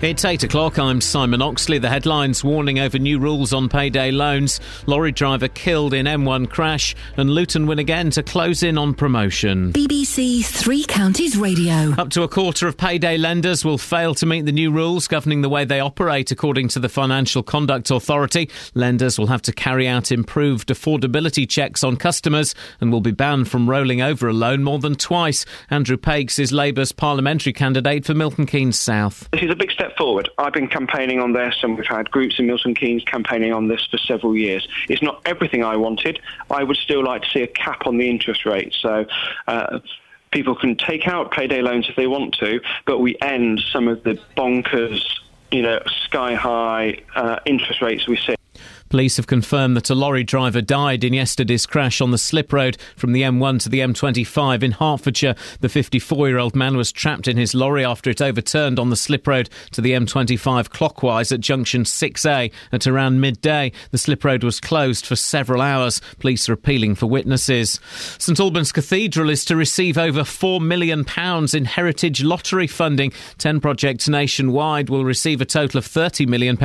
It's 8 o'clock. I'm Simon Oxley. The headlines warning over new rules on payday loans. Lorry driver killed in M1 crash. And Luton win again to close in on promotion. BBC Three Counties Radio. Up to a quarter of payday lenders will fail to meet the new rules governing the way they operate, according to the Financial Conduct Authority. Lenders will have to carry out improved affordability checks on customers and will be banned from rolling over a loan more than twice. Andrew Pakes is Labour's parliamentary candidate for Milton Keynes South. This is a big step forward. I've been campaigning on this, and we've had groups in Milton Keynes campaigning on this for several years. It's not everything I wanted. I would still like to see a cap on the interest rate. So. Uh, People can take out payday loans if they want to, but we end some of the bonkers, you know, sky high uh, interest rates we see. Police have confirmed that a lorry driver died in yesterday's crash on the slip road from the M1 to the M25 in Hertfordshire. The 54 year old man was trapped in his lorry after it overturned on the slip road to the M25 clockwise at junction 6A at around midday. The slip road was closed for several hours. Police are appealing for witnesses. St Albans Cathedral is to receive over £4 million in heritage lottery funding. 10 projects nationwide will receive a total of £30 million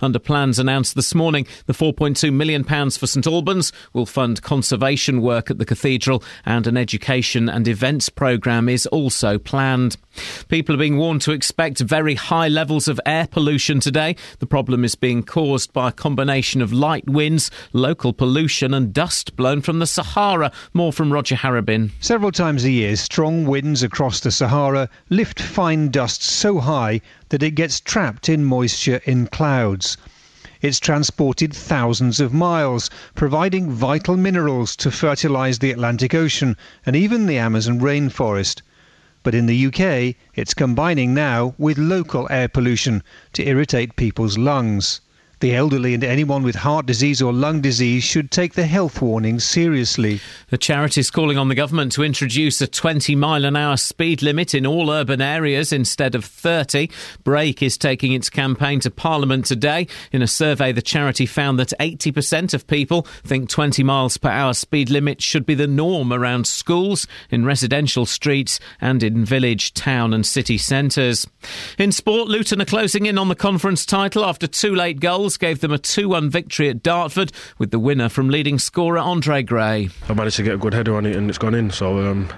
under plans announced this morning. The £4.2 million for St Albans will fund conservation work at the cathedral, and an education and events programme is also planned. People are being warned to expect very high levels of air pollution today. The problem is being caused by a combination of light winds, local pollution, and dust blown from the Sahara. More from Roger Harrabin. Several times a year, strong winds across the Sahara lift fine dust so high that it gets trapped in moisture in clouds. It's transported thousands of miles, providing vital minerals to fertilise the Atlantic Ocean and even the Amazon rainforest. But in the UK, it's combining now with local air pollution to irritate people's lungs. The elderly and anyone with heart disease or lung disease should take the health warnings seriously. The charity is calling on the government to introduce a 20 mile an hour speed limit in all urban areas instead of 30. Brake is taking its campaign to Parliament today. In a survey, the charity found that 80% of people think 20 miles per hour speed limit should be the norm around schools, in residential streets, and in village, town, and city centres. In sport, Luton are closing in on the conference title after two late goals gave them a 2 1 victory at Dartford, with the winner from leading scorer Andre Gray. I managed to get a good header on it and it's gone in, so um,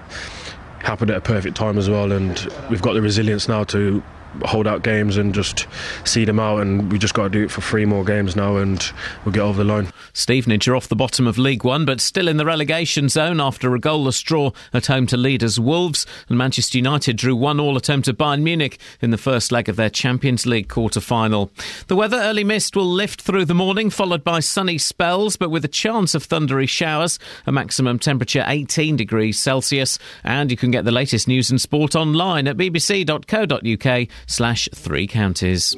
happened at a perfect time as well. And we've got the resilience now to hold out games and just see them out. And we just got to do it for three more games now, and we'll get over the line. Stevenage are off the bottom of League One, but still in the relegation zone after a goalless draw at home to leaders Wolves. And Manchester United drew one all at home to Bayern Munich in the first leg of their Champions League quarter final. The weather early mist will lift through the morning, followed by sunny spells, but with a chance of thundery showers. A maximum temperature 18 degrees Celsius. And you can get the latest news and sport online at bbc.co.uk slash three counties.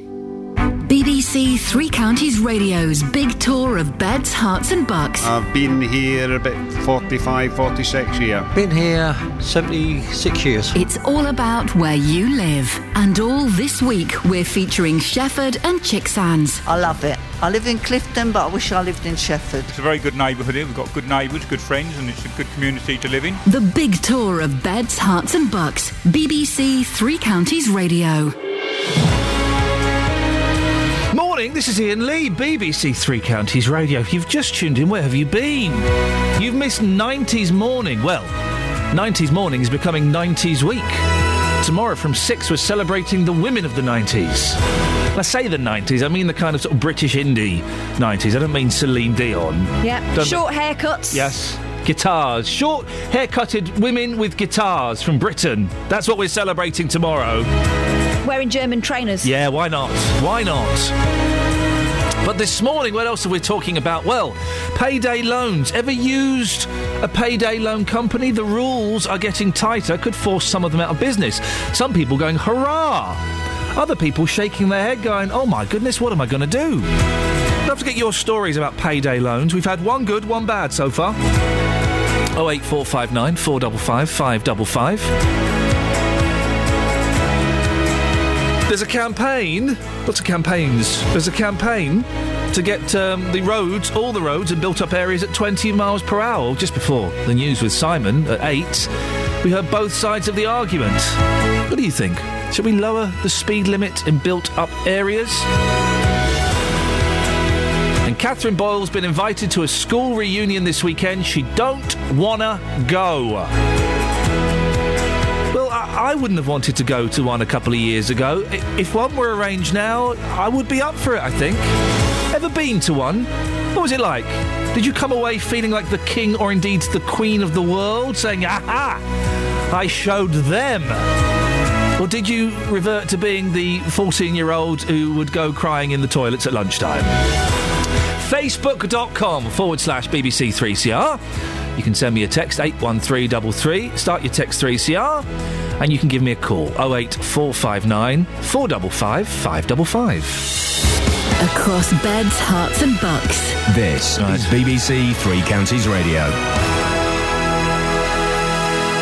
BBC Three Counties Radio's big tour of beds, Herts, and bucks. I've been here about 45, 46 years. Been here 76 years. It's all about where you live. And all this week, we're featuring Shefford and Chicksands. I love it. I live in Clifton, but I wish I lived in Shefford. It's a very good neighbourhood here. We've got good neighbours, good friends, and it's a good community to live in. The big tour of beds, Herts, and bucks. BBC Three Counties Radio. Morning. This is Iain Lee, BBC Three Counties Radio. If you've just tuned in, where have you been? You've missed 90s morning. Well, 90s morning is becoming 90s week. Tomorrow from 6, we're celebrating the women of the 90s. When I say the 90s, I mean the kind of sort of British indie 90s. I don't mean Celine Dion. Yeah. Don't- Short haircuts. Yes. Guitars. Short, haircutted women with guitars from Britain. That's what we're celebrating tomorrow. Wearing German trainers. Yeah, why not? Why not? But this morning, what else are we talking about? Well, payday loans. Ever used a payday loan company? The rules are getting tighter, could force some of them out of business. Some people going, hurrah! Other people shaking their head, going, oh my goodness, what am I going to do? I'd love to get your stories about payday loans. We've had one good, one bad so far. 08459 455 555. There's a campaign, lots of campaigns. There's a campaign to get um, the roads, all the roads and built up areas at 20 miles per hour. Just before the news with Simon at 8, we heard both sides of the argument. What do you think? Should we lower the speed limit in built up areas? And Catherine Boyle's been invited to a school reunion this weekend. She don't wanna go. I wouldn't have wanted to go to one a couple of years ago. If one were arranged now, I would be up for it, I think. Ever been to one? What was it like? Did you come away feeling like the king or indeed the queen of the world, saying, aha, I showed them? Or did you revert to being the 14 year old who would go crying in the toilets at lunchtime? Facebook.com forward slash BBC3CR. You can send me a text 81333, start your text 3CR, and you can give me a call 08459 455 555. Across beds, Herts, and bucks. This is BBC Three Counties Radio.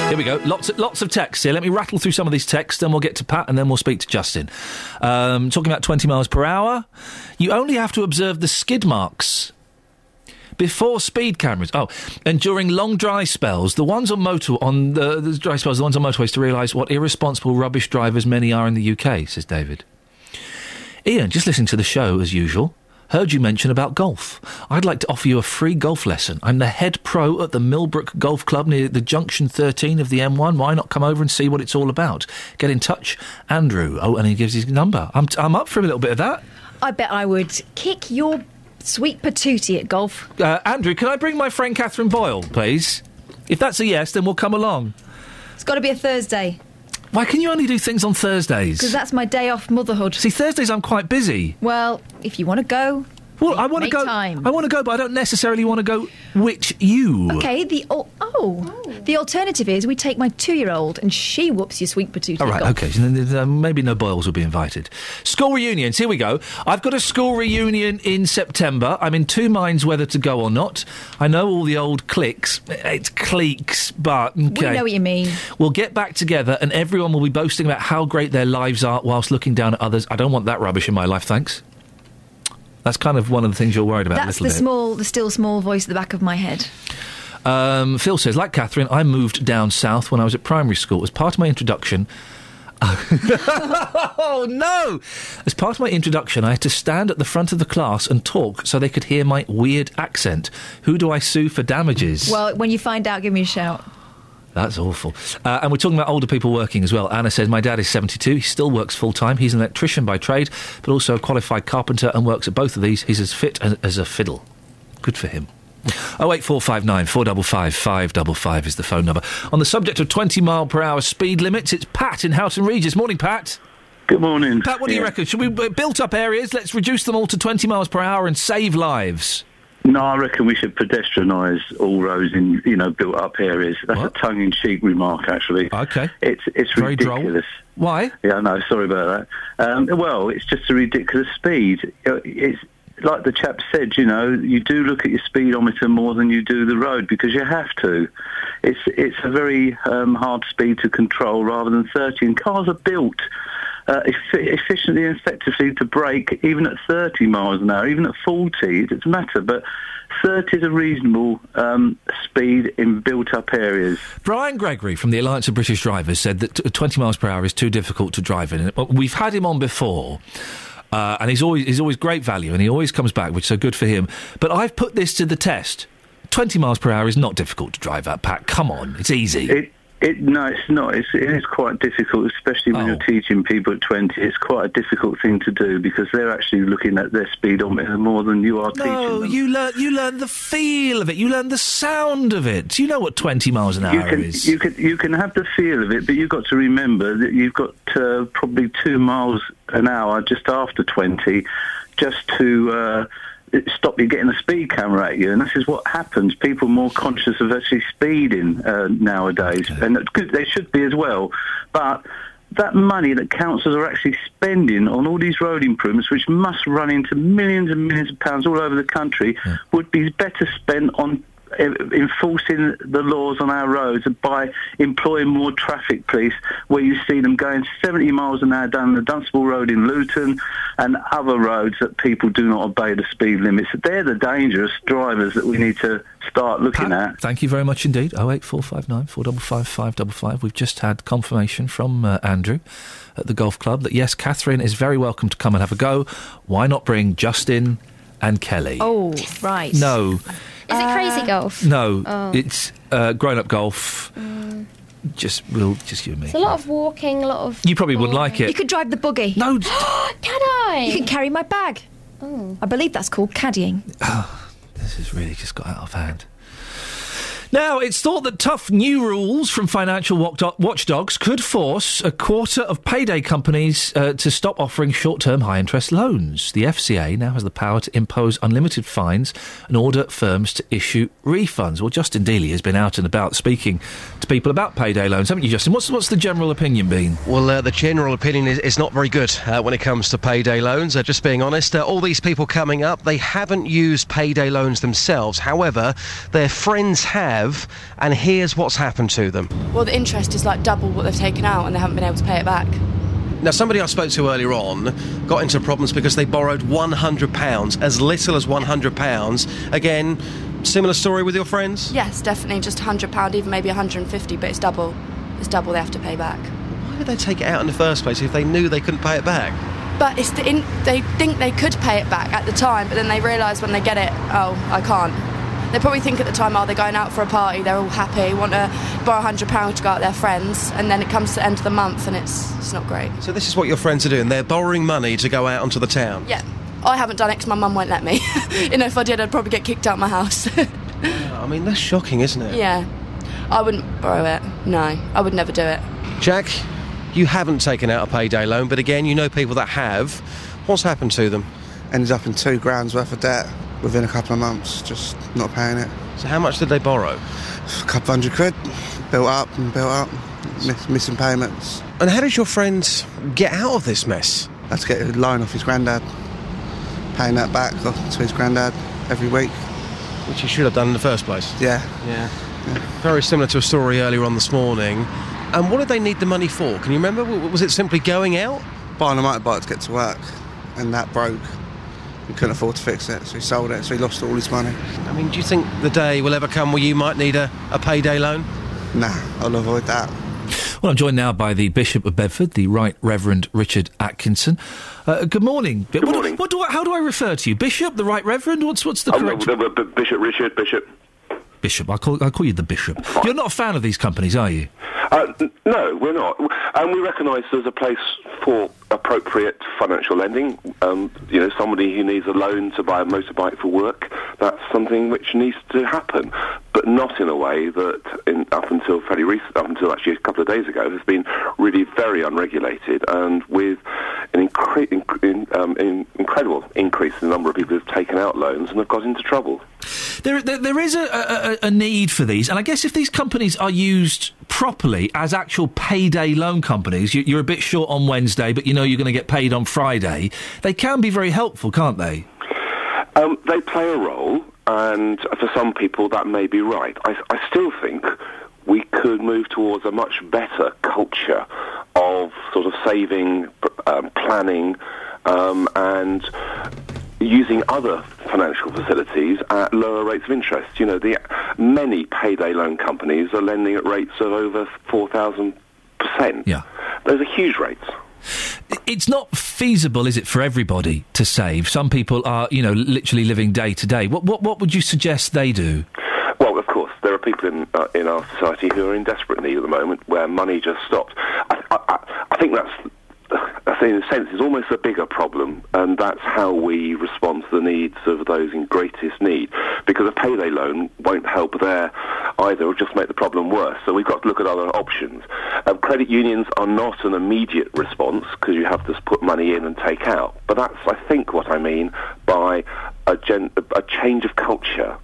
Here we go. Lots of, lots of texts here. Let me rattle through some of these texts, then we'll get to Pat, and then we'll speak to Justin. Um, talking about 20 miles per hour. You only have to observe the skid marks before speed cameras. Oh, and during long dry spells, the ones on motor on the, the dry spells, the ones on motorways, to realise what irresponsible rubbish drivers many are in the UK. Says David. Iain, just listening to the show as usual. Heard you mention about golf. I'd like to offer you a free golf lesson. I'm the head pro at the Millbrook Golf Club near the junction 13 of the M1. Why not come over and see what it's all about? Get in touch, Andrew. Oh, and he gives his number. I'm, I'm up for a little bit of that. I bet I would kick your sweet patootie at golf. Uh, Andrew, can I bring my friend Catherine Boyle, please? If that's a yes, then we'll come along. It's got to be a Thursday Why can you only do things on Thursdays? because that's my day off motherhood. See, Thursdays I'm quite busy. Well, if you want to go, Well, I want to go. time. I want to go, but I don't necessarily want to go. Which you? Okay, the oh, oh, the alternative is we take my two-year-old and she whoops your sweet patootie. All at right, golf. okay. So then, uh, maybe no Boyles will be invited. School reunions. Here we go. I've got a school reunion in September. I'm in two minds whether to go or not. I know all the old cliques. It's cliques, but okay. We know what you mean. We'll get back together, and everyone will be boasting about how great their lives are whilst looking down at others. I don't want that rubbish in my life, thanks. That's kind of one of the things you're worried about That's the bit. small, the still small voice at the back of my head. Um, Phil says, like Catherine, I moved down south when I was at primary school. As part of my introduction, <laughs> oh no! As part of my introduction, I had to stand at the front of the class and talk so they could hear my weird accent. Who do I sue for damages? Well, when you find out, give me a shout. That's awful. Uh, and we're talking about older people working as well. Anna says, My dad is 72. He still works full time. He's an electrician by trade, but also a qualified carpenter and works at both of these. He's as fit as, as a fiddle. Good for him. 08459 455 555 is the phone number. On the subject of 20 mile per hour speed limits, it's Pat in Houghton Regis. Morning, Pat. Good morning. Pat, what do you reckon? Should we uh, built up areas? Let's reduce them all to 20 miles per hour and save lives. No, I reckon we should pedestrianise all roads in you know built up areas. That's a tongue-in-cheek remark, actually. Okay. It's it's Very droll. ridiculous. Why? Yeah, no, sorry about that. Um, well, it's just a ridiculous speed. Uh, It's like the chap said, you know, you do look at your speedometer more than you do the road because you have to. It's it's a very um, hard speed to control rather than 30. And cars are built uh, efficiently and effectively to brake even at 30 miles an hour, even at 40. It doesn't matter, but 30 is a reasonable um, speed in built-up areas. Brian Gregory from the Alliance of British Drivers said that t- 20 miles per hour is too difficult to drive in. We've had him on before. Uh, and he's always he's always great value, and he always comes back, which is so good for him. But I've put this to the test. Twenty miles per hour is not difficult to drive at, Pat. Come on, it's easy. It, it, no, it's not. It's, it is quite difficult, especially when Oh. you're teaching people at 20. It's quite a difficult thing to do because they're actually looking at their speedometer more than you are teaching them. no, you learn you learn the feel of it. You learn the sound of it. You know what twenty miles an hour you can, is? you can you can have the feel of it, but you've got to remember that you've got uh, probably two miles an hour just after twenty, just to uh, stop you getting a speed camera at you. And this is what happens. People are more conscious of actually speeding uh, nowadays, and that's good, they should be as well. But that money that councils are actually spending on all these road improvements, which must run into millions and millions of pounds all over the country, would be better spent on enforcing the laws on our roads by employing more traffic police, where you see them going 70 miles an hour down the Dunstable Road in Luton and other roads that people do not obey the speed limits. They're the dangerous drivers that we need to start looking at. Thank you very much indeed. Oh eight four five nine four double five five double five. We've just had confirmation from uh, Andrew at the golf club that yes, Catherine is very welcome to come and have a go. Why not bring Justin and Kelly? Oh, right. No, Is it crazy golf? no, Oh. it's uh, grown-up golf. Just we'll just you and me. It's a lot of walking, a lot of. You probably wouldn't like it. You could drive the buggy. No. <gasps> Can I? You can carry my bag. Oh. I believe that's called caddying. <sighs> This has really just got out of hand. Now, it's thought that tough new rules from financial watchdogs could force a quarter of payday companies uh, to stop offering short term high interest loans. The FCA now has the power to impose unlimited fines and order firms to issue refunds. Well, Justin Dealey has been out and about speaking to people about payday loans, haven't you, Justin? What's, what's the general opinion been? Well, uh, the general opinion is, is not very good uh, when it comes to payday loans. Uh, just being honest, uh, all these people coming up, they haven't used payday loans themselves. However, their friends have, and here's what's happened to them. Well, the interest is like double what they've taken out, and they haven't been able to pay it back. Now, somebody I spoke to earlier on got into problems because they borrowed £100, as little as £100. Again, similar story with your friends? Yes, definitely, just hundred pound, even maybe 150, but it's double. It's double they have to pay back. Why did they take it out in the first place if they knew they couldn't pay it back? But it's the in, they think they could pay it back at the time, but then they realise when they get it, oh, I can't. They probably think at the time, oh, they're going out for a party, they're all happy, want to borrow hundred pounds to go out with their friends, and then it comes to the end of the month, and it's it's not great. So, this is what your friends are doing. They're borrowing money to go out onto the town. Yeah, I haven't done it because my mum won't let me. <laughs> you know, if I did, I'd probably get kicked out my house. <laughs> I mean, that's shocking, isn't it? yeah, I wouldn't borrow it. No, I would never do it. Jack, you haven't taken out a payday loan, but again, you know people that have. What's happened to them? Ended up in two grand's worth of debt within a couple of months, just not paying it. So, how much did they borrow? A couple hundred quid. Built up and built up. Miss, missing payments. And how did your friend get out of this mess? Had to get a loan off his granddad. Paying that back off to his granddad every week. Which he should have done in the first place. Yeah. Yeah. Very similar to a story earlier on this morning. And what did they need the money for? Can you remember? Was it simply going out? Buying a motorbike to get to work. And that broke. He couldn't afford to fix it, so he sold it, so he lost all his money. I mean, do you think the day will ever come where you might need a, a payday loan? Nah, I'll avoid that. Well, I'm joined now by the Bishop of Bedford, the Right Reverend Richard Atkinson. Uh, good morning. Good morning. What do I, how do I refer to you? Bishop, the Right Reverend? What's what's the Oh, correct? no, no, B- Bishop Richard, Bishop. Bishop. I call I call you the Bishop. You're not a fan of these companies, are you? Uh, n- no, we're not. And we recognise there's a place for appropriate financial lending. Um, you know, somebody who needs a loan to buy a motorbike for work, that's something which needs to happen. But not in a way that, in, up until fairly recent, up until actually a couple of days ago, has been really very unregulated and with an incre- inc- in, um, in incredible increase in the number of people who've taken out loans and have got into trouble. There, there, there is a, a, a need for these, and I guess if these companies are used properly as actual payday loan companies, you, you're a bit short on Wednesday, but you know you're going to get paid on Friday. They can be very helpful, can't they? Um, they play a role, and for some people that may be right. I, I still think we could move towards a much better culture of sort of saving, um, planning, um, and using other financial facilities at lower rates of interest. You know, the many payday loan companies are lending at rates of over four thousand percent. Yeah. Those are huge rates. It's not feasible, is it, for everybody to save? Some people are, you know, literally living day to day. What, what, what would you suggest they do? Well, of course, there are people in uh, in our society who are in desperate need at the moment, where money just stopped. I, I, I- I think that's, I think in a sense, is almost a bigger problem, and that's how we respond to the needs of those in greatest need. Because a payday loan won't help there either; it'll just make the problem worse. So we've got to look at other options. Um, credit unions are not an immediate response because you have to put money in and take out. But that's, I think, what I mean by a, gen- a change of culture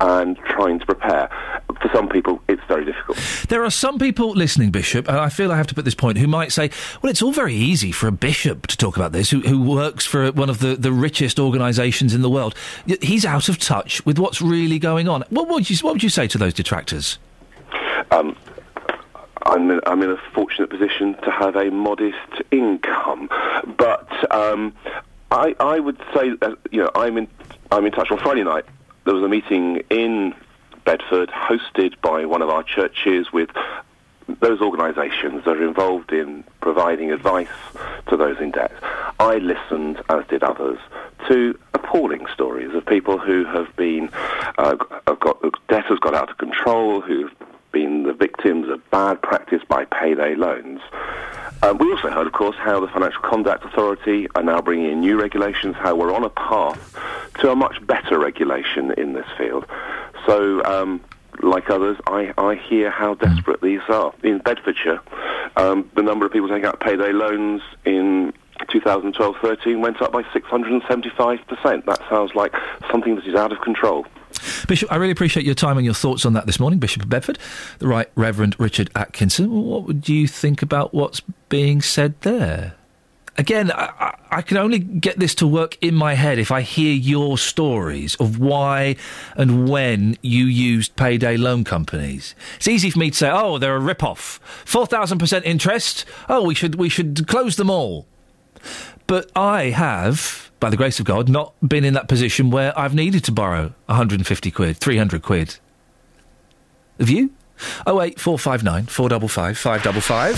and trying to prepare. For some people, it's very difficult. There are some people listening, Bishop, and I feel I have to put this point, who might say, well, it's all very easy for a bishop to talk about this, who, who works for one of the, the richest organisations in the world. He's out of touch with what's really going on. What would you, what would you say to those detractors? Um, I'm in, I'm in a fortunate position to have a modest income, but um, I, I would say that you know I'm in I'm in touch. On Friday night, there was a meeting in Bedford hosted by one of our churches with those organisations that are involved in providing advice to those in debt. I listened, as did others, to appalling stories of people who have been uh, have got debt has got out of control, who've been the victims of bad practice by payday loans. Um, we also heard, of course, how the Financial Conduct Authority are now bringing in new regulations, how we're on a path to a much better regulation in this field. So, um, like others, I, I hear how desperate these are. In Bedfordshire, um, the number of people taking out payday loans in 2012-13 went up by 675%. That sounds like something that is out of control. Bishop, I really appreciate your time and your thoughts on that this morning, Bishop of Bedford, the Right Reverend Richard Atkinson. What would you think about what's being said there? Again, I, I, can only get this to work in my head if I hear your stories of why and when you used payday loan companies. It's easy for me to say, "Oh, they're a rip-off, four thousand percent interest. Oh, we should we should close them all." But I have, by the grace of God, not been in that position where I've needed to borrow 150 quid, 300 quid. Have you? Oh eight four five nine four double five five double five.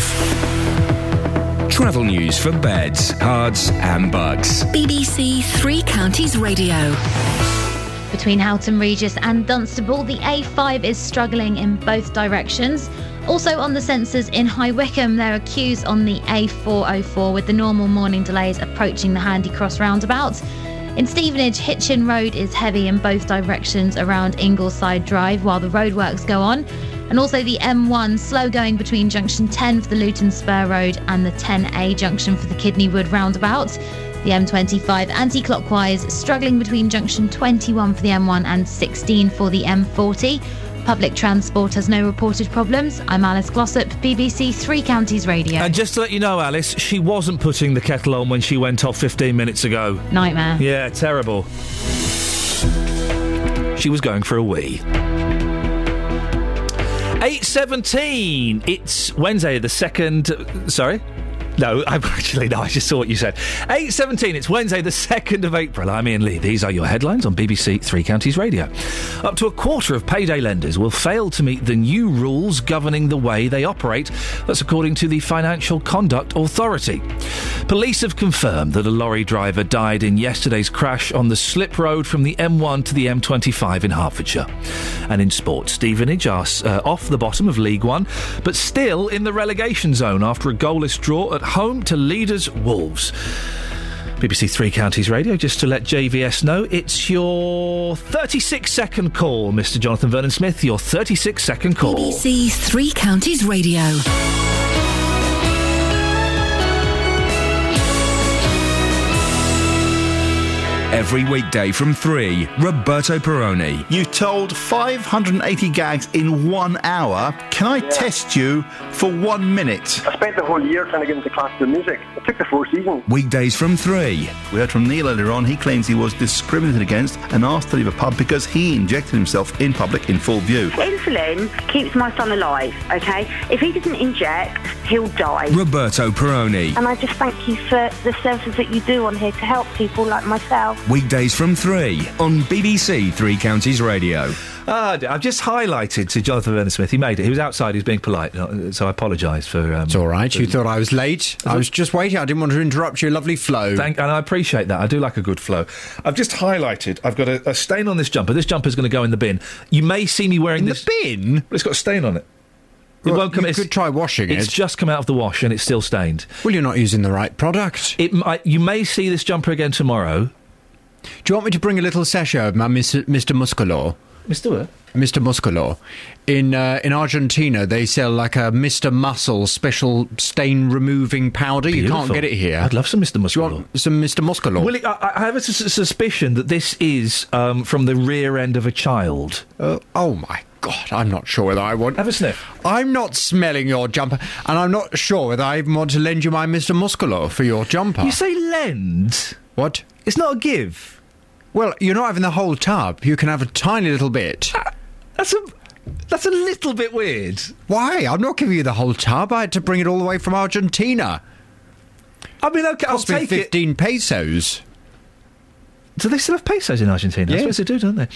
Travel news for beds, cards, and bugs. BBC Three Counties Radio. Between Houghton Regis and Dunstable, the A5 is struggling in both directions. Also on the sensors in High Wycombe, there are queues on the A404 with the normal morning delays approaching the Handy Cross roundabout. In Stevenage, Hitchin Road is heavy in both directions around Ingleside Drive while the roadworks go on. And also the M1 slow going between junction 10 for the Luton Spur Road and the 10A junction for the Kidney Wood roundabout. The M25 anti clockwise struggling between junction 21 for the M1 and 16 for the M40. Public transport has no reported problems. I'm Alice Glossop, BBC Three Counties Radio. And just to let you know, Alice, she wasn't putting the kettle on when she went off 15 minutes ago. Nightmare. Yeah, terrible. She was going for a wee. 8.17. It's Wednesday, the second... Sorry? No, I'm <laughs> actually, no, I just saw what you said. 8.17, it's Wednesday, the 2nd of April. I'm Iain Lee. These are your headlines on BBC Three Counties Radio. Up to a quarter of payday lenders will fail to meet the new rules governing the way they operate. That's according to the Financial Conduct Authority. Police have confirmed that a lorry driver died in yesterday's crash on the slip road from the M1 to the M25 in Hertfordshire. And in sport, Stevenage are uh, off the bottom of League One, but still in the relegation zone after a goalless draw at home to leaders Wolves. BBC Three Counties Radio, just to let JVS know, it's your 36 second call, Mr. Jonathan Vernon Smith, your 36 second call. BBC Three Counties Radio. Every weekday from 3, Roberto Perrone. You told 580 gags in one hour. Can I test you for one minute? I spent the whole year trying to get into classical music. It took the four seasons. Weekdays from 3. We heard from Neil earlier on. He claims he was discriminated against and asked to leave a pub because he injected himself in public in full view. Insulin keeps my son alive, okay? If he doesn't inject, he'll die. Roberto Perrone. And I just thank you for the services that you do on here to help people like myself. Weekdays from 3 on BBC Three Counties Radio. Ah, d- I've just highlighted to Jonathan Vernon Smith. He made it. He was outside. He was being polite, uh, so I apologise for. Um, It's all right. You thought I was late. I was just waiting. I didn't want to interrupt your lovely flow. Thank, and I appreciate that. I do like a good flow. I've just highlighted. I've got a, a stain on this jumper. This jumper's going to go in the bin. You may see me wearing this The bin. Well, it's got a stain on it. It Well, won't come. you it's- could try washing It's it. It's just come out of the wash and it's still stained. Well, you're not using the right product. It, might you may see this jumper again tomorrow. Do you want me to bring a little sachet of my Mr. Mr. Musculor? Mr. What? Mr. Musculor. In uh, in Argentina, they sell like a Mr. Muscle special stain removing powder. You can't get it here. I'd love some Mr. Want some Mr. Musculor? Well, I, I have a sus- suspicion that this is um, from the rear end of a child. Uh, oh my God, I'm not sure whether I want. Have a sniff. I'm not smelling your jumper, and I'm not sure whether I even want to lend you my Mr. Musculor for your jumper. You say lend? What? It's not a give. Well, you're not having the whole tub. You can have a tiny little bit. That's a that's a little bit weird. Why? I'm not giving you the whole tub. I had to bring it all the way from Argentina. I mean, okay, I'll Cost me take it. 15 pesos. Do they still have pesos in Argentina? I suppose they do, don't they?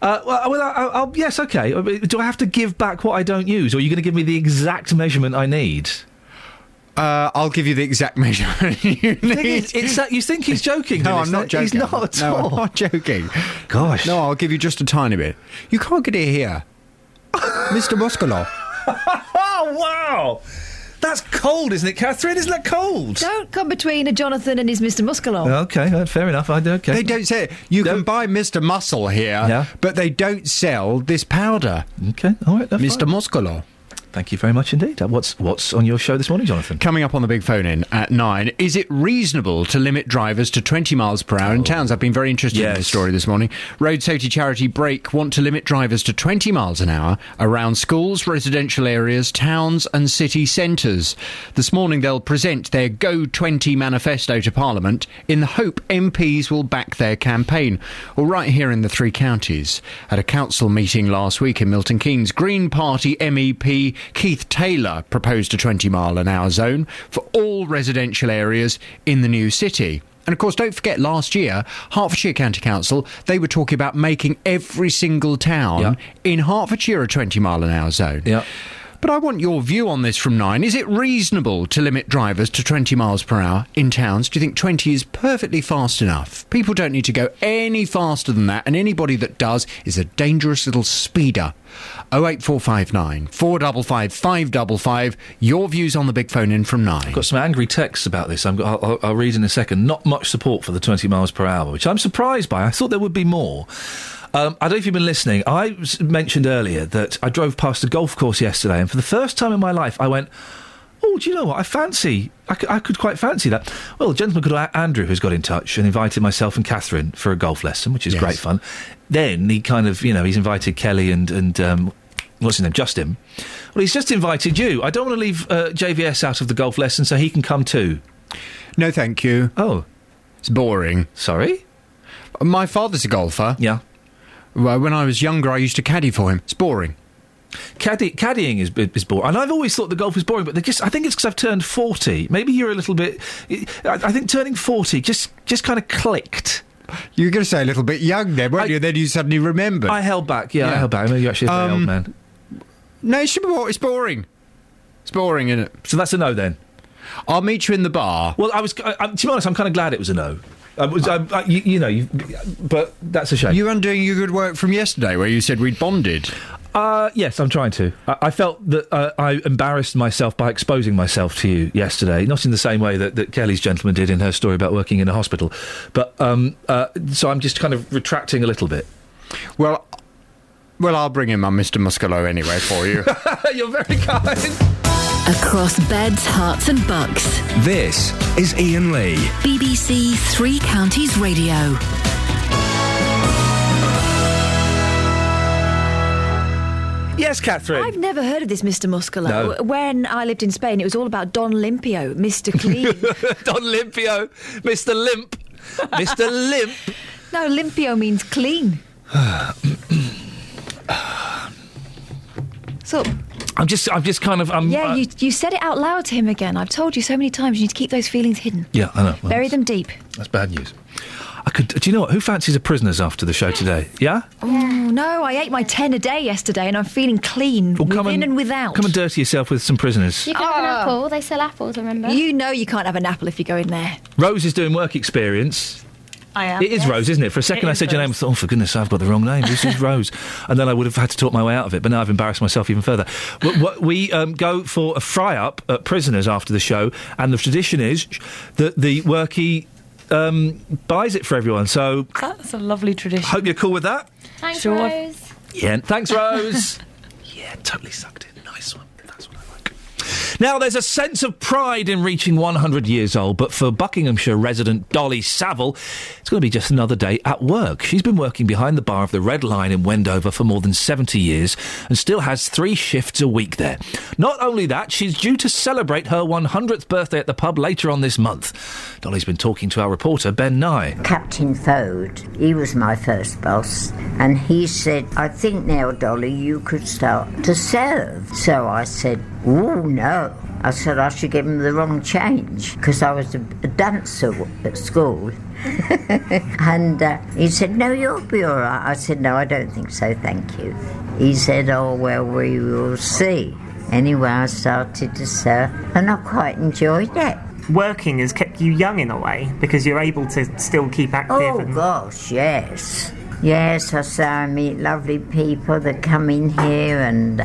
Uh, well, well I, I'll, yes, okay. Do I have to give back what I don't use, or are you going to give me the exact measurement I need? Uh, I'll give you the exact <laughs> measure you need. is, it's that you think he's joking. No, I'm not joking. He's not at no, all. I'm not joking. Gosh. No, I'll give you just a tiny bit. You can't get it here. Mr. Musculor. Oh wow, that's cold, isn't it, Catherine? Isn't that cold? Don't come between a Jonathan and his Mr. Musculor. Okay, uh, fair enough. I do. Okay. They don't say you can buy Mr. Muscle here, Yeah. but they don't sell this powder. Okay, all right, that's Mr. fine. Musculor. Thank you very much indeed. Uh, What's what's on your show this morning, Jonathan? Coming up on the big phone in at nine, is it reasonable to limit drivers to 20 miles per hour in towns? I've been very interested in this story this morning. Road safety charity Brake want to limit drivers to 20 miles an hour around schools, residential areas, towns, and city centres. This morning they'll present their Go 20 manifesto to Parliament in the hope MPs will back their campaign. Well, right here in the three counties, at a council meeting last week in Milton Keynes, Green Party MEP Keith Taylor proposed a 20 mile an hour zone for all residential areas in the new city. And of course, don't forget last year, Hertfordshire County Council, they were talking about making every single town Yeah. in Hertfordshire a 20 mile an hour zone. Yeah. But I want your view on this from nine. Is it reasonable to limit drivers to 20 miles per hour in towns? Do you think 20 is perfectly fast enough? People don't need to go any faster than that, and anybody that does is a dangerous little speeder. 08459 455 555. Your views on the big phone in from nine. Got some angry texts about this. I'm, I'll, I'll- I'll read in a second. Not much support for the 20 miles per hour, which I'm surprised by. I thought there would be more. Um, I don't know if you've been listening. I mentioned earlier that I drove past a golf course yesterday, and for the first time in my life, I went, "Oh, do you know what? I fancy. I, c- I could quite fancy that." Well, a gentleman called Andrew has got in touch and invited myself and Catherine for a golf lesson, which is Yes. great fun. Then he kind of, you know, he's invited Kelly and and um, what's his name, Justin. Well, he's just invited you. I don't want to leave uh, JVS out of the golf lesson, so he can come too. No, thank you. Oh, It's boring. sorry. My father's a golfer. Yeah. Well, when I was younger, I used to caddy for him. It's boring. Caddy, caddying is is boring, and I've always thought the golf is boring. But they just, I think it's because I've turned forty. Maybe you're a little bit. I, I think turning forty just just kind of clicked. You were going to say a little bit young then, weren't I- you? Then you suddenly remembered. I held back. Yeah, I Yeah. held back. Maybe you're actually a Um, old man. No, it's, bo- it's boring. It's boring, isn't it? So that's a no then. I'll meet you in the bar. Well, I was. I, I, to be honest, I'm kind of glad it was a no. I was, I, I, you, you know, you, but that's a shame. You're undoing your good work from yesterday where you said we'd bonded. Uh, yes, I'm trying to. I, I felt that uh, I embarrassed myself by exposing myself to you yesterday, not in the same way that, that Kelly's gentleman did in her story about working in a hospital. But um, uh, so I'm just kind of retracting a little bit. Well, well, I'll bring in my Mr. Muscolo anyway for you. <laughs> You're very kind. Across beds, Herts, and bucks. This is Iain Lee. BBC Three Counties Radio. Yes, Catherine. I've never heard of this Mr. Musculo. No. When I lived in Spain, it was all about Don Limpio, Mr. Clean. <laughs> Don Limpio, Mr. Limp, Mr. Limp. no, Limpio means clean. <sighs> so, I'm just, I'm just kind of, I'm. yeah, uh, you, you said it out loud to him again. I've told you so many times you need to keep those feelings hidden. yeah, I know. Well, Bury them deep. That's bad news. I could. Do you know what? Who fancies a prisoners after the show today? Yeah. Oh no, I ate my ten a day yesterday, and I'm feeling clean Well, come within and- and without. Come and dirty yourself with some prisoners. You can have an apple. They sell apples, I remember? You know you can't have an apple if you go in there. Rose is doing work experience. I am. It is Rose, isn't it? For a second, It I is said your name. I thought, oh, for goodness, I've got the wrong name. This is Rose, <laughs> and then I would have had to talk my way out of it. But now I've embarrassed myself even further. But what, we um, go for a fry up at prisoners after the show, and the tradition is that the workie um, buys it for everyone. So That's a lovely tradition. hope you're cool with that. Thanks, Sure. Rose. Yeah, thanks, Rose. <laughs> yeah, totally sucked in. Nice one. That's what I like. Now, there's a sense of pride in reaching 100 years old, but for Buckinghamshire resident Dolly Saville, it's going to be just another day at work. She's been working behind the bar of the Red Lion in Wendover for more than 70 years and still has three shifts a week there. Not only that, she's due to celebrate her 100th birthday at the pub later on this month. Dolly's been talking to our reporter, Ben Nye. Captain Fode, he was my first boss, and he said, I think now, Dolly, you could start to serve. So I said, Oh, no. I said I should give him the wrong change because I was a, a dancer at school. <laughs> and uh, he said, No, you'll be all right. I said, No, I don't think so, thank you. He said, Oh, well, we will see. Anyway, I started to serve, and I quite enjoyed it. Working has kept you young in a way because you're able to still keep active. Oh and gosh, yes. Yes, I say I meet lovely people that come in here and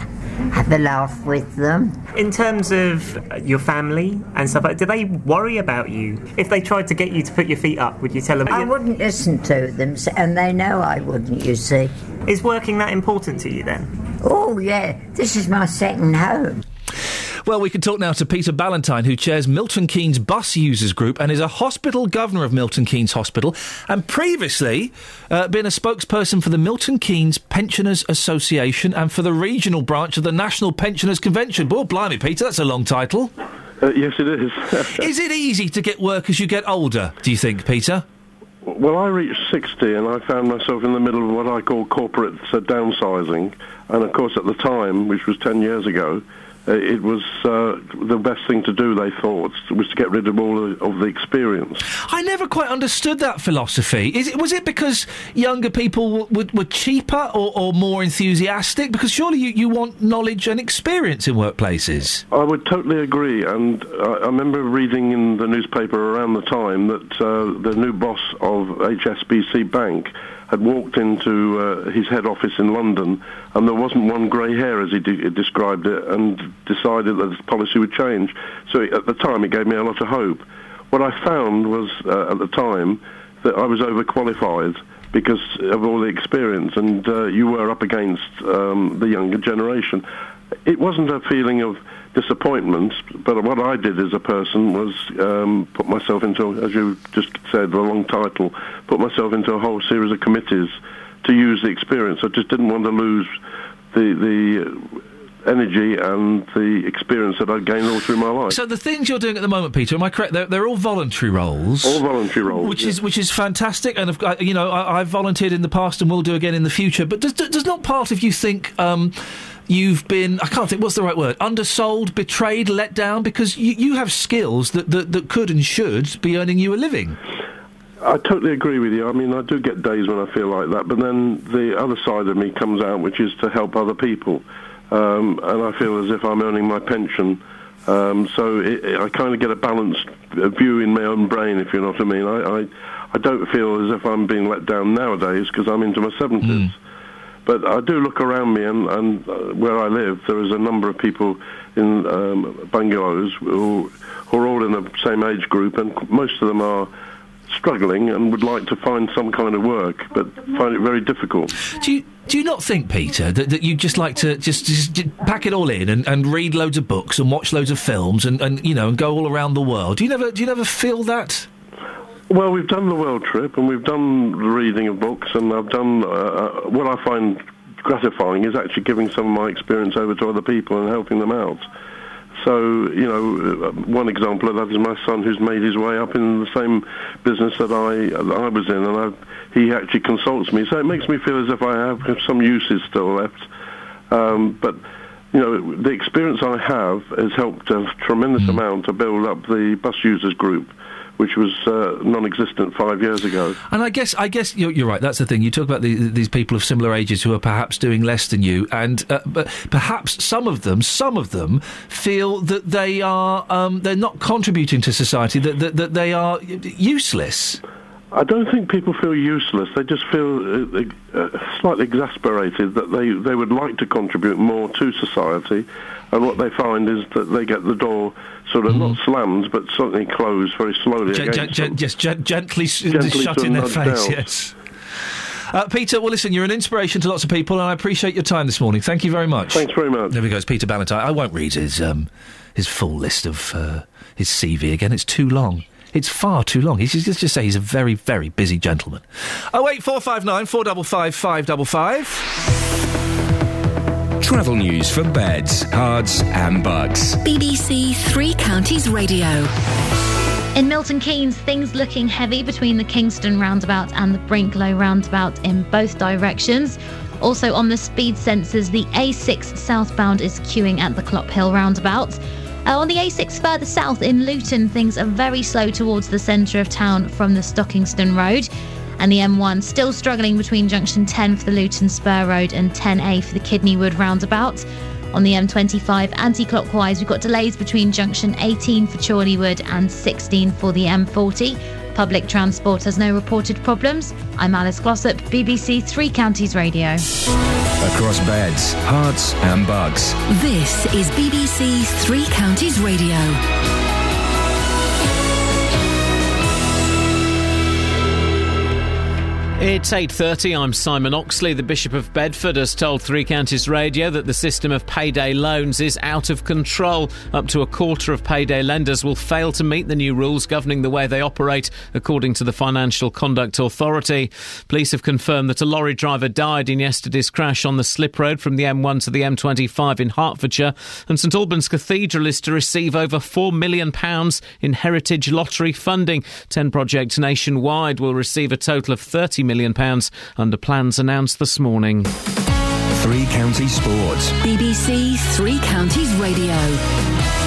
have a laugh with them. In terms of your family and stuff, like, do they worry about you? If they tried to get you to put your feet up, would you tell them? I wouldn't listen to them, and they know I wouldn't, you see. Is working that important to you then? Oh, yeah, this is my second home. Well, we can talk now to Peter Ballantyne, who chairs Milton Keynes Bus Users Group and is a hospital governor of Milton Keynes Hospital, and previously uh, been a spokesperson for the Milton Keynes Pensioners Association and for the regional branch of the National Pensioners Convention. Boy, blimey, Peter, that's a long title. Uh, yes, it is. <laughs> is it easy to get work as you get older, do you think, Peter? Well, I reached 60 and I found myself in the middle of what I call corporate uh, downsizing. And of course, at the time, which was 10 years ago, it was uh, the best thing to do, they thought, was to get rid of all of, of the experience. I never quite understood that philosophy. Is it, was it because younger people w- w- were cheaper or, or more enthusiastic? Because surely you, you want knowledge and experience in workplaces. I would totally agree, and I, I remember reading in the newspaper around the time that uh, the new boss of HSBC Bank had walked into uh, his head office in London, and there wasn't one grey hair, as he de- described it, and decided that his policy would change. So at the time, it gave me a lot of hope. What I found was, uh, at the time, that I was overqualified because of all the experience, and uh, you were up against um, the younger generation. It wasn't a feeling of disappointment, but what I did as a person was um, put myself into, as you just said, the long title, put myself into a whole series of committees to use the experience. I just didn't want to lose the the energy and the experience that I'd gained all through my life. So the things you're doing at the moment, Peter, am I correct? They're, they're all voluntary roles. All voluntary roles, which yeah. is which is fantastic. And I've you know, I, I've volunteered in the past and will do again in the future. But does does not part of you think? Um, You've been, I can't think, what's the right word? Undersold, betrayed, let down? Because you, you have skills that, that, that could and should be earning you a living. I totally agree with you. I mean, I do get days when I feel like that, but then the other side of me comes out, which is to help other people, um, and I feel as if I'm earning my pension. Um, so it, it, I kind of get a balanced view in my own brain, if you know what I mean. I, I, I don't feel as if I'm being let down nowadays because I'm into my seventies. But I do look around me, and, and uh, where I live, there is a number of people in um, bungalows who, who are all in the same age group, and most of them are struggling and would like to find some kind of work, but find it very difficult. Do you do you not think, Peter, that, that you just like to just, just, just pack it all in and, and read loads of books and watch loads of films and, and you know and go all around the world? Do you never do you never feel that? Well, we've done the world trip and we've done the reading of books, and I've done uh, uh, what I find gratifying is actually giving some of my experience over to other people and helping them out. So, you know, uh, one example of that is my son who's made his way up in the same business that I that I was in, and I, he actually consults me. So it makes me feel as if I have some uses still left. Um, but, you know, the experience I have has helped a tremendous amount to build up the bus users group, which was uh, non-existent five years ago. And I guess, I guess you're, you're right. That's the thing. You talk about the, these people of similar ages who are perhaps doing less than you, and uh, but perhaps some of them, some of them feel that they are um, they're not contributing to society. That that, that they are useless. I don't think people feel useless. They just feel uh, uh, slightly exasperated that they, they would like to contribute more to society, and what they find is that they get the door sort of not slammed, but certainly closed very slowly Gen- against gen- yes, gen- gently, Gently shut in their face. out. Yes. Uh, Peter, well, listen, you're an inspiration to lots of people, and I appreciate your time this morning. Thank you very much. Thanks very much. There we go. It's Peter Ballantyne. I won't read his um, his full list of uh, his CV again. It's too long. It's far too long. He's just, just say he's a very, very busy gentleman. Oh wait, four five nine four double five five double five. Travel news for beds, cards, and bugs. BBC Three Counties Radio. In Milton Keynes, things looking heavy between the Kingston roundabout and the Brinklow roundabout in both directions. Also on the speed sensors, the A6 southbound is queuing at the Clophill roundabout. Uh, on the A6 further south in Luton, things are very slow towards the centre of town from the Stockingstone Road. And the M1 still struggling between junction 10 for the Luton Spur Road and 10A for the Kidney Wood roundabout. On the M25 anti clockwise, we've got delays between junction 18 for Chorleywood and 16 for the M40. Public transport has no reported problems. I'm Alice Glossop, BBC Three Counties Radio. Across beds, Herts, and bugs. This is BBC Three Counties Radio. It's 8:30. I'm Simon Oxley. The Bishop of Bedford has told Three Counties Radio that the system of payday loans is out of control. Up to a quarter of payday lenders will fail to meet the new rules governing the way they operate, according to the Financial Conduct Authority. Police have confirmed that a lorry driver died in yesterday's crash on the slip road from the M1 to the M25 in Hertfordshire, and St Albans Cathedral is to receive over 4 million pounds in heritage lottery funding. 10 projects nationwide will receive a total of 30 million pounds under plans announced this morning. Three Counties Sports. BBC Three Counties Radio.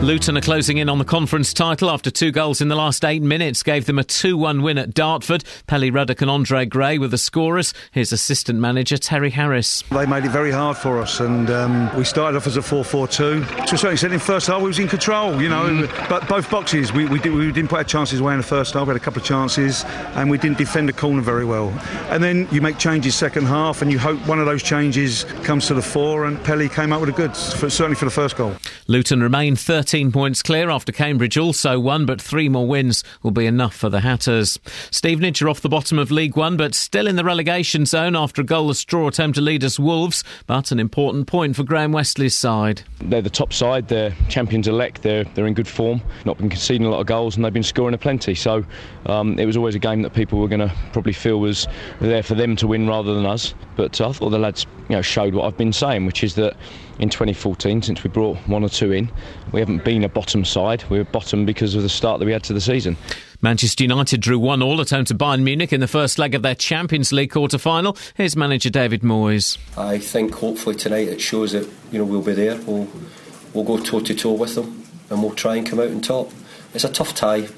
Luton are closing in on the conference title after two goals in the last eight minutes gave them a 2-1 win at Dartford. Pelly Ruddock and Andre Gray were the scorers. Here's assistant manager Terry Harris. They made it very hard for us, and um, we started off as a 4-4-2. To a certain extent, in first half, we was in control, you know. But both boxes, we, we, did, we didn't put our chances away in the first half. We had a couple of chances, and we didn't defend the corner very well. And then you make changes second half, and you hope one of those changes comes to the fore. And Pelly came out with a good, for, certainly for the first goal. Luton remain 13 points clear after Cambridge also won, but three more wins will be enough for the Hatters. Stevenage are off the bottom of League One, but still in the relegation zone after a goalless draw attempt to lead us Wolves, but an important point for Graham Westley's side. They're the top side. They're champions elect. They're they're in good form. Not been conceding a lot of goals, and they've been scoring a plenty. So um, it was always a game that people were going to probably feel was there for them to win rather than us. But I thought the lads, you know, showed what I've been saying, which is that in 2014, since we brought one or two in, we haven't been a bottom side. We were bottom because of the start that we had to the season. Manchester United drew 1 all at home to Bayern Munich in the first leg of their Champions League quarter final. Here's manager David Moyes. I think hopefully tonight it shows that you know we'll be there. We'll we'll go toe to toe with them, and we'll try and come out on top. It's a tough tie,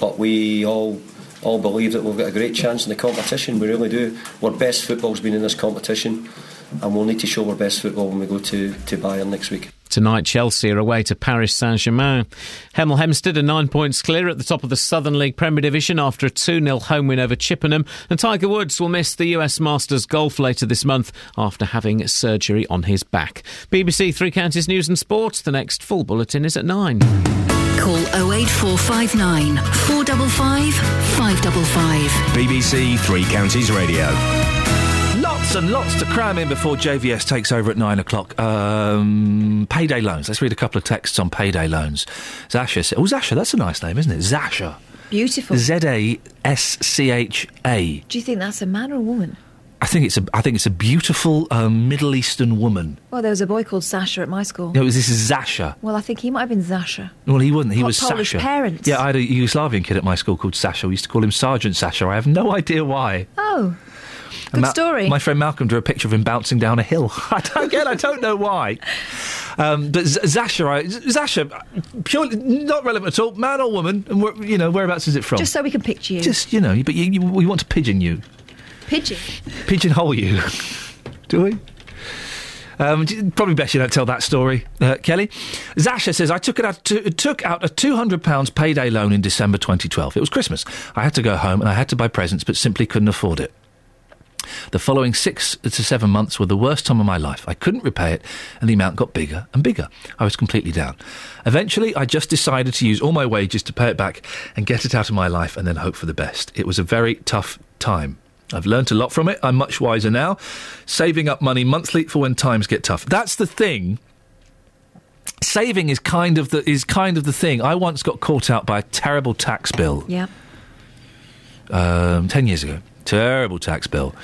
but we all all believe that we've got a great chance in the competition. We really do. Our best football's been in this competition, and we'll need to show our best football when we go to to Bayern next week. Tonight, Chelsea are away to Paris Saint Germain. Hemel Hempstead are nine points clear at the top of the Southern League Premier Division after a 2 0 home win over Chippenham. And Tiger Woods will miss the US Masters Golf later this month after having surgery on his back. BBC Three Counties News and Sports. The next full bulletin is at 9. Call 08459 455 555. BBC Three Counties Radio. Lots and lots to cram in before JVS takes over at nine o'clock. Um, payday loans. Let's read a couple of texts on payday loans. Zasha Oh, Zasha, that's a nice name, isn't it? Zasha. Beautiful. Z A S C H A. Do you think that's a man or a woman? I think it's a. I think it's a beautiful um, Middle Eastern woman. Well, there was a boy called Sasha at my school. No, this is Zasha. Well, I think he might have been Zasha. Well, he wasn't. He was Polish Sasha. parents. Yeah, I had a Yugoslavian kid at my school called Sasha. We used to call him Sergeant Sasha. I have no <laughs> idea why. Oh. Good story. My friend Malcolm drew a picture of him bouncing down a hill. <laughs> I don't, again, I don't know why. Um, but Z- Zasha, I, Zasha, purely not relevant at all. Man or woman, and where, you know whereabouts is it from? Just so we can picture you. Just you know, but you, you, we want to pigeon you, pigeon. pigeonhole you. <laughs> Do we? Um, probably best you don't tell that story, uh, Kelly. Zasha says I took it out to, took out a two hundred pounds payday loan in December 2012. It was Christmas. I had to go home and I had to buy presents, but simply couldn't afford it. The following six to seven months were the worst time of my life. I couldn't repay it, and the amount got bigger and bigger. I was completely down. Eventually, I just decided to use all my wages to pay it back and get it out of my life and then hope for the best. It was a very tough time. I've learnt a lot from it. I'm much wiser now. Saving up money monthly for when times get tough. That's the thing. Saving is kind of the is kind of the thing. I once got caught out by a terrible tax bill Yeah. um, 10 years ago. Terrible tax bill.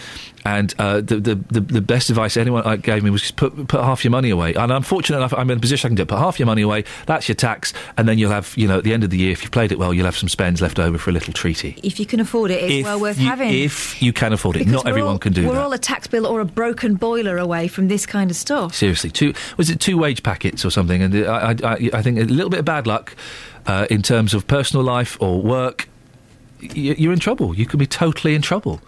And uh, the, the, the, the best advice anyone uh, gave me was just put, put half your money away. And I'm fortunate enough, I'm in a position I can do it. Put half your money away, that's your tax, and then you'll have, you know, at the end of the year, if you've played it well, you'll have some spends left over for a little treaty. If you can afford it, it's If well worth you, having. If you can afford it. Because Not everyone all- can do that. We're that. all a tax bill or a broken boiler away from this kind of stuff. Seriously, two was it two wage packets or something? And I, I, I- I think a little bit of bad luck uh, in terms of personal life or work, you're in trouble. You could be totally in trouble.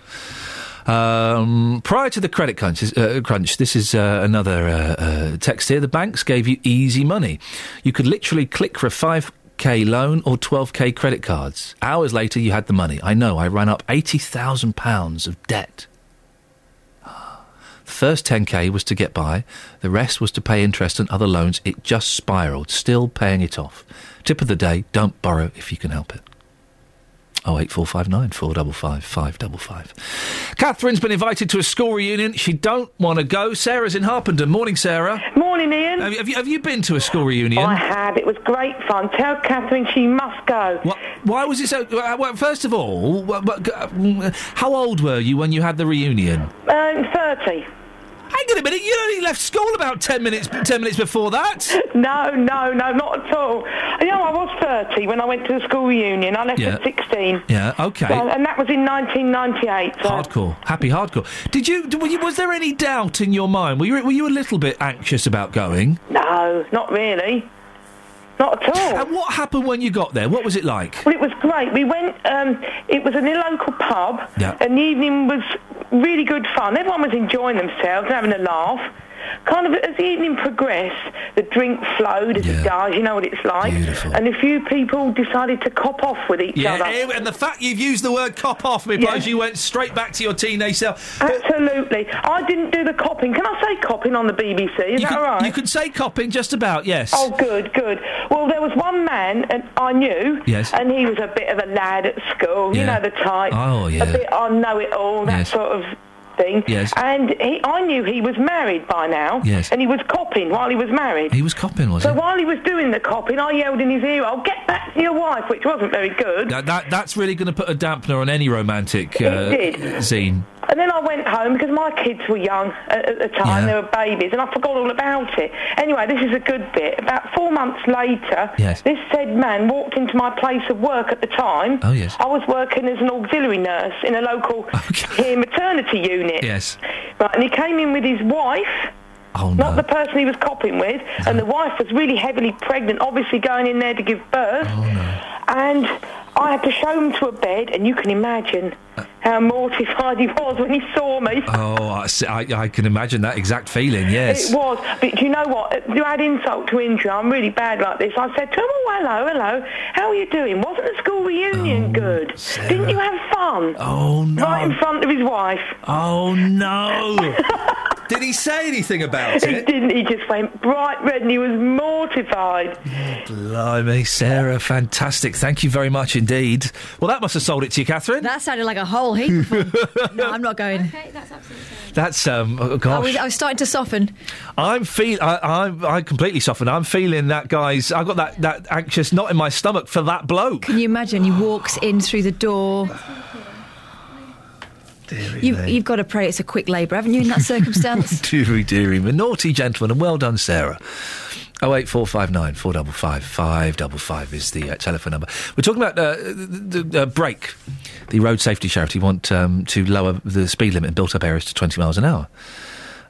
Um, prior to the credit crunch, uh, crunch this is uh, another uh, uh, text here. The banks gave you easy money. You could literally click for a five. K loan or 12k credit cards. Hours later, you had the money. I know. I ran up eighty thousand pounds of debt. The first 10k was to get by, the rest was to pay interest and other loans. It just spiraled, still paying it off. Tip of the day don't borrow if you can help it. Oh eight four five nine four double five five double five. Catherine's been invited to a school reunion. She don't want to go. Sarah's in Harpenden. Morning, Sarah. Morning, Iain. Have you, have you have you been to a school reunion? I have. It was great fun. Tell Catherine she must go. What, why was it so? uh, Well, first of all, wha- wha- g- uh, how old were you when you had the reunion? Um, 30. Hang on a minute, you only left school about ten minutes ten minutes before that. No, no, no, not at all. You know, I was 30 when I went to the school reunion. I left Yeah. at 16. Yeah, okay. So- and that was in 1998. So. Hardcore, happy hardcore. Did you, were you? Was there any doubt in your mind? Were you? Were you a little bit anxious about going? No, not really. Not at all. And what happened when you got there? What was it like? Well, it was great. We went. Um, it was in a local pub, Yeah. and the evening was really good fun. Everyone was enjoying themselves, and having a laugh. Kind of as the evening progressed, the drink flowed as it does. You know what it's like. And a few people decided to cop off with each Yeah, other. eh, and the fact you've used the word "cop off" implies you went straight back to your teenage self. Absolutely. I didn't do the copping. Can I say copping on the BBC? Is that could, all right? you could say copping just about, yes. Oh, good, good. Well, there was one man and I knew, Yes. and he was a bit of a lad at school. You know the type. Oh, yeah. A bit I know it all. That Yes. sort of Yes. And he, I knew he was married by now. Yes. And he was copping while he was married. He was copping, was so he? So while he was doing the copping, I yelled in his ear, "I'll get back to your wife," which wasn't very good. That, that, that's really going to put a dampener on any romantic uh, scene. And then I went home because my kids were young at, at the time, they were babies, and I forgot all about it. Anyway, this is a good bit. About four months later, Yes. this said man walked into my place of work at the time. Oh, yes. I was working as an auxiliary nurse in a local <laughs> here maternity unit. Yes. Right, and he came in with his wife. Oh, no. Not the person he was copping with, and the wife was really heavily pregnant, obviously going in there to give birth. Oh, no. And I had to show him to a bed, and you can imagine uh, how mortified he was when he saw me. Oh, I, I, I can imagine that exact feeling, yes. It was, but do you know what? Uh, to add insult to injury, I'm really bad like this. I said to him, "Oh, hello, hello. How are you doing? Wasn't the school reunion oh, good? Didn't you have fun?" Oh no! Right in front of his wife. Oh no! <laughs> Did he say anything about He it? didn't. He just went bright red, and he was mortified. Blimey, Sarah, fantastic. Thank you very much indeed. Well, that must have sold it to you, Catherine. That sounded like a whole heap of fun. <laughs> no, I'm not going. Okay, that's absolutely fine. That's um. Oh, I gosh, was, I was starting to soften. I'm feel. I, I'm. I completely softened. I'm feeling that guy's. I've got that that anxious knot in my stomach for that bloke. Can you imagine? He walks in through the door. You, you've got to pray it's a quick labour, haven't you, in that circumstance? Deary, deary, me. naughty gentleman, and well done, Sarah. Oh eight four five nine four double five five double five is the uh, telephone number. We're talking about uh, the, the uh, Brake. The road safety charity want um, to lower the speed limit in built-up areas to twenty miles an hour.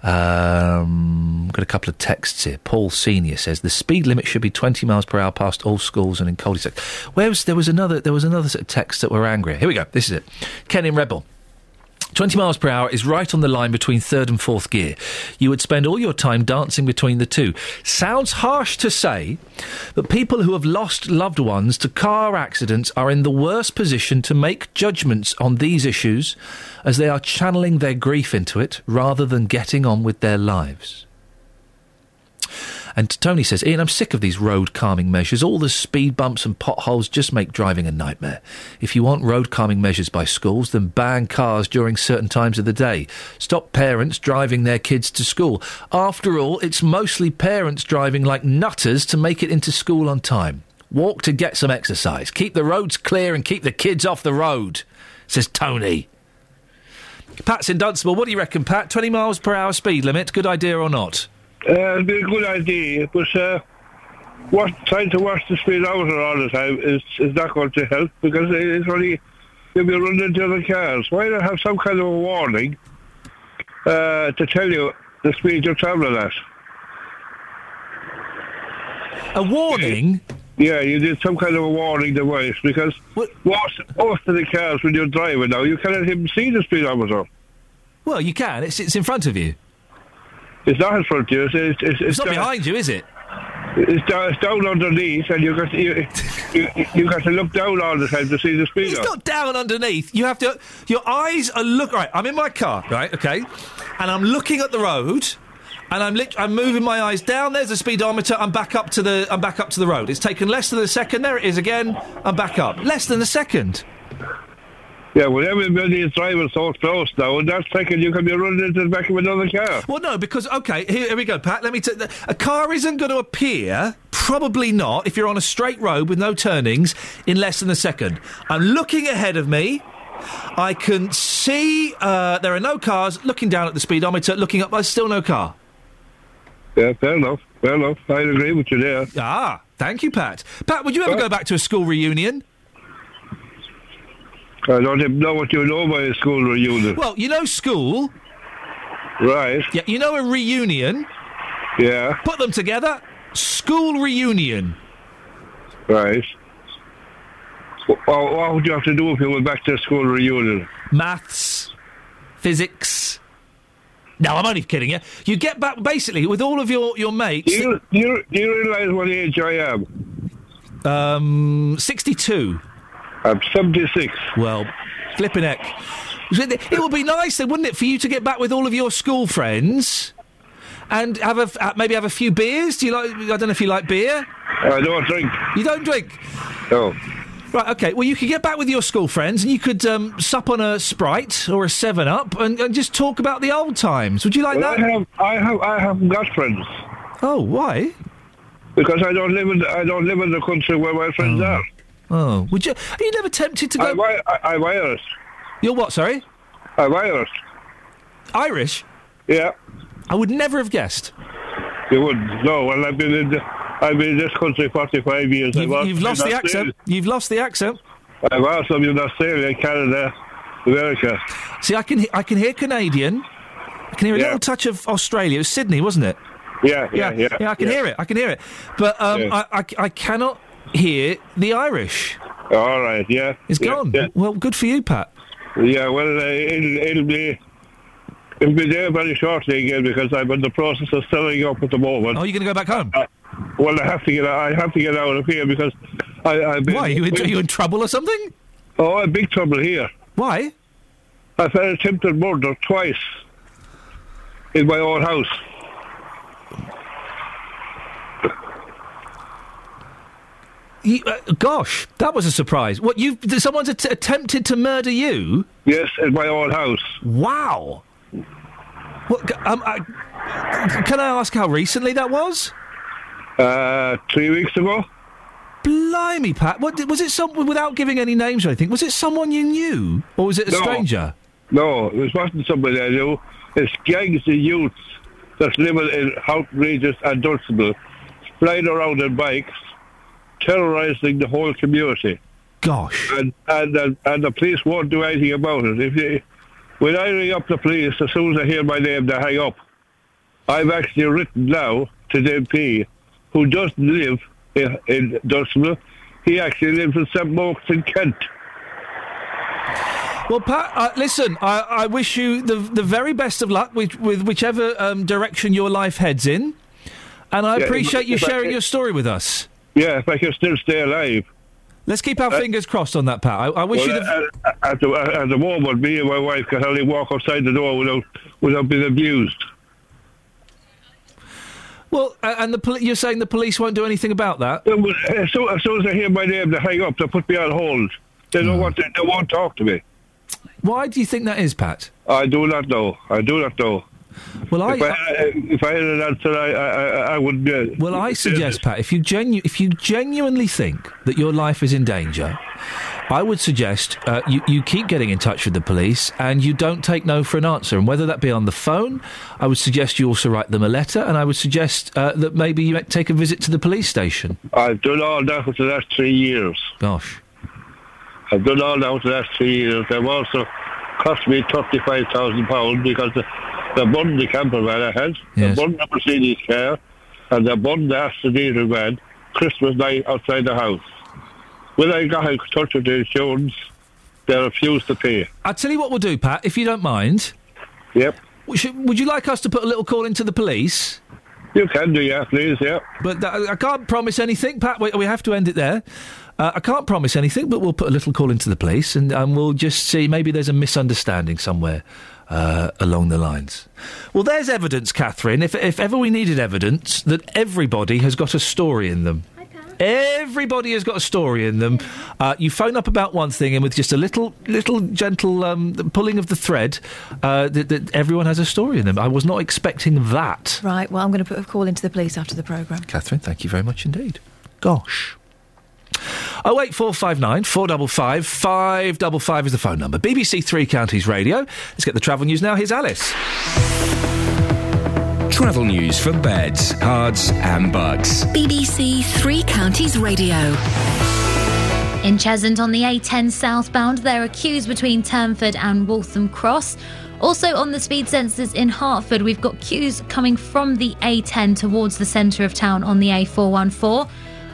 Um, got a couple of texts here. Paul Senior says the speed limit should be twenty miles per hour past all schools and in cul-de-sacs. Where was there was another there was another set of texts that were angry. Here we go. This is it. Ken in Redbourn. 20 miles per hour is right on the line between third and fourth gear. You would spend all your time dancing between the two. Sounds harsh to say, but people who have lost loved ones to car accidents are in the worst position to make judgments on these issues as they are channeling their grief into it rather than getting on with their lives. And Tony says, Iain, I'm sick of these road calming measures. All the speed bumps and potholes just make driving a nightmare. If you want road calming measures by schools, then ban cars during certain times of the day. Stop parents driving their kids to school. After all, it's mostly parents driving like nutters to make it into school on time. Walk to get some exercise. Keep the roads clear and keep the kids off the road, says Tony. Pat's in Dunstable. What do you reckon, Pat? 20 miles per hour speed limit. Good idea or not? Uh, it'd be a good idea, but uh, what, trying to watch the speed out all the time is, is not going to help because it's only you'll be running into other cars. Why not have some kind of a warning uh, to tell you the speed you're travelling at? A warning? Yeah, you did some kind of a warning device because most, most of the cars when you're driving now, you cannot even see the speedometer. Well, you can. It's, it's in front of you. It's not in front of you. It's, it's, it's, It's not down- behind you, is it? It's down, it's down underneath, and you got to, you, you, you got to look down all the time to see the speed. It's not down underneath. You have to. Your eyes are look right. I'm in my car, right? Okay, and I'm looking at the road, and I'm lit- I'm moving my eyes down. There's the speedometer. I'm back up to the. I'm back up to the road. It's taken less than a second. There it is again. I'm back up. Less than a second. Yeah, well, everybody is driving so close now, and that second you can be running into the back of another car. Well, no, because okay, here, here we go, Pat. Let me. take a car isn't going to appear. Probably not if you're on a straight road with no turnings in less than a second. I'm looking ahead of me. I can see uh, there are no cars. Looking down at the speedometer, looking up, there's still no car. Yeah, fair enough. Fair enough. I agree with you there. Ah, thank you, Pat. Pat, would you ever go back to a school reunion? I don't even know what you know by a school reunion. Well, you know school. Right. Yeah, you know a reunion. Yeah. Put them together. School reunion. Right. Wh- What, would you have to do if you went back to a school reunion? Maths, physics. No, I'm only kidding you. You get back basically with all of your your mates. Do you, do you, do you realise what age I am? Um, sixty-two. I'm seventy-six. Well, flipping heck. It would be nice, then, wouldn't it, for you to get back with all of your school friends and have a uh, maybe have a few beers? Do you like? I don't know if you like beer. I don't drink. You don't drink. No. Right, okay. Well, you could get back with your school friends and you could um, sup on a Sprite or a 7 Up and, and just talk about the old times. Would you like Well, that? I have, I have, I haven't got friends Oh, why? because I don't live in, the, I don't live in the country where my friends are. Oh, would you? Are you never tempted to go? I'm, I, I'm Irish. You're what, sorry? I'm Irish. Irish? Yeah. I would never have guessed. You wouldn't. No, well, I've been in, the, I've been in this country 45 years. You've, you've lost the accent. You've lost the accent. I've also been in Australia, Canada, America. See, I can I can hear Canadian. I can hear a Yeah. little touch of Australia. It was Sydney, wasn't it? Yeah, yeah, yeah. I can hear it. I can hear it. But um, Yeah. I, I, I cannot hear the Irish. All right, yeah. It's yeah, gone. Yeah, Well, good for you, Pat. yeah well, uh, it'll, it'll be. It'll be there very shortly again because I'm in the process of selling up at the moment. Oh, you're going to go back home? well, I have to get. I have to get out of here because I. I've been, Why? You in, are you in trouble or something? Oh, I'm big trouble here. Why? I've had attempted murder twice in my own house. You, uh, gosh, that was a surprise. What you? Someone's att- attempted to murder you? Yes, in my own house. Wow. What? Um, I, can I ask how recently that was? Uh, three weeks ago. Blimey, Pat. What was it? Some without giving any names or anything? Was it someone you knew, or was it a No. stranger? No, it wasn't somebody I knew. It's gangs of youths that's living in Regis and Dunstable. flying around on bikes, terrorising the whole community. Gosh. And and uh, and the police won't do anything about it. If you, when I ring up the police, as soon as I hear my name, they hang up. I've actually written now to the MP, who doesn't live in, in Dunstable. He actually lives in St. Mark's in Kent. Well, Pat, uh, listen, I, I wish you the the very best of luck with, with whichever um, direction your life heads in. And I Yeah, appreciate you sharing your story with us. Yeah, if I can still stay alive. Let's keep our Uh, fingers crossed on that, Pat. I, I wish well, you the. at, at, the, at the moment, me and my wife can hardly walk outside the door without without being abused. Well, uh, and the poli- you're saying the police won't do anything about that? As soon, as soon as I hear my name, they hang up. They put me on hold. They don't want. To, they won't talk to me. Why do you think that is, Pat? I do not know. I do not know. Well, I, if I, if I had an answer, I I, I, I would. Uh, well, I suggest, Pat, if you genu- if you genuinely think that your life is in danger, I would suggest uh, you you keep getting in touch with the police and you don't take no for an answer. And whether that be on the phone, I would suggest you also write them a letter, and I would suggest uh, that maybe you take a visit to the police station. I've done all that for the last three years. Gosh. I've done all that for the last three years. They've also cost me thirty-five thousand pounds because the, they burned the camper van I had, Yes. they burned the Mercedes car, and they burned the Aston Diesel van Christmas night outside the house. When I got in touch with the insurance, they refused to pay. I'll tell you what we'll do, Pat, if you don't mind. Yep. Would you like us to put a little call into the police? You can do, yeah, please, yeah. But th- I can't promise anything, Pat. We, we have to end it there. Uh, I can't promise anything, but we'll put a little call into the police and um, we'll just see. Maybe there's a misunderstanding somewhere uh, along the lines. Well, there's evidence, Catherine. If, if ever we needed evidence, that everybody has got a story in them. Everybody has got a story in them. Uh, you phone up about one thing, and with just a little, little gentle um, pulling of the thread, uh, that, that everyone has a story in them. I was not expecting that. Right, well, I'm going to put a call into the police after the programme. Catherine, thank you very much indeed. Gosh. Oh eight four five nine four double five five double five is the phone number. BBC Three Counties Radio. Let's get the travel news now. Here's Alice. Travel news for beds, cards, and bugs. BBC Three Counties Radio. In Cheshunt on the A10 southbound, there are queues between Turnford and Waltham Cross. Also on the speed sensors in Hertford, we've got queues coming from the A10 towards the centre of town on the A414.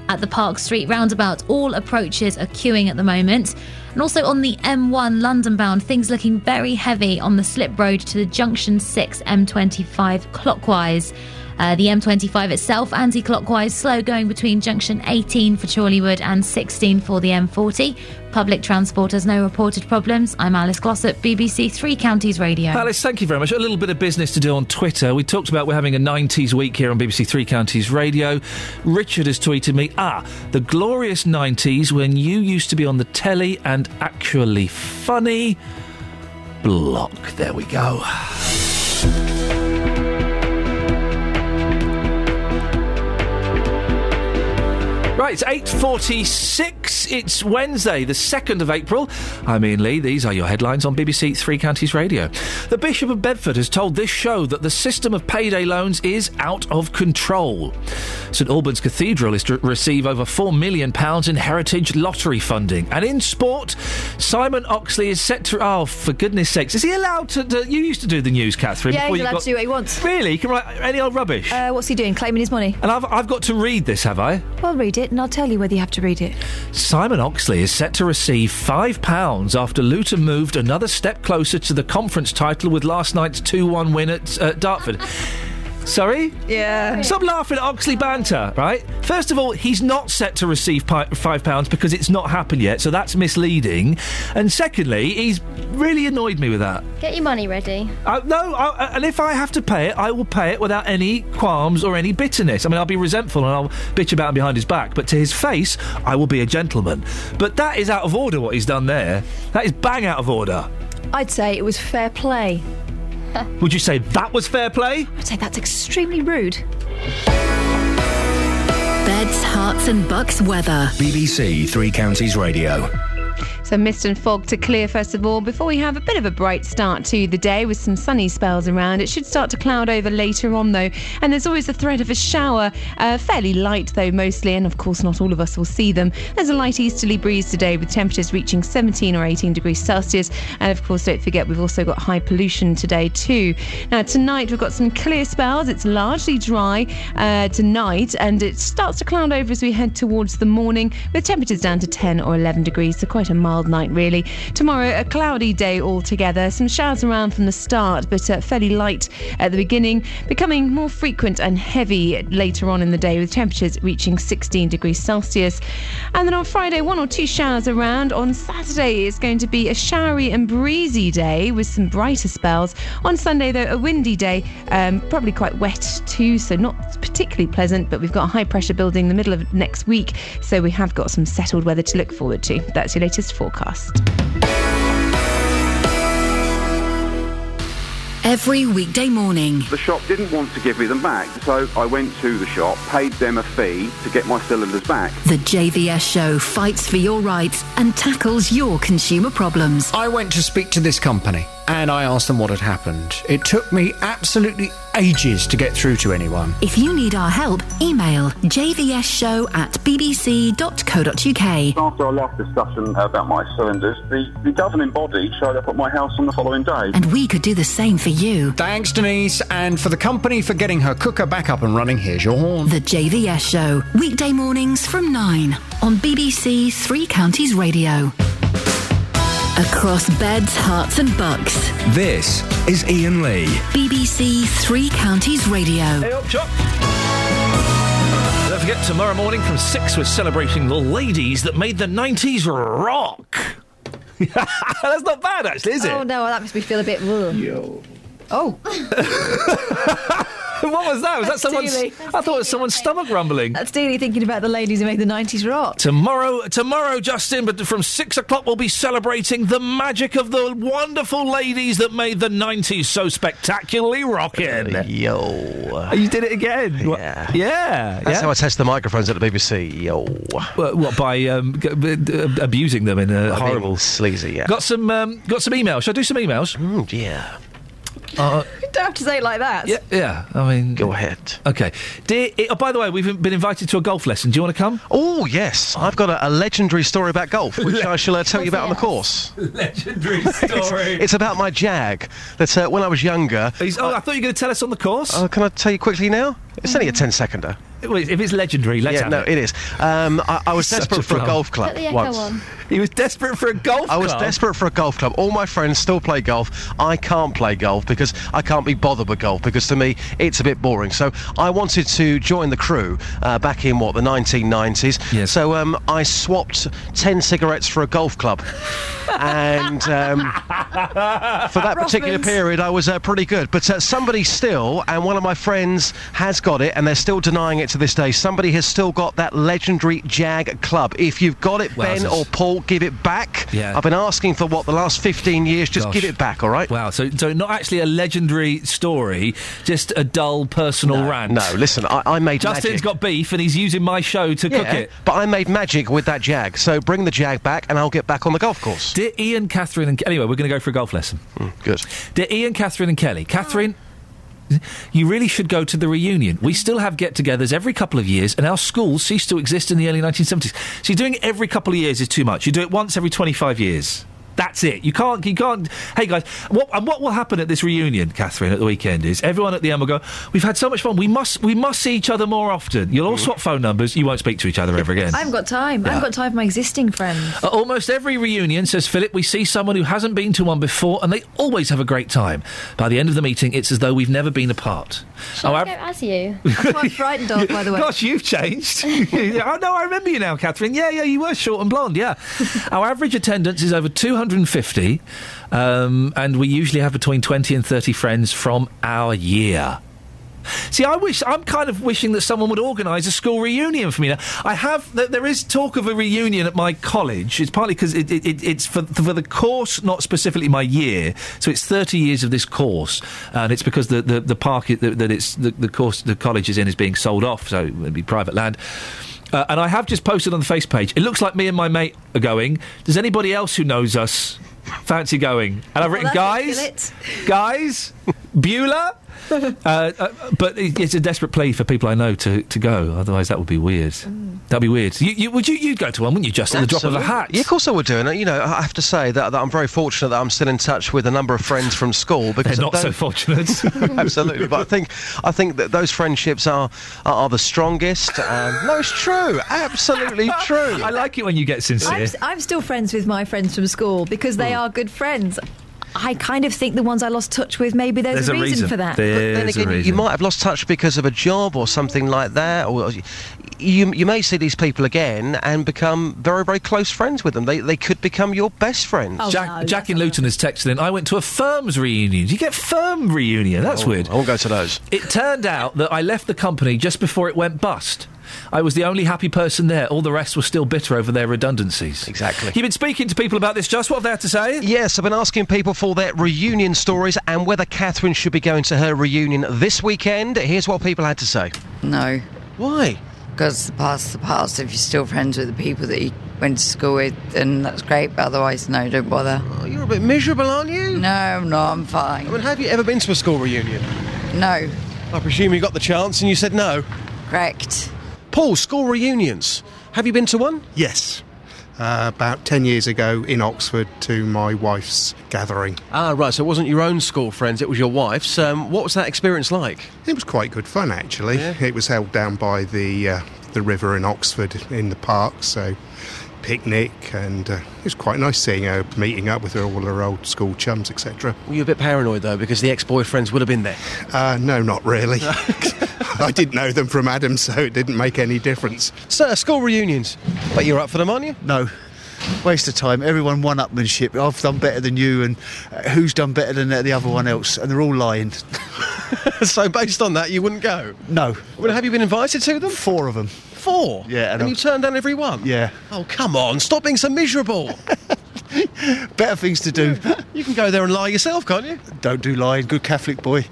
At the Park Street roundabout, all approaches are queuing at the moment. And also on the M1 London bound, things looking very heavy on the slip road to the Junction 6 M25 clockwise. Uh, the M25 itself, anti clockwise, slow going between junction 18 for Chorleywood and 16 for the M40. Public transport has no reported problems. I'm Alice Glossop, BBC Three Counties Radio. Alice, thank you very much. A little bit of business to do on Twitter. We talked about we're having a 90s week here on BBC Three Counties Radio. Richard has tweeted me, ah, the glorious 90s when you used to be on the telly and actually funny. Block. There we go. Right, it's 8.46. It's Wednesday, the 2nd of April. I'm Iain Lee. These are your headlines on BBC Three Counties Radio. The Bishop of Bedford has told this show that the system of payday loans is out of control. St Albans Cathedral is to receive over £4 million in heritage lottery funding. And in sport, Simon Oxley is set to... Oh, for goodness sakes. Is he allowed to... you used to do the news, Catherine. Yeah, he's allowed got- to do what he wants. Really? He can write any old rubbish? Uh, what's he doing? Claiming his money? and I've, I've got to read this, have I? Well, read it, and I'll tell you whether you have to read it. Simon Oxley is set to receive £5 after Luton moved another step closer to the conference title with last night's 2 1 win at uh, Dartford. Sorry? Yeah. Stop laughing at Oxley banter, right? First of all, he's not set to receive pi- £5 because it's not happened yet, so that's misleading. And secondly, he's really annoyed me with that. Get your money ready. Uh, no, I, and if I have to pay it, I will pay it without any qualms or any bitterness. I mean, I'll be resentful and I'll bitch about him behind his back, but to his face, I will be a gentleman. But that is out of order what he's done there. That is bang out of order. I'd say it was fair play. <laughs> Would you say that was fair play? I'd say that's extremely rude. Beds, Herts, and bucks weather. BBC Three Counties Radio. Some mist and fog to clear first of all before we have a bit of a bright start to the day with some sunny spells around. It should start to cloud over later on though, and there's always the threat of a shower. Uh, fairly light though, mostly, and of course, not all of us will see them. There's a light easterly breeze today with temperatures reaching 17 or 18 degrees Celsius, and of course, don't forget we've also got high pollution today too. Now, tonight we've got some clear spells. It's largely dry uh, tonight, and it starts to cloud over as we head towards the morning with temperatures down to 10 or 11 degrees, so quite a mild night really. Tomorrow, a cloudy day altogether. Some showers around from the start, but uh, fairly light at the beginning, becoming more frequent and heavy later on in the day with temperatures reaching 16 degrees Celsius. And then on Friday, one or two showers around. On Saturday, it's going to be a showery and breezy day with some brighter spells. On Sunday, though, a windy day, um, probably quite wet too, so not particularly pleasant, but we've got a high pressure building in the middle of next week, so we have got some settled weather to look forward to. That's your latest forecast. Every weekday morning. The shop didn't want to give me them back, so I went to the shop, paid them a fee to get my cylinders back. The JVS show fights for your rights and tackles your consumer problems. I went to speak to this company and I asked them what had happened. It took me absolutely ages to get through to anyone. If you need our help, email jvsshow at bbc.co.uk. After a last discussion about my cylinders, the, the governing body showed up at my house on the following day. And we could do the same for you. Thanks, Denise, and for the company for getting her cooker back up and running. Here's your horn. The JVS show, weekday mornings from 9 on BBC Three Counties Radio. Across beds, Herts, and bucks. This is Iain Lee. BBC Three Counties Radio. Hey up, chop. Don't forget, tomorrow morning from 6, we're celebrating the ladies that made the 90s rock. <laughs> That's not bad, actually, is it? Oh no, that makes me feel a bit. Yo. Oh. <laughs> <laughs> what was that? Was That's that someone's? Dealey. I thought it was someone's stomach rumbling. That's Dealey thinking about the ladies who made the 90s rock. Tomorrow, tomorrow, Justin, but from six o'clock we'll be celebrating the magic of the wonderful ladies that made the nineties so spectacularly rocking. Yo. You did it again. Yeah. Yeah. That's yeah. how I test the microphones at the BBC. Yo. What, what, by um, g- b- uh, abusing them in a I mean, horrible, sleazy. Yeah. Got some, um, got some emails. Shall I do some emails? Mm, yeah. Uh, <laughs> You don't have to say it like that. yeah, yeah. I mean, go ahead. Okay. Dear, oh, by the way, we've been invited to a golf lesson. Do you want to come? Oh yes, I've got a, a legendary story about golf, <laughs> which I shall uh, tell you about on the course. <laughs> Legendary story. It's about my Jag. That uh, when I was younger. oh, I thought you were going to tell us on the course. Oh, can I tell you quickly now? It's only a 10 seconder. If it's legendary, let's yeah, have no, it. it is. Um, I, I was Such desperate a for a golf club Put the echo once. He was desperate for a golf club. I was club. desperate for a golf club. All my friends still play golf. I can't play golf because I can't be bothered with golf because to me it's a bit boring. So I wanted to join the crew uh, back in what the 1990s. Yes. So um, I swapped 10 cigarettes for a golf club. and um, <laughs> for that particular period, I was uh, pretty good. But uh, somebody still, and one of my friends has got it, and they're still denying it to this day. Somebody has still got that legendary Jag club. If you've got it, Ben Wowzers. or Paul, give it back. Yeah. I've been asking for what the last 15 years. Just Gosh. give it back, all right? Wow, so so not actually a legendary story, just a dull personal No, rant. no, listen, I, I made Justin's magic. got beef and he's using my show to cook it. but I made magic with that Jag. So bring the Jag back, and I'll get back on the golf course. Dear Iain, Catherine, and anyway, we're going to go for a golf lesson. Mm, good. Dear Iain, Catherine, and Kelly, Catherine. You really should go to the reunion. We still have get togethers every couple of years, and our schools ceased to exist in the early 1970s. So doing every couple of years is too much. You do it once every 25 years. That's it. You can't. You can't. Hey guys, what and what will happen at this reunion, Catherine, at the weekend is everyone at the end will go. We've had so much fun. We must. We must see each other more often. You'll all swap phone numbers. You won't speak to each other ever again. I haven't got time. I haven't got time for my existing friends. At almost every reunion, says Philip, we see someone who hasn't been to one before, and they always have a great time. By the end of the meeting, it's as though we've never been apart. Shall I Our go as you? I'm quite frightened of, by the way. Gosh, you've changed. <laughs> oh, no, I remember you now, Catherine. Yeah, yeah, you were short and blonde, yeah. <laughs> Our average attendance is over 250, um, and we usually have between 20 and 30 friends from our year. See, I wish I'm kind of wishing that someone would organise a school reunion for me. Now, I have there, is talk of a reunion at my college. It's partly because it, it, it's for, for the course, not specifically my year. So it's 30 years of this course, and it's because the the, the park that, that it's the, the course the college is in is being sold off, so it'd be private land. Uh, and I have just posted on the face page. It looks like me and my mate are going. Does anybody else who knows us fancy going? And I've written, guys, guys, Beulah. Uh, uh, but it's a desperate plea for people I know to, to go. Otherwise, that would be weird. That'd be weird. You, you, would you? You'd go to one, wouldn't you? Just at the drop of a hat. Yeah, of course I would do. And, uh, you know, I have to say that, that I'm very fortunate that I'm still in touch with a number of friends from school. Because They're not so fortunate. <laughs> Absolutely, but I think I think that those friendships are are, are the strongest. Um, no, it's true, absolutely <laughs> true. I like it when you get sincere. I'm, I'm still friends with my friends from school because they are good friends. I kind of think the ones I lost touch with, maybe there's, a, reason, for that. But then again, you might have lost touch because of a job or something like that, or you you may see these people again and become very very close friends with them. They they could become your best friends. Oh, Jack, Jack in Luton has texted in. I went to a firm's reunion. You get firm reunion. That's Oh, weird. I won't go to those. It turned out that I left the company just before it went bust. I was the only happy person there. All the rest were still bitter over their redundancies. Exactly. You've been speaking to people about this, Just What have they had to say? Yes, I've been asking people for their reunion stories and whether Catherine should be going to her reunion this weekend. Here's what people had to say. No. Why? Because the past, the past. If you're still friends with the people that you went to school with, then that's great. But otherwise, no, don't bother. Oh, you're a bit miserable, aren't you? No, I'm not. I'm fine. I mean, have you ever been to a school reunion? No. I presume you got the chance and you said no. Correct. Paul, school reunions. Have you been to one? Yes. Uh, about 10 years ago in Oxford to my wife's gathering. Ah, right. So it wasn't your own school friends; it was your wife's. Um, what was that experience like? It was quite good fun, actually. It was held down by the uh, the river in Oxford in the park, so picnic, and uh, it was quite nice seeing her meeting up with her, all her old school chums, etc. Were you a bit paranoid though, because the ex-boyfriends would have been there? Uh, no, not really. <laughs> <laughs> I didn't know them from Adam, so it didn't make any difference. Sir, school reunions. But you're up for them, aren't you? No. Waste of time. Everyone one upmanship. I've done better than you, and uh, who's done better than the other one else? And they're all lying. <laughs> so based on that, you wouldn't go? No. Well, have you been invited to them? Four of them. Four? Yeah, And, and you I've- turned down every one? Yeah. Oh, come on. Stop being so miserable. <laughs> Better things to do. you can go there and lie yourself, can't you? Don't do lying. Good Catholic boy.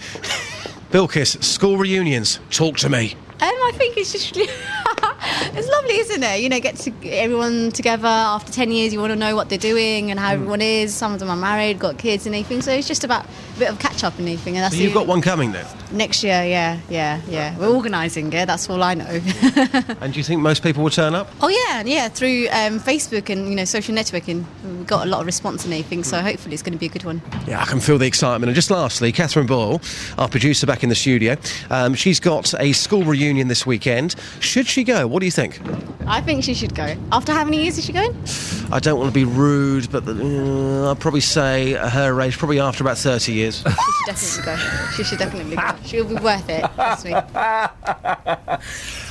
Bilkis, school reunions. Talk to me. Um, I think it's just <laughs> it's lovely, isn't it? You know, get to everyone together after ten years. You want to know what they're doing and how Hmm. everyone is. Some of them are married, got kids and everything. So it's just about a bit of catch up and everything. And that's So you've the- got one coming then? Next year. Yeah, yeah, yeah. We're organising it. That's all I know. <laughs> And do you think most people will turn up? oh yeah, yeah. Through um, Facebook and you know social networking, We've got a lot of response and everything. So Hmm. hopefully it's going to be a good one. Yeah, I can feel the excitement. And just lastly, Catherine Boyle, our producer back in the studio, um, she's got a school reunion this weekend. Should she go? What do you think? I think she should go. After how many years is she going? I don't want to be rude, but uh, I'll probably say her age, probably after about 30 years. She should definitely go. She should definitely go. <laughs> She'll be worth it. Trust me.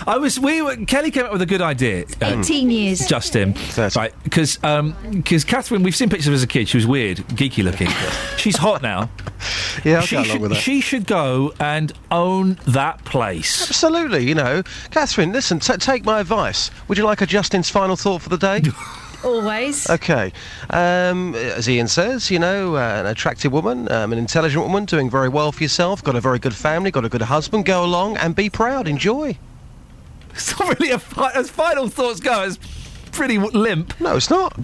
I was. We were, Kelly came up with a good idea. um, 18 years. Justin, right? Because because Catherine, we've seen pictures of her as a kid. She was weird, geeky looking. She's hot now. <laughs> Yeah, I'll she go along should, with that. She should go and own that place. Absolutely, you know. Catherine, listen, t- take my advice. Would you like a Justin's final thought for the day? <laughs> Always. Okay. Um, as Iain says, you know, uh, an attractive woman, um, an intelligent woman, doing very well for yourself, got a very good family, got a good husband. Go along and be proud. Enjoy. It's not really a fi- as final thoughts go. It's pretty w- limp. No, it's not.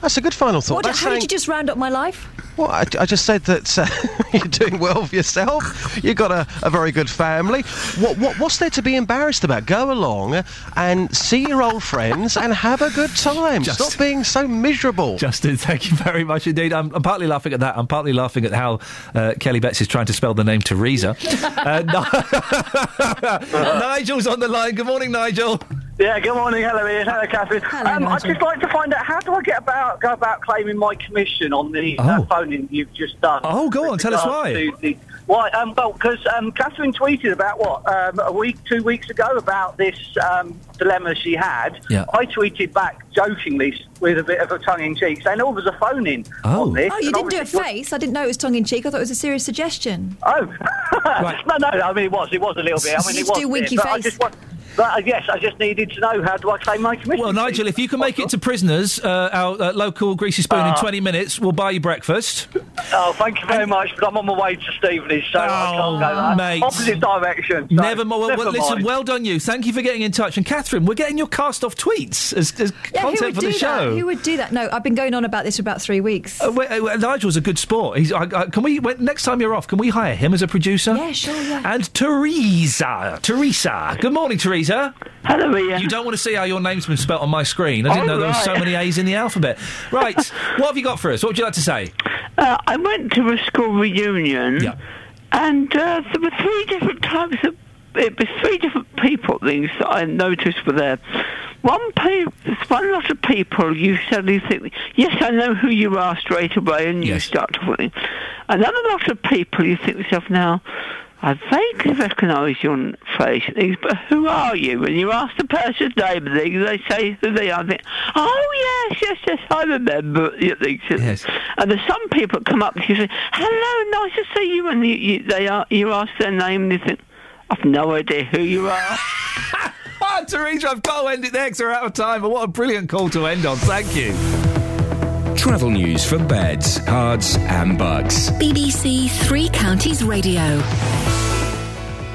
That's a good final thought. What, how saying- did you just round up my life? Well, I, I just said that uh, <laughs> you're doing well for yourself. You've got a, a very good family. What, what, what's there to be embarrassed about? Go along and see your old friends and have a good time. Just- Stop being so miserable. Justin, <laughs> thank you very much indeed. I'm, I'm partly laughing at that. I'm partly laughing at how uh, Kelly Betts is trying to spell the name Teresa. <laughs> uh, Ni- Nigel's on the line. Good morning, Nigel. Yeah, good morning. Hello, Iain. Hello, Catherine. Hello, um, I'd just like to find out how do I get about go about claiming my commission on the uh, Oh. phoning you've just done? Oh, go on, tell us why. the- why? Um, well, because um, Catherine tweeted about what um, a week, two weeks ago about this um, dilemma she had. Yeah. I tweeted back jokingly with a bit of a tongue in cheek, saying, "Oh, there's a phone in Oh. on this." Oh, you And didn't do a face. I didn't know it was tongue in cheek. I thought it was a serious suggestion. Oh, <laughs> no, no. I mean, it was. It was a little bit. I mean, Just it was. do a bit, winky but I face. Just want. But uh, yes, I just needed to know how do I claim my commission. Well, Nigel, if you can make it to prisoners, uh, our uh, local greasy spoon in Ah. 20 minutes, we'll buy you breakfast. Oh, thank you very much, but I'm on my way to Stevenage, so I can't go that. Oh, mate. Opposite direction. so Never more. Well, never well, listen, mind. well done, you. Thank you for getting in touch. And Catherine, we're getting your cast off tweets as, as Yeah, who content would for do the show. that? Who would do that? No, I've been going on about this for about three weeks. Uh, wait, uh, wait, Nigel's a good sport. He's, I, I, can we when, next time you're off? Can we hire him as a producer? Yeah, sure, yeah. And Teresa, Teresa. Good morning, Teresa. Hello, Iain. You don't want to see how your name's been spelt on my screen. I didn't Oh, know there were so many A's in the alphabet. Right, <laughs> what have you got for us? What would you like to say? Uh, I went to a school reunion, and uh, there were three different types of. It was three different people things that I noticed were there. One pe- one lot of people you suddenly think, yes, I know who you are straight away, and you start talking. Another lot of people you think to yourself now. I vaguely recognise your face but who are you? And you ask the person's name and they say who they are. And think, oh yes, yes, yes, I remember. Yes. And there's some people that come up and you and say, hello, nice to see you, and you, you, they are, you ask their name and you think, I've no idea who you are. <laughs> Ah, Teresa, I've got to end it there 'cause we're out of time. But what a brilliant call to end on. Thank you. Travel news for beds, cards, and bugs. BBC Three Counties Radio.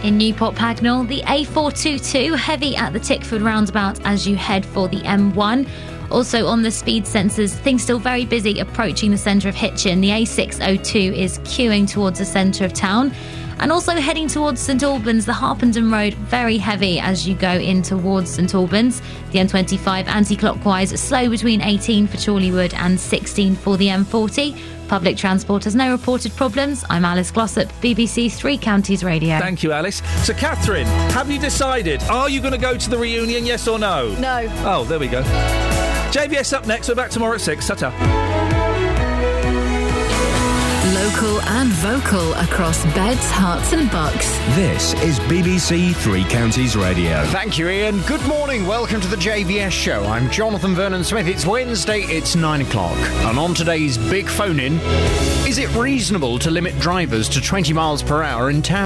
In Newport Pagnell, the A422 heavy at the Tickford roundabout as you head for the M1. Also on the speed sensors, things still very busy approaching the centre of Hitchin. The A602 is queuing towards the centre of town. And also heading towards St Albans, the Harpenden Road very heavy as you go in towards St Albans. The M25 anti-clockwise slow between 18 for Chorleywood and 16 for the M40. Public transport has no reported problems. I'm Alice Glossop, BBC Three Counties Radio. Thank you, Alice. So, Catherine, have you decided? Are you going to go to the reunion? Yes or no? No. Oh, there we go. JVS up next. We're back tomorrow at six. Ta-ta. Local and vocal across beds, Herts, and bucks. This is BBC Three Counties Radio. Thank you, Iain. Good morning. Welcome to the JVS show. I'm Jonathan Vernon Smith. It's Wednesday, it's nine o'clock. And on today's big phone in, is it reasonable to limit drivers to 20 miles per hour in town?